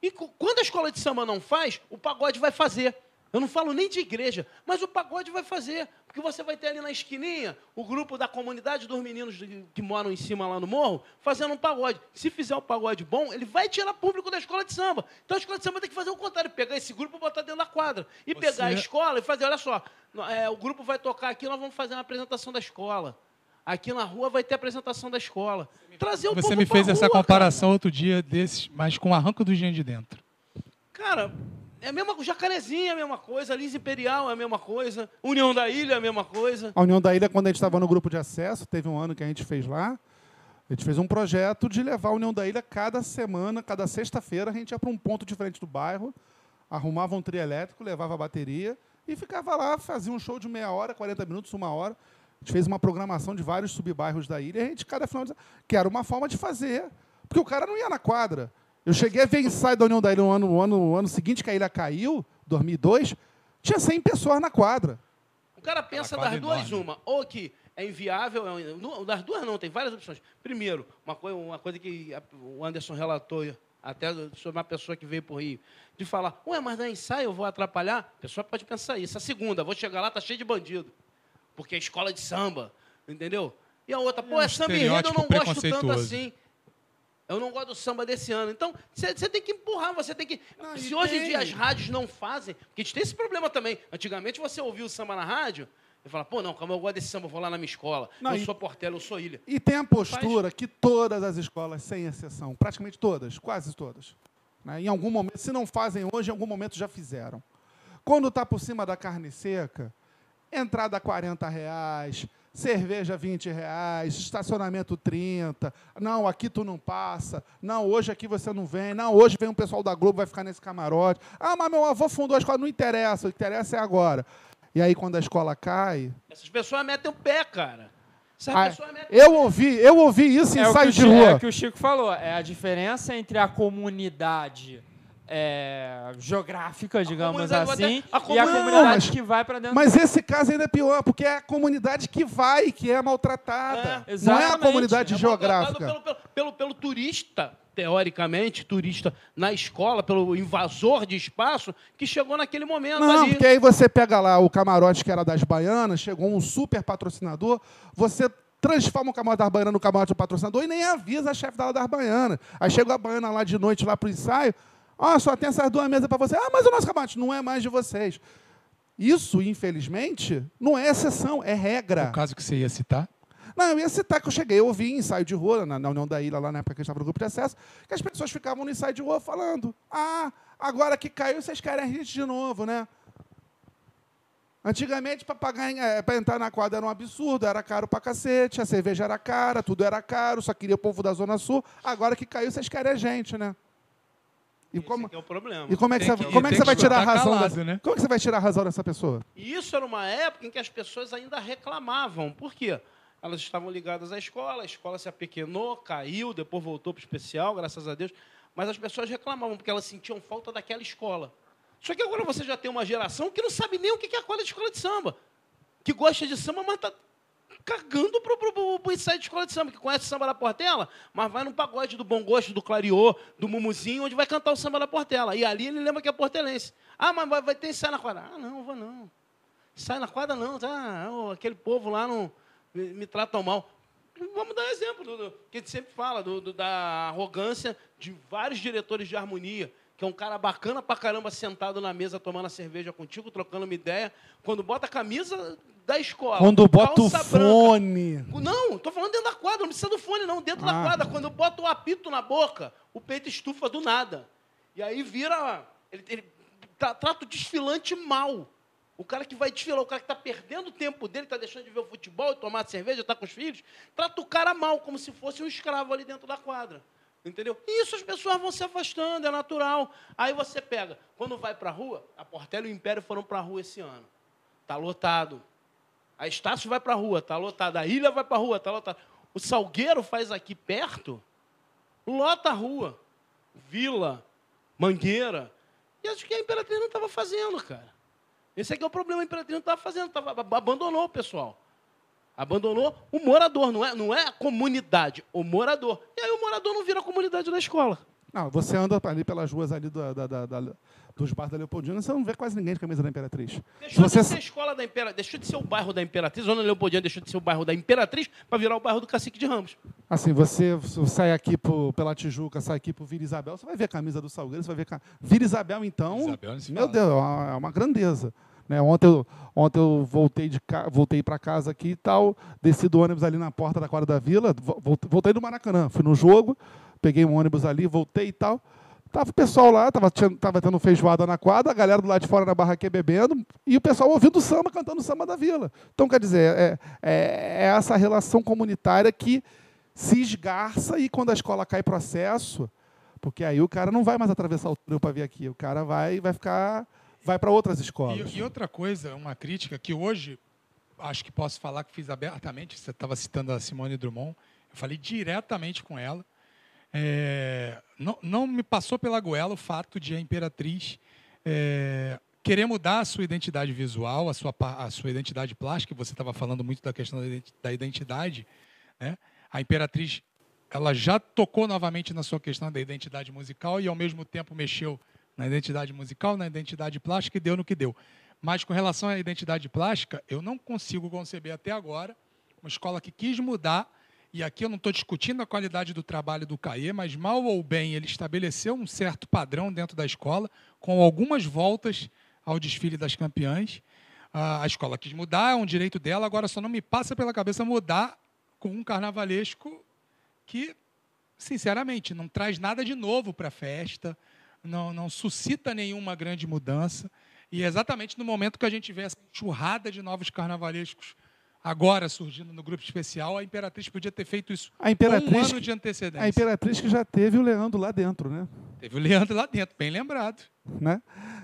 E quando a escola de samba não faz, o pagode vai fazer. Eu não falo nem de igreja, mas o pagode vai fazer. Porque você vai ter ali na esquininha o grupo da comunidade dos meninos que moram em cima lá no morro fazendo um pagode. Se fizer um pagode bom, ele vai tirar público da escola de samba. Então a escola de samba tem que fazer o contrário: pegar esse grupo e botar dentro da quadra. E você... pegar a escola e fazer: olha só, é, o grupo vai tocar aqui, nós vamos fazer uma apresentação da escola. Aqui na rua vai ter apresentação da escola. Trazer o Você me fez essa rua, comparação outro dia desses, mas com o arranco do engenho de dentro. Cara, é a mesma coisa. Jacarezinho é a mesma coisa, Lins Imperial é a mesma coisa, União da Ilha é a mesma coisa. A União da Ilha, quando a gente estava no grupo de acesso, teve um ano que a gente fez lá, a gente fez um projeto de levar a União da Ilha cada semana, cada sexta-feira, a gente ia para um ponto diferente do bairro, arrumava um trio elétrico, levava a bateria e ficava lá, fazia um show de meia hora, 40 minutos, uma hora. A gente fez uma programação de vários subbairros da ilha e a gente, cada final de que era uma forma de fazer. Porque o cara não ia na quadra. Eu cheguei a ver ensaio da União da Ilha no ano, no ano, no ano seguinte que a ilha caiu, 2002, tinha 100 pessoas na quadra. O cara pensa das duas enorme. uma, ou que é inviável, é um- não, das duas não, tem várias opções. Primeiro, uma coisa, uma coisa que a- o Anderson relatou até sobre uma pessoa que veio por Rio, de falar, ué, mas não é ensaio, eu vou atrapalhar? A pessoa pode pensar isso. A segunda, vou chegar lá, tá cheio de bandido, porque é escola de samba, entendeu? E a outra, pô, é samba enredo, eu não gosto tanto assim. Eu não gosto do samba desse ano. Então, você tem que empurrar, você tem que. Não, se hoje em tem. dia as rádios não fazem, porque a gente tem esse problema também. Antigamente você ouvia o samba na rádio e fala, pô, não, calma, eu gosto desse samba, eu vou lá na minha escola. Não, eu e- sou Portela, eu sou ilha. E tem a postura que todas as escolas, sem exceção, praticamente todas, quase todas, né, em algum momento, se não fazem hoje, em algum momento já fizeram. Quando está por cima da carne seca, entrada 40 reais, cerveja 20 reais, estacionamento 30, não, aqui tu não passa, não, hoje aqui você não vem, não, hoje vem um pessoal da Globo, vai ficar nesse camarote. Ah, mas meu avô fundou a escola, não interessa, o que interessa é agora. E aí, quando a escola cai, Essas pessoas metem o pé, cara. Essas ah, pessoas metem eu ouvi, eu ouvi isso em É ensaio de rua. é o que o Chico falou. É a diferença entre a comunidade é, geográfica, digamos comunidade assim, vai e a a comunidade- mas- que vai para dentro Mas esse caso ainda é pior, porque é a comunidade que vai, que é maltratada. É, não é a comunidade É geográfica. Pelo, pelo, pelo, pelo turista, teoricamente, turista na escola, pelo invasor de espaço, que chegou naquele momento Não, ali. porque aí você pega lá o camarote que era das baianas, chegou um super patrocinador, você transforma o camarote das baianas no camarote do patrocinador e nem avisa a chefe da das baianas. Aí chega a baiana lá de noite lá pro ensaio, ó, só tem essas duas mesas para você. Ah, mas o nosso camarote não é mais de vocês. Isso, infelizmente, não é exceção, é regra. O caso que você ia citar. Não, eu ia citar que eu cheguei, eu ouvi em ensaio de rua, na, na União da Ilha, lá na época que a gente estava no grupo de acesso, que as pessoas ficavam no ensaio de rua falando: ah, agora que caiu, vocês querem a gente de novo, né? Antigamente, para pagar, para entrar na quadra era um absurdo, era caro pra cacete, a cerveja era cara, tudo era caro, só queria o povo da Zona Sul. Agora que caiu, vocês querem a gente, né? E Esse como, aqui é o problema. e como é que você, que- como é que você vai que tirar a razão calado, dessa, né? Como é que você vai tirar a razão dessa pessoa? E isso era uma época em que as pessoas ainda reclamavam. Por quê? Elas estavam ligadas à escola, a escola se apequenou, caiu, depois voltou para o especial, graças a Deus. Mas as pessoas reclamavam porque elas sentiam falta daquela escola. Só que agora você já tem uma geração que não sabe nem o que é a escola de samba. Que gosta de samba, mas está cagando pro, pro, pro, pro ensaio de escola de samba, que conhece samba da Portela, mas vai no pagode do Bom Gosto, do Clariô, do Mumuzinho, onde vai cantar o samba da Portela. E ali ele lembra que é portelense. Ah, mas vai, vai ter ensaio na quadra. Ah, não, vou não. Ensaio na quadra não, tá? Ô, aquele povo lá não me, me tratam mal. Vamos dar um exemplo do, do- que a gente sempre fala, do, do- da arrogância de vários diretores de harmonia, que é um cara bacana pra caramba sentado na mesa tomando a cerveja contigo, trocando uma ideia. Quando bota a camisa da escola. Quando bota o calça branca, fone. não, tô falando dentro da quadra, não precisa do fone, não. Dentro da Ah. quadra, quando eu boto o apito na boca, o peito estufa do nada. E aí vira. Ele, ele tra- trata o desfilante mal. O cara que vai desfilar, o cara que está perdendo o tempo dele, está deixando de ver o futebol, tomar cerveja, está com os filhos, trata o cara mal, como se fosse um escravo ali dentro da quadra. Entendeu? Isso as pessoas vão se afastando, é natural. Aí você pega, quando vai para a rua, a Portela e o Império foram para a rua esse ano. Está lotado. A Estácio vai para a rua, está lotado. A Ilha vai para a rua, está lotado. O Salgueiro faz aqui perto, lota a rua. Vila, Mangueira. E acho que a Imperatriz não estava fazendo, cara. Esse aqui é o problema, a Imperatriz não estava fazendo, tava, ab- abandonou o pessoal. Abandonou o morador, não é, não é a comunidade, o morador. E aí o morador não vira a comunidade da escola. Não, você anda ali pelas ruas ali da- da- da- da- dos bares da Leopoldina, você não vê quase ninguém de camisa da Imperatriz. Deixou você de ser a escola da Imperatriz, deixou de ser o bairro da Imperatriz, Zona Leopoldina deixou de ser o bairro da Imperatriz para virar o bairro do Cacique de Ramos. Assim, você, você sai aqui pro, pela Tijuca, sai aqui pro Vila Isabel, você vai ver a camisa do Salgueiro, você vai ver. Vila Isabel, então. Isabel, meu fala. Deus, é uma, é uma grandeza. Né? Ontem, eu, ontem eu voltei, de voltei para casa aqui e tal, desci do ônibus ali na porta da quadra da vila, voltei do Maracanã, fui no jogo, peguei um ônibus ali, voltei e tal. Tava o pessoal lá, tava, tava tendo feijoada na quadra, a galera do lado de fora na barraquinha bebendo, e o pessoal ouvindo samba, cantando samba da vila. Então, quer dizer, é, é, é essa relação comunitária que se esgarça e quando a escola cai processo, porque aí o cara não vai mais atravessar o túnel para vir aqui, o cara vai, vai ficar, vai para outras escolas. E, e outra coisa, uma crítica que hoje, acho que posso falar que fiz abertamente, você estava citando a Simone Drummond, eu falei diretamente com ela, é, não, não, me passou pela goela o fato de a Imperatriz é, querer mudar a sua identidade visual, a sua, a sua identidade plástica, você estava falando muito da questão da identidade. Né? A Imperatriz ela já tocou novamente na sua questão da identidade musical e, ao mesmo tempo, mexeu na identidade musical, na identidade plástica e deu no que deu. Mas, com relação à identidade plástica, eu não consigo conceber até agora uma escola que quis mudar e aqui eu não estou discutindo a qualidade do trabalho do CAE, mas mal ou bem ele estabeleceu um certo padrão dentro da escola, com algumas voltas ao desfile das campeãs. A escola quis mudar, é um direito dela, agora só não me passa pela cabeça mudar com um carnavalesco que, sinceramente, não traz nada de novo para a festa, não, não suscita nenhuma grande mudança. E é exatamente no momento que a gente vê essa enxurrada de novos carnavalescos agora surgindo no grupo especial, a Imperatriz podia ter feito isso a Imperatriz, um ano de antecedência. A Imperatriz que já teve o Leandro lá dentro, né? Teve o Leandro lá dentro, bem lembrado. Né?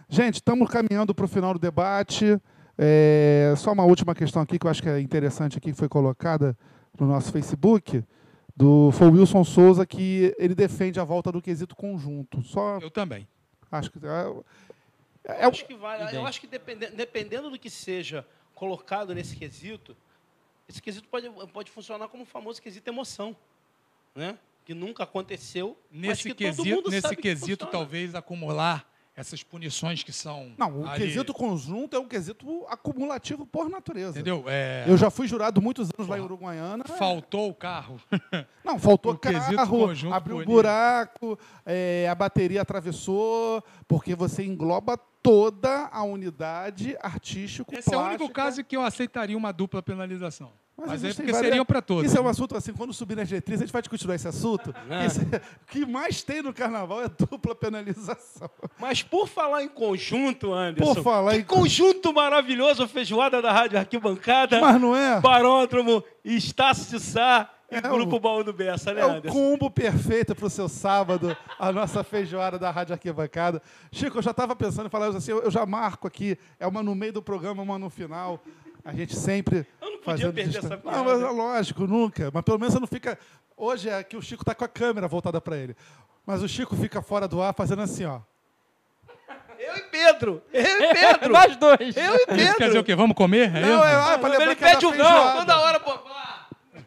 Gente, estamos caminhando para o final do debate. É, só uma última questão aqui que eu acho que é interessante aqui, que foi colocada no nosso Facebook, do foi o Wilson Souza, que ele defende a volta do quesito conjunto. Só, eu também. Acho que é, é, eu acho que vale. Eu acho que dependendo, dependendo do que seja colocado nesse quesito, esse quesito pode, pode funcionar como o famoso quesito emoção, né? que nunca aconteceu. Nesse quesito, nesse quesito talvez acumular essas punições que são. Não, o ali... quesito conjunto é um quesito acumulativo por natureza. Entendeu? É... Eu já fui jurado muitos anos lá em Uruguaiana. Faltou o carro. <laughs> Não, faltou o carro, abriu um buraco, é, a bateria atravessou, porque você engloba toda a unidade artístico Esse plástica. é o único caso que eu aceitaria uma dupla penalização. Mas, Mas é porque várias... seriam para todos. Isso é um assunto assim, quando subir nas diretrizes, a gente vai continuar esse assunto. É. <laughs> O que mais tem no carnaval é dupla penalização. Mas por falar em conjunto, Anderson. Por falar que em conjunto maravilhoso, feijoada da Rádio Arquibancada. Mas não é? Baródromo, Estácio de Sá e é Grupo Baú do Bessa, né, É Anderson? o combo perfeito para o seu sábado, a nossa feijoada da Rádio Arquibancada. Chico, eu já estava pensando em falar assim, eu já marco aqui, é uma no meio do programa, uma no final. A gente sempre. Eu não podia perder distância. essa piada. Não, mas é lógico, nunca. Mas pelo menos você não fica. Hoje é que o Chico está com a câmera voltada para ele. Mas o Chico fica fora do ar fazendo assim, ó. Eu e Pedro! Eu e <laughs> Pedro! Nós dois! Eu e Pedro! Isso quer dizer o quê? Vamos comer? É não, é, ah, pra Ele pede o não, toda hora, pô.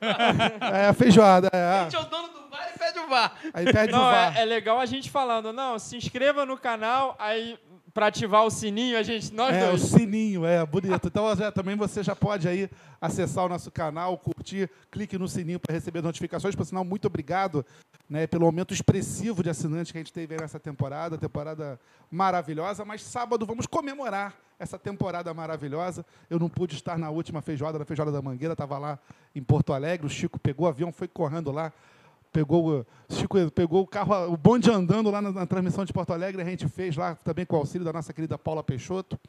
<laughs> É a feijoada. É. A gente é o dono do bar e pede o VAR. Aí pede não, o VAR. É, é legal a gente falando, não, se inscreva no canal, aí para ativar o sininho, a gente, nós é, dois. o sininho, é, bonito. Então, já, também você já pode aí acessar o nosso canal, curtir, clique no sininho para receber notificações. Por sinal, muito obrigado né, pelo aumento expressivo de assinantes que a gente teve nessa temporada, temporada maravilhosa. Mas sábado vamos comemorar essa temporada maravilhosa. Eu não pude estar na última feijoada, na feijoada da Mangueira, estava lá em Porto Alegre. O Chico pegou o avião, foi correndo lá pegou, Chico pegou o carro, o bonde andando lá na, na, transmissão de Porto Alegre, a gente fez lá também com o auxílio da nossa querida Paula Peixoto.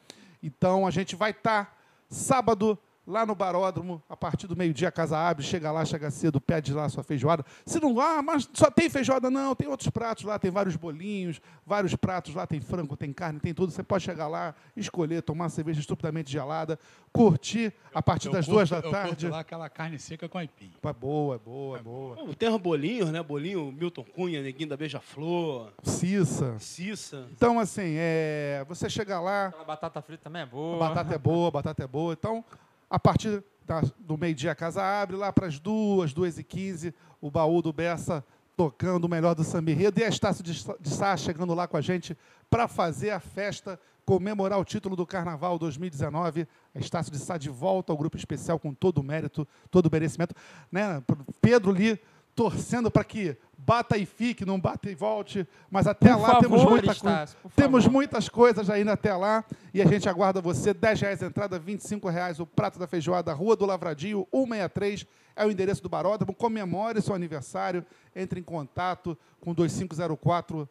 Então a gente vai estar tá, sábado lá no Baródromo, a partir do meio-dia a casa abre, chega lá, chega cedo, pede lá a sua feijoada. Se não, ah, mas só tem feijoada? Não, tem outros pratos lá, tem vários bolinhos, vários pratos lá, tem frango, tem carne, tem tudo. Você pode chegar lá, escolher, tomar uma cerveja estupidamente gelada, curtir a partir eu das curto, duas da tarde. lá aquela carne seca com aipim. É boa, é boa, é boa. Tem uns bolinhos, né? Bolinho Milton Cunha, Neguinho da Beija-Flor. Cissa. Cissa. Então, assim, é, você chega lá... A batata frita também é boa. A batata é boa, a batata é boa. Então, a partir da, do meio-dia a casa abre, lá para as duas, duas e quinze, o baú do Bessa tocando o melhor do samba enredo e a Estácio de, de Sá chegando lá com a gente para fazer a festa, comemorar o título do Carnaval 2019. A Estácio de Sá de volta ao grupo especial com todo o mérito, todo o merecimento. Né? Pedro Li torcendo para que bata e fique, não bata e volte. Mas até Por lá favor, temos muita Estácio, temos favor. muitas coisas ainda até lá e a gente aguarda você. 10 reais a entrada, 25 reais o prato da feijoada, Rua do Lavradio, 163, é o endereço do Baródromo. Comemore seu aniversário, entre em contato com 2504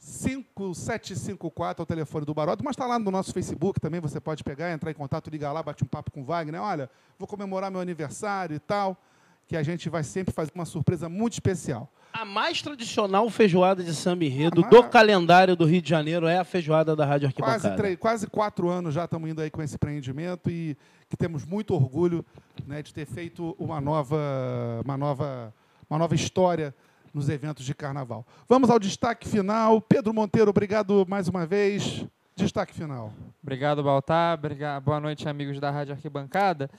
5754 é o telefone do Baródromo, mas está lá no nosso Facebook também, você pode pegar, entrar em contato, ligar lá, bate um papo com o Wagner, olha, vou comemorar meu aniversário e tal, que a gente vai sempre fazer uma surpresa muito especial. A mais tradicional feijoada de samba enredo A do mais- calendário do Rio de Janeiro é a feijoada da Rádio Quase, Arquibancada. três, quase quatro anos já estamos indo aí com esse empreendimento e que temos muito orgulho né, de ter feito uma nova, uma, nova, uma nova história nos eventos de carnaval. Vamos ao destaque final. Pedro Monteiro, obrigado mais uma vez. Destaque final. Obrigado, Baltar. Obrigado. Boa noite, amigos da Rádio Arquibancada.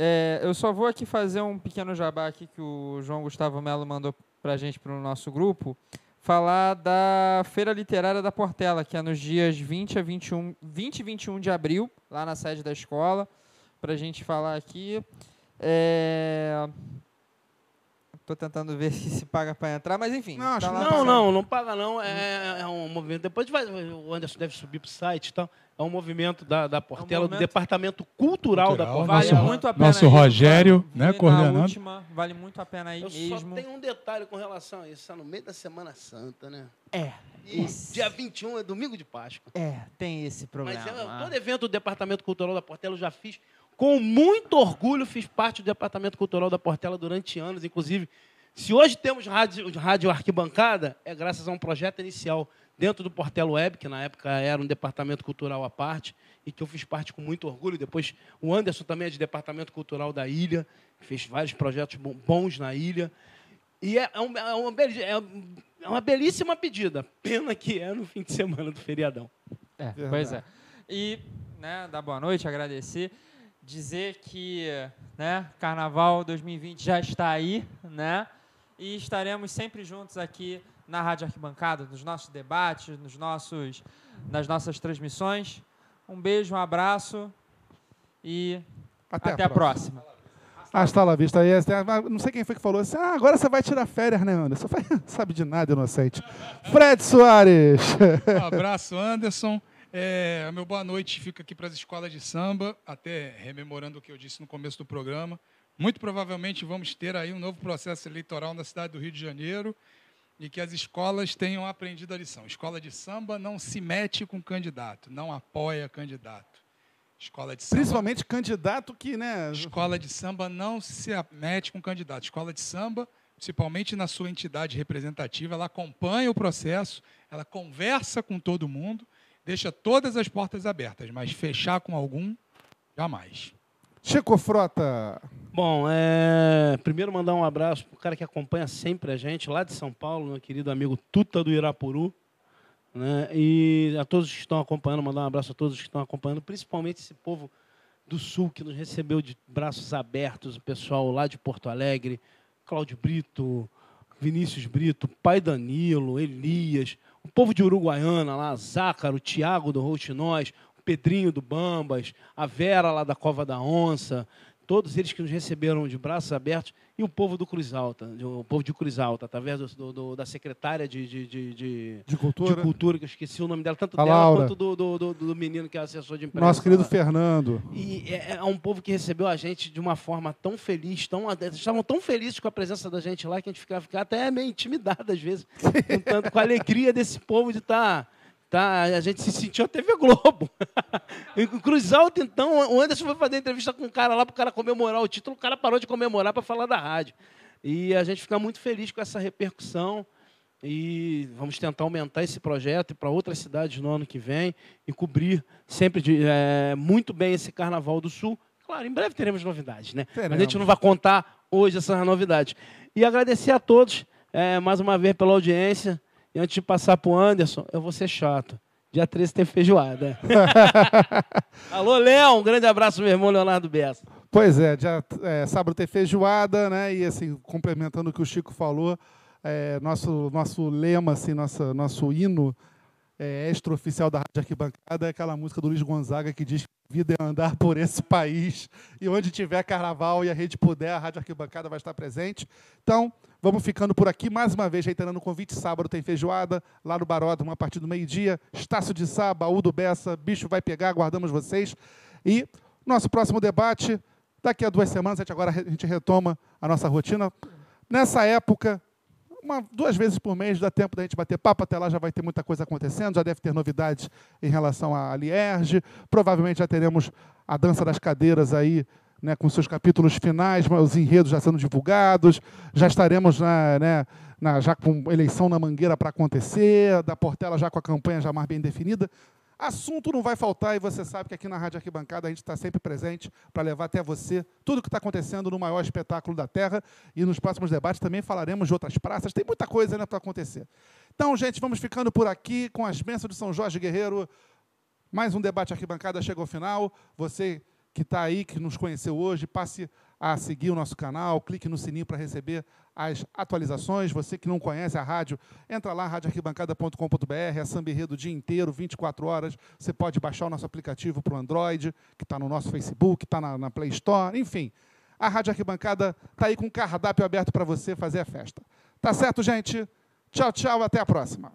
É, eu só vou aqui fazer um pequeno jabá aqui que o João Gustavo Melo mandou para a gente para o nosso grupo. Falar da Feira Literária da Portela, que é nos dias 20 a 21, 20 e 21 de abril, lá na sede da escola, para a gente falar aqui. É... Tô tentando ver <laughs> se se paga para entrar, mas enfim. Não, tá não Não, não, paga não. É, é um movimento. Depois vai, o Anderson deve subir para o site e tal. É um movimento da, da Portela, do movimento- Departamento Cultural, da Cultural, Portela. Vale Nosso- muito a pena nosso ir, Rogério, vale- né, coordenando. última, vale muito a pena ir Eu só mesmo. tenho um detalhe com relação a isso. É no meio da Semana Santa, né? É, E Isso. dia 21 é domingo de Páscoa. é, tem esse problema. Mas eu, todo evento do Departamento Cultural da Portela eu já fiz. Com muito orgulho, fiz parte do Departamento Cultural da Portela durante anos. Inclusive, se hoje temos rádio, rádio arquibancada, é graças a um projeto inicial dentro do Portela Web, que na época era um departamento cultural à parte, e que eu fiz parte com muito orgulho. Depois, o Anderson também é de Departamento Cultural da Ilha, fez vários projetos bons na ilha. E é, é é uma, é é uma belíssima pedida. Pena que é no fim de semana do feriadão. É, pois é. E, né, dar boa noite, agradecer, dizer que, né, Carnaval 2020 já está aí, né, e estaremos sempre juntos aqui na Rádio Arquibancada, nos nossos debates, nos nossos, nas nossas transmissões. Um beijo, um abraço e até, a próxima. Hasta la vista. Yes. Não sei quem foi que falou assim. Ah, agora você vai tirar férias, né, Anderson? <laughs> Sabe de nada, inocente. Fred Soares. Um abraço, Anderson. É, meu boa noite fica aqui para as escolas de samba, até rememorando o que eu disse no começo do programa. Muito provavelmente vamos ter aí um novo processo eleitoral na cidade do Rio de Janeiro e que as escolas tenham aprendido a lição. Escola de samba não se mete com candidato, não apoia candidato. Escola de samba Principalmente candidato que, né? Escola de samba não se mete com candidato. Escola de samba, principalmente na sua entidade representativa, ela acompanha o processo, ela conversa com todo mundo, deixa todas as portas abertas, mas fechar com algum, jamais. Chico Frota. Bom, é, primeiro mandar um abraço para o cara que acompanha sempre a gente, lá de São Paulo, meu querido amigo Tuta do Irapuru. Né? E a todos que estão acompanhando, mandar um abraço a todos que estão acompanhando, principalmente esse povo do Sul que nos recebeu de braços abertos, o pessoal lá de Porto Alegre, Cláudio Brito, Vinícius Brito, Pai Danilo, Elias, o povo de Uruguaiana lá, Zácaro, Tiago do Routinóis, Pedrinho do Bambas, a Vera lá da Cova da Onça, todos eles que nos receberam de braços abertos, e o povo do Cruz Alta, o povo de Cruz Alta, através do, do- da secretária de, de, de, de- cultura. de cultura, que eu esqueci o nome dela, tanto A dela Laura. quanto do, do, do- do menino que é assessor de imprensa. Nosso querido lá. Fernando. E é, é um povo que recebeu a gente de uma forma tão feliz, tão, estavam tão felizes com a presença da gente lá que a gente ficava, ficava até meio intimidado às vezes, <laughs> com, tanto, com a alegria desse povo de estar. Tá, a gente se sentiu a TV Globo. <laughs> Em Cruz Alta, então, o Anderson foi fazer entrevista com um cara lá para o cara comemorar o título, o cara parou de comemorar para falar da rádio. E a gente fica muito feliz com essa repercussão. E vamos tentar aumentar esse projeto para outras cidades no ano que vem e cobrir sempre de, eh, muito bem esse Carnaval do Sul. Claro, em breve teremos novidades, né? Mas a gente Teremos. não vai contar hoje essas novidades. E agradecer a todos eh, mais uma vez pela audiência. E antes de passar para o Anderson, eu vou ser chato. Dia 13 tem feijoada. <laughs> Alô, Léo, um grande abraço, meu irmão Leonardo Bessa. Pois é, já, é, sábado tem feijoada, né? E assim, complementando o que o Chico falou, é, nosso, nosso lema, assim, nossa, nosso hino é, extra-oficial da Rádio Arquibancada é aquela música do Luiz Gonzaga que diz que vida é andar por esse país e onde tiver carnaval e a rede puder, a Rádio Arquibancada vai estar presente. Então, vamos ficando por aqui. Mais uma vez, reiterando o convite, sábado tem feijoada lá no Baródromo a partir do meio-dia. Estácio de Sá, Baú do Bessa, bicho vai pegar, aguardamos vocês. E nosso próximo debate, daqui a duas semanas, a gente agora a gente retoma a nossa rotina. Nessa época, uma, duas vezes por mês dá tempo da gente bater papo, até lá já vai ter muita coisa acontecendo, já deve ter novidades em relação à Lierge, provavelmente já teremos a dança das cadeiras aí, né, com seus capítulos finais, os enredos já sendo divulgados, já estaremos na, né, na, já com eleição na Mangueira para acontecer, da Portela já com a campanha já mais bem definida. Assunto não vai faltar e você sabe que aqui na Rádio Arquibancada a gente está sempre presente para levar até você tudo o que está acontecendo no maior espetáculo da Terra e nos próximos debates também falaremos de outras praças. Tem muita coisa ainda para acontecer. Então, gente, vamos ficando por aqui com as bênçãos de São Jorge Guerreiro. Mais um debate Arquibancada chega ao final. Você que está aí, que nos conheceu hoje, passe a seguir o nosso canal, clique no sininho para receber as atualizações. Você que não conhece a rádio, entra lá, radioarquibancada.com.br, é samba o dia inteiro, 24 horas. Você pode baixar o nosso aplicativo para o Android, que está no nosso Facebook, está na, na Play Store, enfim. A Rádio Arquibancada está aí com um cardápio aberto para você fazer a festa. Tá certo, gente? Tchau, tchau, até a próxima.